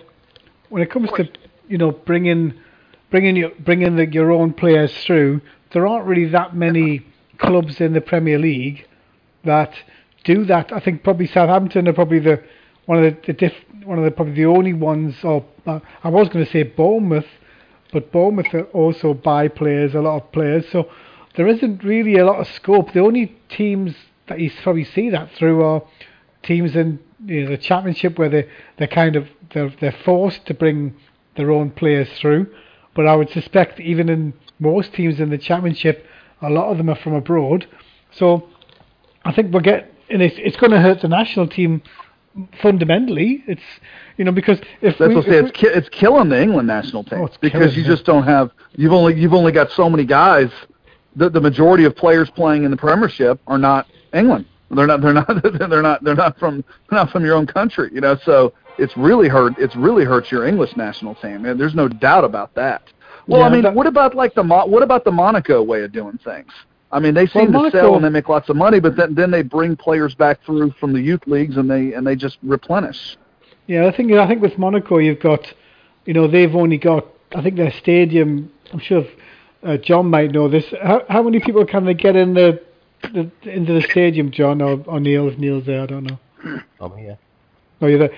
when it comes to you know bringing bringing your bringing the, your own players through, there aren't really that many clubs in the Premier League that do that. I think probably Southampton are probably the one of the, the diff, one of the probably the only ones. Or uh, I was going to say Bournemouth, but Bournemouth also buy players, a lot of players. So there isn't really a lot of scope. The only teams that you probably see that through are teams in you know, the championship where they they kind of they're they're forced to bring their own players through. But I would suspect even in most teams in the championship, a lot of them are from abroad. So I think we'll get and it's it's going to hurt the national team fundamentally. It's you know because if That's we, what I say. It's ki- it's killing the England national team Oh, because you them. just don't have you've only you've only got so many guys. The the majority of players playing in the Premiership are not England. They're not they're not they're not they're not from they're not from your own country. You know, so it's really hurt. It's really hurts your English national team. And there's no doubt about that. Well, Yeah, I mean, what about like the what about the Monaco way of doing things? I mean, they seem Well, to sell and they make lots of money, but then then they bring players back through from the youth leagues and they and they just replenish. Yeah, I think I think with Monaco you've got, you know, they've only got. I think their stadium. I'm sure uh, John might know this. How how many people can they get in the, the into the stadium, John or, or Neil? If Neil's there, I don't know. I'm here. Oh, you're there.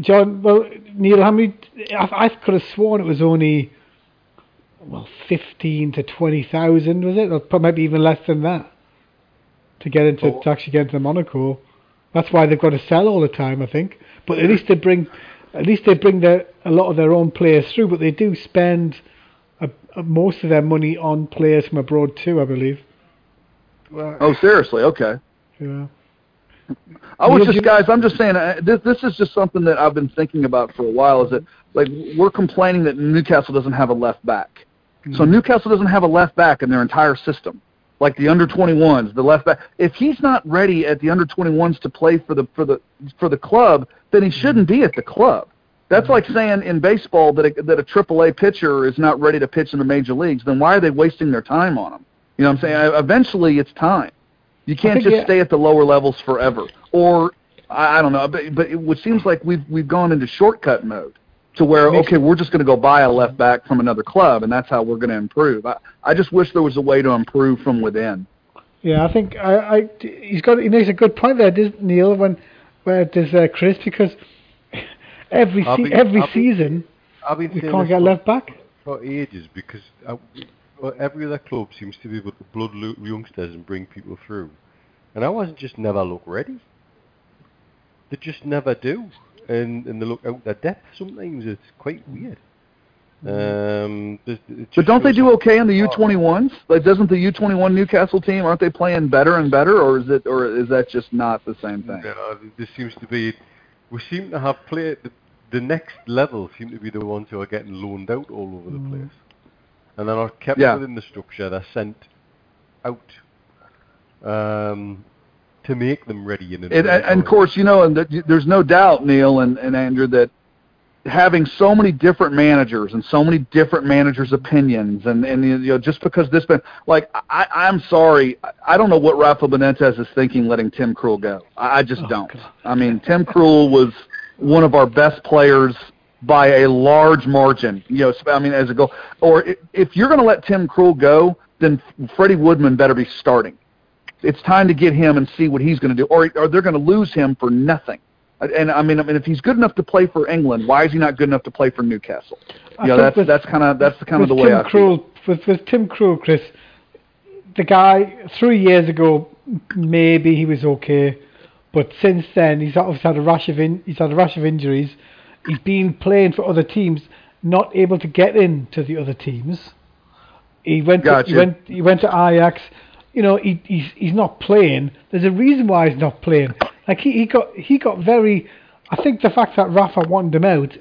John, well, Neil, how many? I, I could have sworn it was only, well, fifteen to twenty thousand, was it? Or probably maybe even less than that. To get into Oh. to actually get into Monaco, that's why they've got to sell all the time, I think. But at least they bring, at least they bring their a lot of their own players through. But they do spend most of their money on players from abroad too, I believe. Well, Oh, seriously? Okay. Yeah. I was Neil, just you- guys. I'm just saying. Uh, this this is just something that I've been thinking about for a while. Is that like we're complaining that Newcastle doesn't have a left back. So Newcastle doesn't have a left back in their entire system. Like the under 21s, the left back. If he's not ready at the under 21s to play for the for the for the club, then he shouldn't be at the club. That's like saying in baseball that a, that a AAA pitcher is not ready to pitch in the major leagues. Then why are they wasting their time on him? You know what I'm saying? Eventually, it's time. You can't think, just yeah. stay at the lower levels forever. Or I, I don't know, but but it would seems like we've we've gone into shortcut mode to where okay, we're just going to go buy a left back from another club, and that's how we're going to improve. I I just wish there was a way to improve from within. Yeah, I think I, I he's got he makes a good point there, doesn't Neil? When where does uh, Chris because every se- be- every I'll be- season I've been we can't get left back. for ages because I, every other club seems to be able to blood lo- youngsters and bring people through, and I wasn't just never look ready. They just never do, and and they look out their depth. Sometimes it's quite weird. Um, But don't they do okay in the U21s? Like, doesn't the U21 Newcastle team aren't they playing better and better, or is it or is that just not the same thing? Yeah, there seems to be. We seem to have played the, the next level. Seem to be the ones who are getting loaned out all over the place, and they're not kept Yeah. within the structure. They're sent out um, to make them ready. In And, and, and of course, you know, and that, there's no doubt, Neil and, and Andrew, that having so many different managers and so many different managers' opinions, and and you know, just because this been like, I, I'm sorry, I- don't know what Rafa Benitez is thinking letting Tim Krul go. I, I just Oh, don't. God. I mean, Tim Krul was one of our best players by a large margin. You know, I mean, as a goal. Or if you're going to let Tim Krul go, then Freddie Woodman better be starting it's time to get him and see what he's going to do, or or they're going to lose him for nothing. And I mean, I mean, if he's good enough to play for England, why is he not good enough to play for Newcastle? You know, that's with- that's kind of that's the kind of the way Tim I feel. Krul, with, with Tim Krul, Chris, the guy three years ago maybe he was okay, but since then he's obviously had a rash of in, he's had a rash of injuries. He's been playing for other teams, not able to get into the other teams. He went to, he went he went to Ajax. You know, he, he's he's not playing. There's a reason why he's not playing. Like he, he got he got very. I think the fact that Rafa wanted him out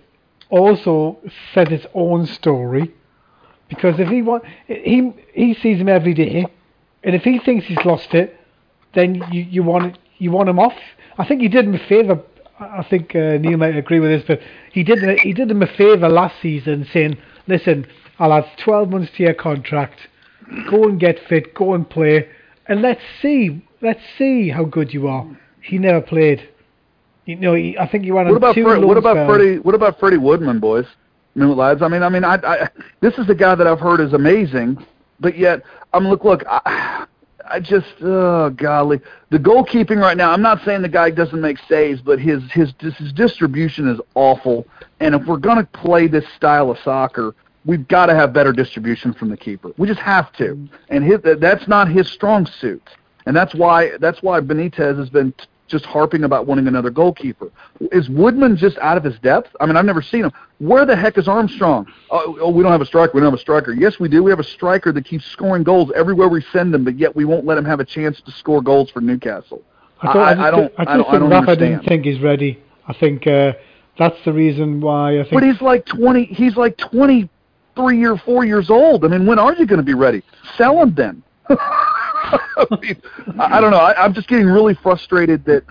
also said its own story because if he want he he sees him every day, and if he thinks he's lost it, then you you want you want him off. I think he did him a favour. I think uh, Neil might agree with this, but he did he did him a favour last season, saying, "Listen, I'll add 12 months to your contract. Go and get fit. Go and play, and let's see let's see how good you are." He never played. You know, he, I think he went What about two Fre- what about spells. Freddie? What about Freddie Woodman, boys? Mean, lads. I mean, I mean, I, I this is a guy that I've heard is amazing, but yet I'm look look. I, I just oh golly, the goalkeeping right now. I'm not saying the guy doesn't make saves, but his his his distribution is awful. And if we're gonna play this style of soccer, we've got to have better distribution from the keeper. We just have to. Mm-hmm. And his, that's not his strong suit. And that's why that's why Benitez has been just harping about wanting another goalkeeper. Is Woodman just out of his depth? I mean, I've never seen him. Where the heck is Armstrong? Oh, oh, we don't have a striker. We don't have a striker. Yes, we do. We have a striker that keeps scoring goals everywhere we send him, but yet we won't let him have a chance to score goals for Newcastle. I, don't, I, I, don't. I, I don't. I think don't Rafa didn't think he's ready. I think uh, that's the reason why I think. But he's like twenty. He's like twenty three or four years old. I mean, when are you going to be ready? Sell him then. I, mean, I I don't know. I, I'm just getting really frustrated that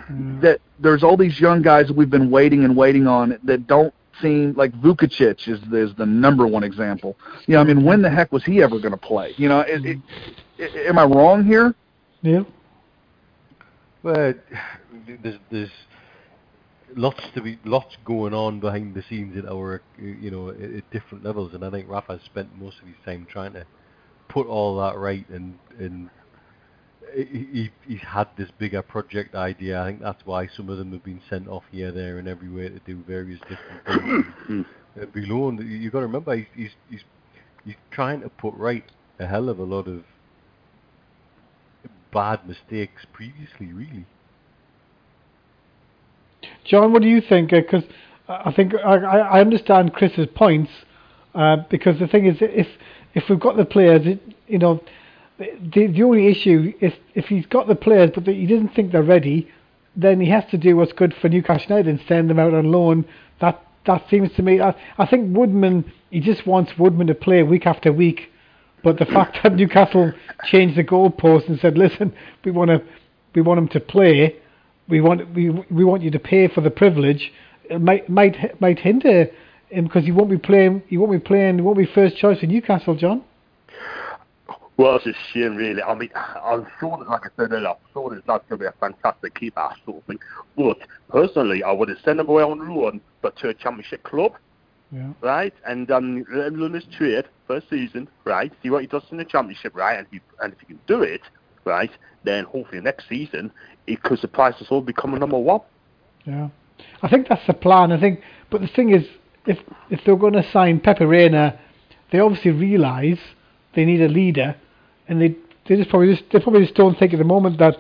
that there's all these young guys that we've been waiting and waiting on that don't seem like Vukacic is is the number one example. You know, I mean, when the heck was he ever going to play? You know, it, it, it, am I wrong here? Yeah. Well, there's there's lots to be lots going on behind the scenes at our you know at, at different levels, and I think Rafa's spent most of his time trying to put all that right, and and he, he he's had this bigger project idea. I think that's why some of them have been sent off here, there, and everywhere to do various different things. uh, below, and you got to remember he's, he's he's he's trying to put right a hell of a lot of bad mistakes previously, really. John, what do you think? Because I think I, I I understand Chris's points. Uh, because the thing is, if if we've got the players, it, you know, the the only issue is if he's got the players, but he doesn't think they're ready, then he has to do what's good for Newcastle United and send them out on loan. That that seems to me. I, I think Woodman, he just wants Woodman to play week after week. But the fact that Newcastle changed the goalpost and said, "Listen, we want to, we want him to play. We want we we want you to pay for the privilege," it might might might hinder him because he won't be playing. He won't be playing. He won't be first choice for Newcastle, John. Well, it's a shame, really. I mean, I'm sure that, like I said earlier, I'm sure that that's going to be a fantastic keeper, sort of thing. But personally, I would have sent him away on loan, but to a championship club, Yeah. right? And um, let him run his trade for a season, right? See what he does in the championship, right? And, he, and if he can do it, right, then hopefully next season it could surprise us all become a number one. Yeah, I think that's the plan. I think, but the thing is, if if they're going to sign Pepe Reina, they obviously realise they need a leader, and they they just probably just they probably just don't think at the moment that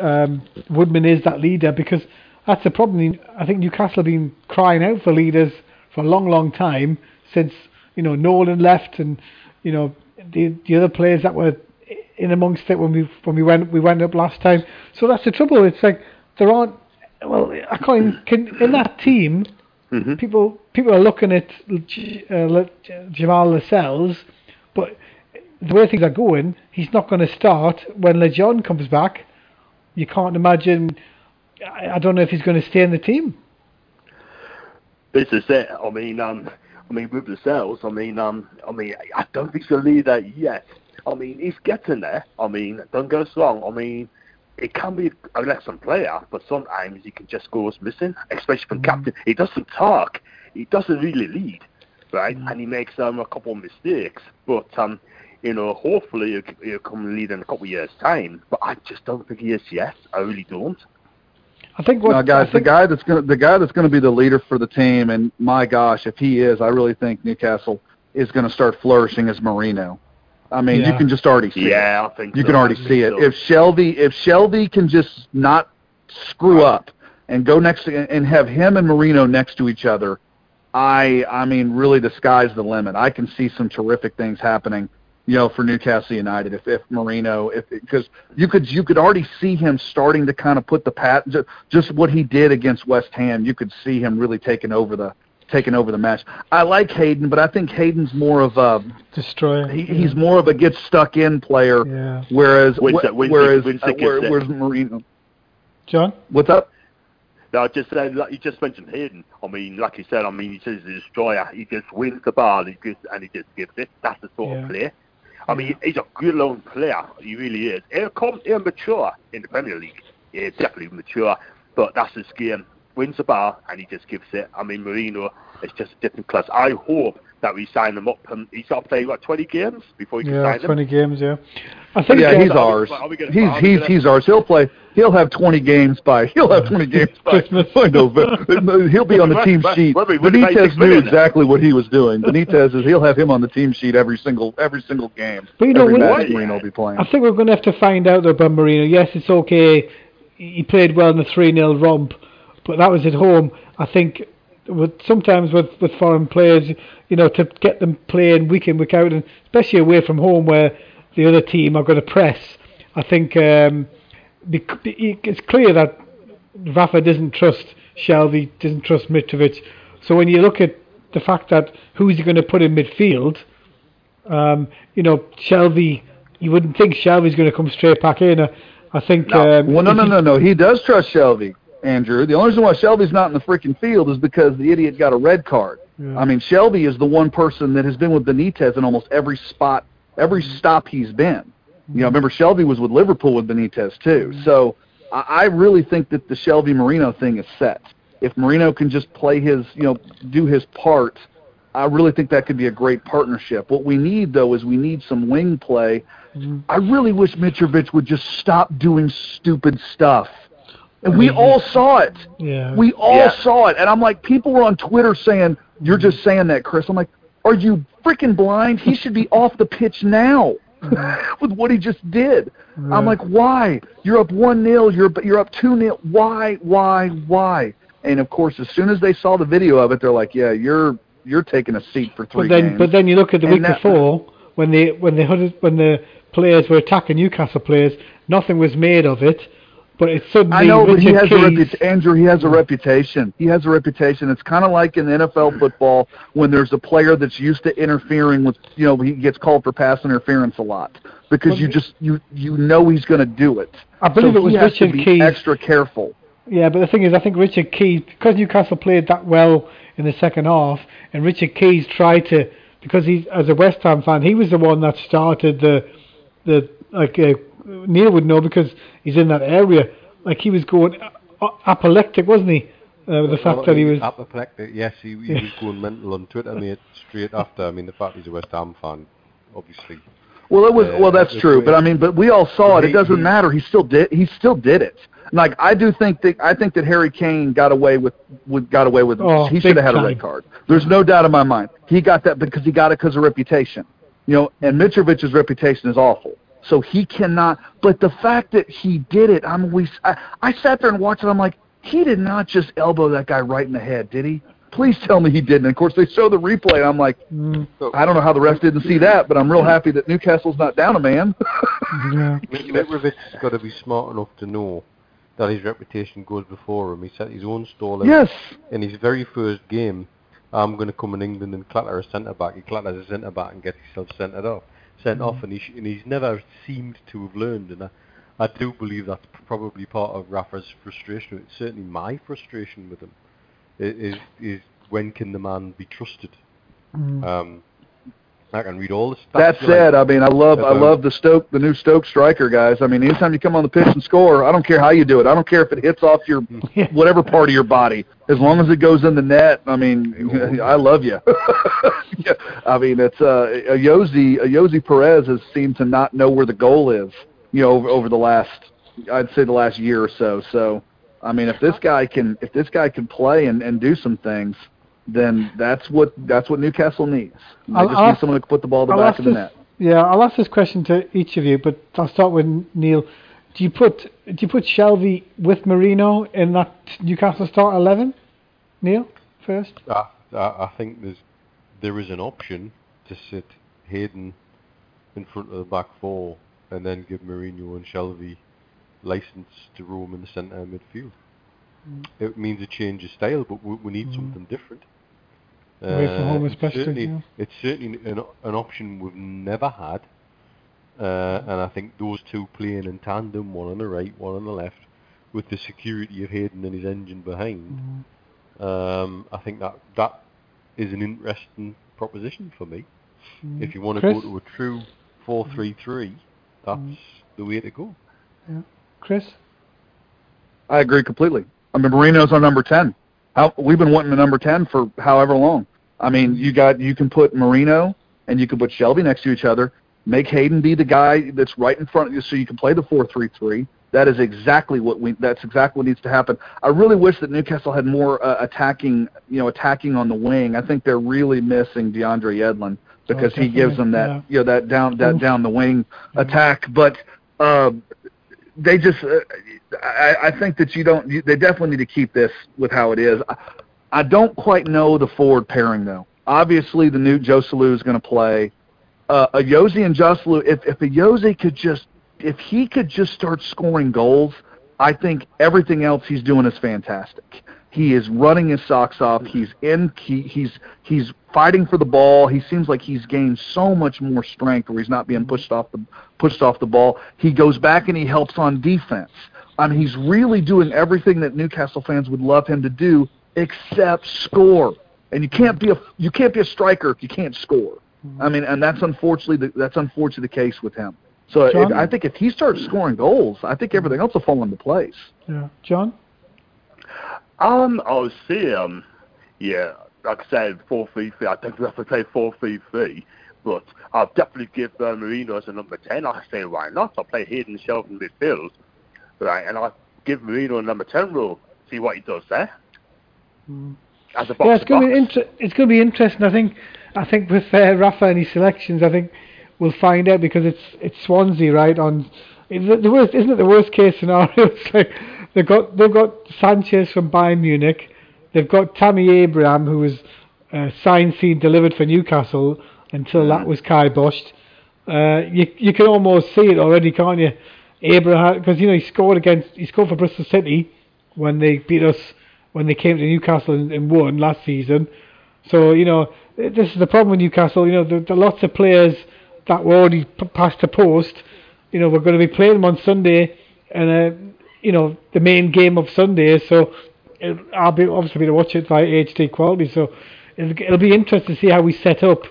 um, Woodman is that leader because that's the problem. I think Newcastle have been crying out for leaders for a long, long time since you know Nolan left and you know the the other players that were in amongst it when we when we went we went up last time. So that's the trouble. It's like there aren't. Well, I can't even, can, in that team. Mm-hmm. People people are looking at uh, Jamal Lascelles, but the way things are going, he's not going to start when Lejeune comes back. You can't imagine. I, I don't know if he's going to stay in the team. This is it. I mean, um, I mean, with the sales, I mean, um, I mean, I don't think he's a leader yet. I mean, he's getting there. I mean, don't get us wrong. I mean, it can be an excellent player, but sometimes he can just go missing, especially from captain. He doesn't talk. He doesn't really lead, right? And he makes um, a couple of mistakes. But um, you know, hopefully he'll, he'll come lead in a couple of years' time. But I just don't think he is yet. I really don't. I think what no, guys, I think, the guy that's going to the guy that's going to be the leader for the team, and my gosh, if he is, I really think Newcastle is going to start flourishing as Merino. I mean, you can just already see it. Yeah, I think You so. can already I think see it. so. If Shelvey, if Shelvey can just not screw up and go next to, and have him and Merino next to each other, I, I mean, really the sky's the limit. I can see some terrific things happening, you know, for Newcastle United if if Merino, if because you could you could already see him starting to kind of put the pat just, just what he did against West Ham. You could see him really taking over the taking over the match. I like Hayden, but I think Hayden's more of a destroyer. he, he's more of a get stuck in player. Yeah. Whereas, Wins wh- it- wins it- whereas, wins uh, where, gets it. whereas Merino. John. What's up? No, I just said, like you just mentioned Hayden. I mean, like you said, I mean, he says destroyer. He just wins the ball, he just, and he just gives it. That's the sort Yeah. of player. I mean, he's a good lone player. He really is. He'll come, he'll mature in the Premier League. He'll definitely mature. But that's his game. Wins the ball, and he just gives it. I mean, Merino is just a different class. I hope that we sign them up, and he's got to play what 20 games before he can Yeah, sign him. 20 games, yeah. I think yeah, he's ours. we gonna- He's he's gonna- he's ours. He'll play. He'll have 20 games by. He'll have 20 games by. Christmas. by November. He'll be on the team sheet. but we would've paid Benitez knew exactly what he was doing. Benitez is he'll have him on the team sheet every single every single game. But you know, every match Merino will be playing. I think we're going to have to find out though about Merino. Yes, it's okay. He played well in the 3 0 romp, but that was at home. I think with sometimes with, with foreign players, you know, to get them playing week in, week out, and especially away from home where the other team are going to press, I think um, it's clear that Rafa doesn't trust Shelvey, doesn't trust Mitrovic. So when you look at the fact that who's he going to put in midfield, um, you know, Shelvey, you wouldn't think Shelvey's going to come straight back in. I, I think. No. Um, Well, no, no, no, no. He does trust Shelvey, Andrew. The only reason why Shelvey's not in the freaking field is because the idiot got a red card. Yeah. I mean, Shelvey is the one person that has been with Benitez in almost every spot, every mm-hmm. stop he's been. You know, mm-hmm. remember Shelvey was with Liverpool with Benitez too. Mm-hmm. So I, I really think that the Shelvey Merino thing is set. If Merino can just play his, you know, do his part, I really think that could be a great partnership. What we need though is we need some wing play. I really wish Mitrovic would just stop doing stupid stuff. And we all saw it. Yeah. We all Yeah. saw it. And I'm like, people were on Twitter saying, You're just saying that, Chris. I'm like, Are you freaking blind? He should be off the pitch now with what he just did. I'm like, Why? You're up 1 0. You're, you're up 2 0. Why? Why? Why? And of course, as soon as they saw the video of it, they're like, Yeah, you're you're taking a seat for three but then, games. but then you look at the And week that- before when the when the when the players were attacking Newcastle players, nothing was made of it. But it's suddenly I know, but he has a reputation. Andrew, he has a reputation. He has a reputation. It's kind of like in NFL football when there's a player that's used to interfering with, you know, he gets called for pass interference a lot because you just you you know he's going to do it. I believe so it was Richard be Keys. extra careful. Yeah, but the thing is, I think Richard Keys, because Newcastle played that well in the second half, and Richard Keys tried to, because he's as a West Ham fan, he was the one that started the, the like uh, Neil would know because he's in that area. Like he was going uh, apoplectic, wasn't he? Uh, with the fact that he was. apoplectic. Yes, he, he was going mental on Twitter, mate, straight after. I mean, the fact he's a West Ham fan, obviously. Well, it was Yeah, well. That's it's true, weird. but I mean, but we all saw it. It doesn't he- matter. He still did. He still did it. Like I do think that I think that Harry Kane got away with, with got away with. Oh, he should have had a red card. There's no doubt in my mind. He got that because he got it because of reputation. You know, and Mitrovic's reputation is awful. So he cannot. But the fact that he did it, I'm we. I, I sat there and watched it. I'm like, he did not just elbow that guy right in the head, did he? Please tell me he didn't. And of course, they show the replay, and I'm like, Mm, I don't know how the ref didn't see that, but I'm real happy that Newcastle's not down a man. yeah. Mitrovic's got to be smart enough to know that his reputation goes before him. He set his own stall out yes. in his very first game. I'm going to come in England and clatter a centre back. He clatters a centre back and gets himself sent off, sent off, and, he sh- and he's never seemed to have learned. And I, I do believe that's probably part of Rafa's frustration. It's certainly my frustration with him. Is is when can the man be trusted? Mm. Um, I can read all the stats. That said, I mean, I love I love the Stoke, the new Stoke striker guys. I mean, anytime you come on the pitch and score, I don't care how you do it. I don't care if it hits off your whatever part of your body, as long as it goes in the net. I mean, I love you. yeah, I mean, it's uh, Ayoze Ayoze Perez has seemed to not know where the goal is. You know, over, over the last, I'd say the last year or so. So, I mean, if this guy can if this guy can play and and do some things. Then that's what that's what Newcastle needs. They I'll- just I'll- need someone to put the ball in the I'll back of the this- net. Yeah, I'll ask this question to each of you, but I'll start with Neil. Do you put do you put Shelvey with Merino in that Newcastle start eleven? Neil first. I, I, I think there's there is an option to sit Hayden in front of the back four and then give Mourinho and Shelvey license to roam in the centre of midfield. It means a change of style, but we, we need Mm. something different. Away from uh, home it's especially, certainly, yeah. it's certainly an, an option we've never had, uh, and I think those two playing in tandem, one on the right, one on the left, with the security of Hayden and his engine behind, mm-hmm. um, I think that that is an interesting proposition for me. Mm-hmm. If you want to Chris? go to a true four-three-three, mm-hmm. that's the way to go. Chris. I agree completely. I mean, Merino's our number ten. How we've been wanting the number ten for however long. I mean, you got you can put Merino and you can put Shelvey next to each other. Make Hayden be the guy that's right in front of you, so you can play the four-three-three. That is exactly what we. That's exactly what needs to happen. I really wish that Newcastle had more uh, attacking, you know, attacking on the wing. I think they're really missing DeAndre Yedlin because Oh, he gives them that, definitely, you know, that down that Oof. down the wing attack. But uh, they just, uh, I, I think that you don't. You, they definitely need to keep this with how it is. I, I don't quite know the forward pairing though. Obviously, the new Joselu is going to play. Uh, Ayoze and Joselu, if if Ayoze could just, if he could just start scoring goals, I think everything else he's doing is fantastic. He is running his socks off. He's in. He, he's he's fighting for the ball. He seems like he's gained so much more strength, where he's not being pushed off the pushed off the ball. He goes back and he helps on defense. I mean, he's really doing everything that Newcastle fans would love him to do, except score. And you can't be a you can't be a striker if you can't score. I mean, and that's unfortunately the, that's unfortunately the case with him. So John? if, I think if he starts scoring goals, I think everything else will fall into place. Yeah, John. Um, I would see um, yeah, like I said, four three three. I think we have to play four three three. But I'll definitely give uh, Merino as a number ten. I say why not? I'll play Hayden Shelvey in midfield, right? And I'll give Merino a number ten role. See what he does there. As a box yeah, it's going to be inter- it's going to be interesting. I think I think with uh, Rafa and his selections, I think we'll find out because it's it's Swansea right on. Is it the worst? Isn't it the worst case scenario? It's like they've got they've got Sanches from Bayern Munich, they've got Tammy Abraham who was uh, signed, sealed, delivered for Newcastle until that was kiboshed. Uh, you you can almost see it already, can't you? Abraham because you know he scored against he scored for Bristol City when they beat us when they came to Newcastle and, and won last season. So you know this is the problem with Newcastle. You know there, there are lots of players that were already p- past the post. You know we're going to be playing them on Sunday, and uh, you know the main game of Sunday. So it, I'll be obviously be to watch it via HD quality. So it'll, it'll be interesting to see how we set up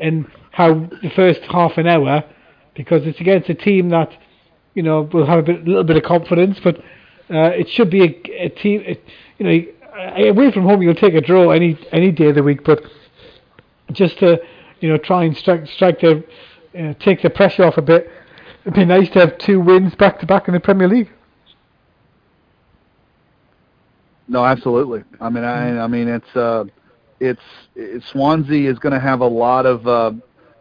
and how the first half an hour, because it's against a team that you know will have a bit, little bit of confidence, but uh, it should be a, a team. It, you know, uh, away from home you'll take a draw any any day of the week, but just to you know try and strike strike the uh, take the pressure off a bit. It'd be nice to have two wins back to back in the Premier League. No, absolutely. I mean, I, I mean, it's uh, it's, it's Swansea is going to have a lot of uh,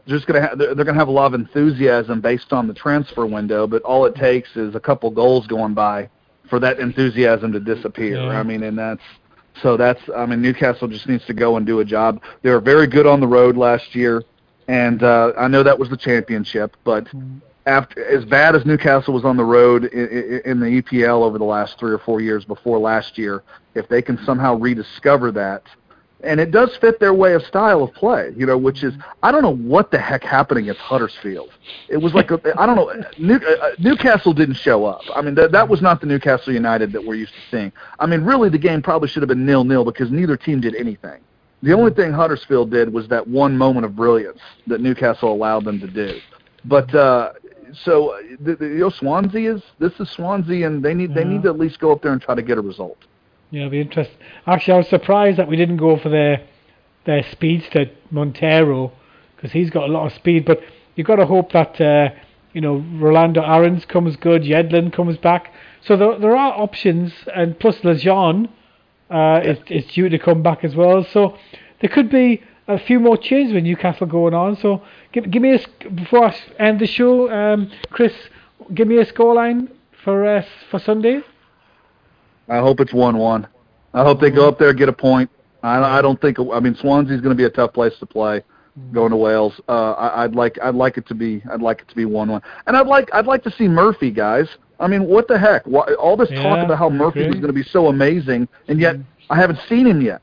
just going to ha- they're, they're going to have a lot of enthusiasm based on the transfer window, but all it takes is a couple goals going by for that enthusiasm to disappear. Yeah. I mean, and that's so that's I mean, Newcastle just needs to go and do a job. They were very good on the road last year, and uh, I know that was the championship, but after as bad as Newcastle was on the road in, in the EPL over the last three or four years before last year, if they can somehow rediscover that, and it does fit their way of style of play, you know, which is I don't know what the heck happened against Huddersfield. It was like I don't know. New, uh, Newcastle didn't show up. I mean, that that was not the Newcastle United that we're used to seeing. I mean, really, the game probably should have been nil nil because neither team did anything. The only thing Huddersfield did was that one moment of brilliance that Newcastle allowed them to do. But uh, so uh, the, the, you know, Swansea is this is Swansea, and they need they Yeah. need to at least go up there and try to get a result. Yeah, it'll be interesting. Actually, I was surprised that we didn't go for their their speedster Montero because he's got a lot of speed. But you've got to hope that uh, you know Rolando Aarons comes good, Yedlin comes back. So there, there are options, and plus Lejeune uh, is, is due to come back as well. So there could be a few more changes with Newcastle going on. So give, give me a before I end the show, um, Chris. Give me a scoreline for uh, for Sunday. I hope it's one one. I hope they go up there and get a point. I, I don't think I mean Swansea's going to be a tough place to play. Going to Wales, uh, I, I'd like I'd like it to be I'd like it to be one one, and I'd like I'd like to see Murphy guys. I mean, what the heck? Why, all this talk about how Murphy was going to be so amazing, and yet I haven't seen him yet.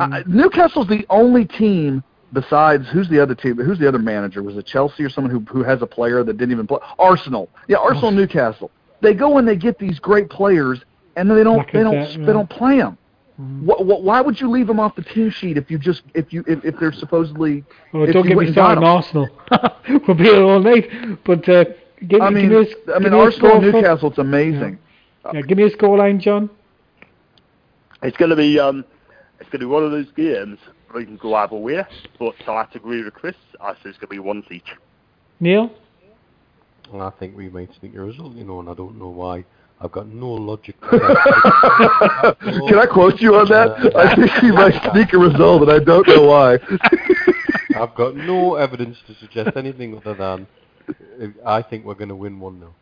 I, Newcastle's the only team besides who's the other team? Who's the other manager? Was it Chelsea or someone who who has a player that didn't even play? Arsenal. Yeah, Arsenal, Newcastle. They go and they get these great players, and then they don't they don't Lacazette, yeah. they don't play them. Wh- wh- why would you leave them off the team sheet if you just if you if, if they're supposedly Oh, if don't you get me started on 'em? Arsenal. we'll be here all night. But uh, give, I mean, give me a, I give mean Arsenal and score for- Newcastle. It's amazing. Yeah, give me a scoreline, John. It's going to be um, it's going to be one of those games it can go either way. But I have to agree with Chris. I say it's going to be one each. Neil? And I think we might sneak a result, you know, and I don't know why. I've got no logic. to that. Can I quote you on that? I think he might sneak a result, and I don't know why. I've got no evidence to suggest anything other than uh, I think we're going to win one 0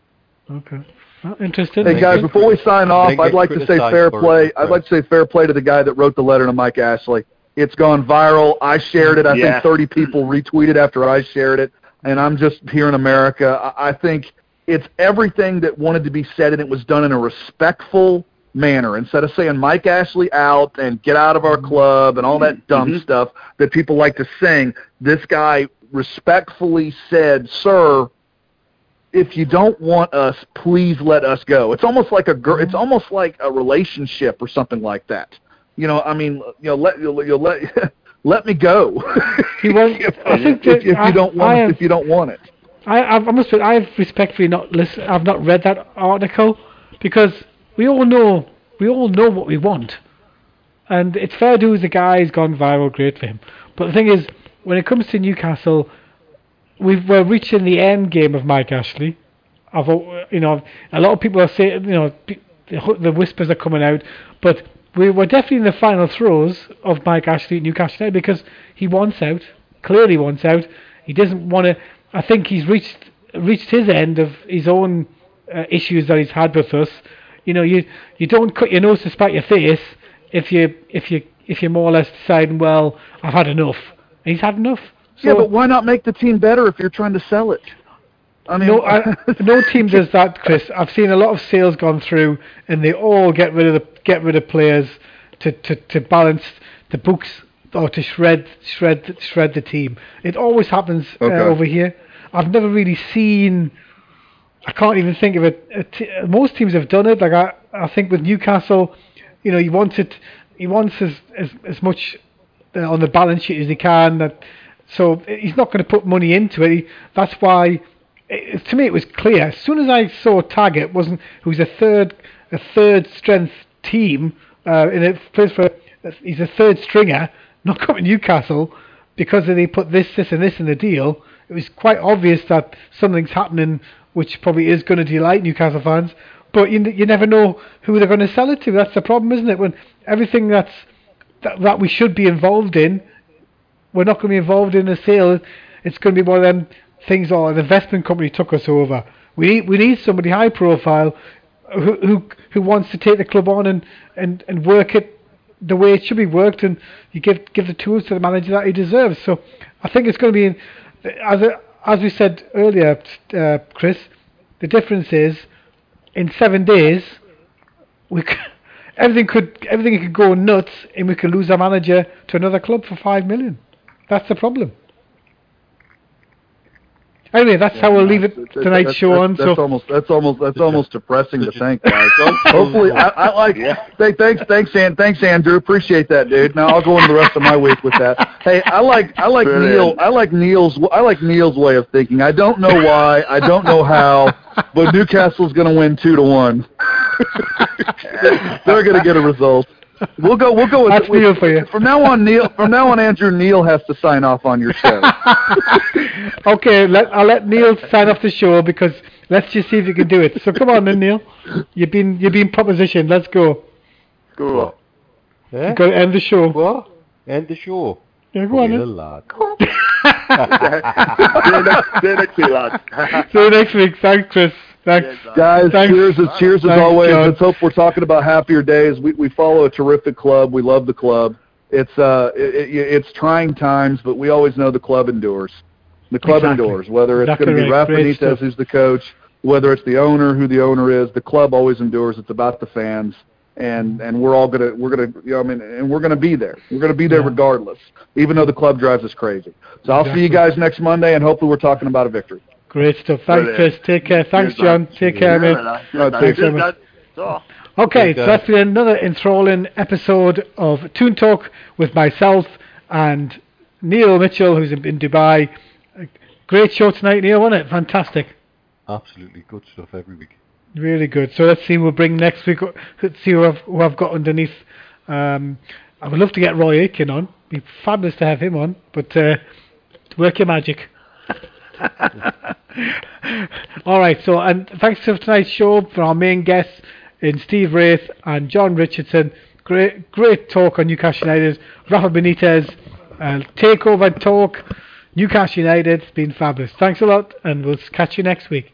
Okay. Well, interesting. Hey guys, before we sign off, I'd like to say fair play. I'd like to say fair play to the guy that wrote the letter to Mike Ashley. It's gone viral. I shared it. I Yeah. think 30 people retweeted after I shared it. And I'm just here in America. I think it's everything that wanted to be said, and it was done in a respectful manner. Instead of saying Mike Ashley out and get out of our mm-hmm. club and all that mm-hmm. dumb Mhm. stuff that people like to sing, this guy respectfully said, "Sir, if you don't want us, please let us go. It's almost like a girl. It's mm-hmm. almost like a relationship or something like that. You know, I mean, you know, let you'll, you'll let let me go. He won't- if, I think if, if I- you don't want I it, if you don't want it. I, I, I must admit, I've respectfully not listen. I've not read that article because we all know we all know what we want, and it's fair dues. The guy's gone viral, great for him. But the thing is, when it comes to Newcastle, we've, we're reaching the end game of Mike Ashley. I've, you know, a lot of people are saying, you know, the, the whispers are coming out, but we were definitely in the final throes of Mike Ashley at Newcastle because he wants out, clearly wants out. He doesn't want to. I think he's reached reached his end of his own uh, issues that he's had with us. You know, you you don't cut your nose to spite your face if you if you if you're more or less deciding, well, I've had enough. And he's had enough. So, yeah, but why not make the team better if you're trying to sell it? I mean, no, I, no team does that, Chris. I've seen a lot of sales gone through, and they all get rid of the get rid of players to, to, to balance the books or to shred shred shred the team. It always happens Okay. uh, over here. I've never really seen. I can't even think of it. t- most teams have done it. Like I, I think with Newcastle, you know, he wants it. He wants as as, as much uh, on the balance sheet as he can. That so he's not going to put money into it. He, that's why. It, to me, it was clear as soon as I saw Taggart wasn't who's a third a third strength team uh, in a place for he's a third stringer, not coming to Newcastle because they put this this and this in the deal. It was quite obvious that something's happening, which probably is going to delight Newcastle fans. But you, you never know who they're going to sell it to. That's the problem, isn't it? When everything that's that, that we should be involved in, we're not going to be involved in a sale. It's going to be one of them things. Or an investment company took us over. We need we need somebody high profile who who who wants to take the club on and, and, and work it the way it should be worked, and you give give the tools to the manager that he deserves. So I think it's going to be, as a, as we said earlier, uh, Chris. The difference is, in seven days, we everything could everything could go nuts, and we could lose our manager to another club for five million. That's the problem. Anyway, that's how we'll leave it That's- tonight's that's- show that's, on. That's So almost that's almost that's almost depressing to Such a- think, guys. Hopefully, I, I like. Yeah. Hey, thanks, thanks, and thanks, Andrew. Appreciate that, dude. Now I'll go into the rest of my week with that. Hey, I like I like Brilliant. Neil. I like Neil's I like Neil's way of thinking. I don't know why. I don't know how, but Newcastle's going to win two to one. They're going to get a result. We'll go. We'll go with That's with- Neil for you. From now on, Neil. From now on, Andrew Neil has to sign off on your show. okay, let, I'll let Neil sign off the show because let's just see if you can do it. So come on then, Neil. You've been you've been propositioned. Let's go. Go. Eh? You've got to end the show. What? End the show. Yeah, go on Poor then. lad. See you next, see you next week, lads. See you next week. Thanks, Chris. Thanks. Guys, Thanks. cheers as cheers as Thanks, always. John. Let's hope we're talking about happier days. We we follow a terrific club. We love the club. It's uh it, it, it's trying times, but we always know the club endures. The club Exactly. endures. Whether it's Exactly going to be right. Rafa Great Benitez stuff. who's the coach, whether it's the owner who the owner is, the club always endures. It's about the fans. And and we're all gonna we're gonna you know I mean and we're gonna be there. We're gonna be there Yeah. regardless, even though the club drives us crazy. So I'll see you guys next Monday, and hopefully we're talking about a victory. Great stuff. Thanks, Brilliant. Chris. Take care. Thanks, John. Take care, mate. Thanks, Cheers, Emma. lads. So. Okay, so that's been another enthralling episode of Toon Talk with myself and Neil Mitchell, who's in, in Dubai. Great show tonight, Neil, wasn't it? Fantastic. Absolutely good stuff every week. Really good. So let's see who we'll bring next week. Let's see who I've, who I've got underneath. Um, I would love to get Roy Aiken on. It'd Be fabulous to have him on, but uh, work your magic. All right, so and thanks to tonight's show for our main guests in Steve Wraith and John Richardson. Great, great talk on Newcastle United. Rafa Benitez, uh, takeover talk. Newcastle United. It's been fabulous. Thanks a lot, and we'll catch you next week.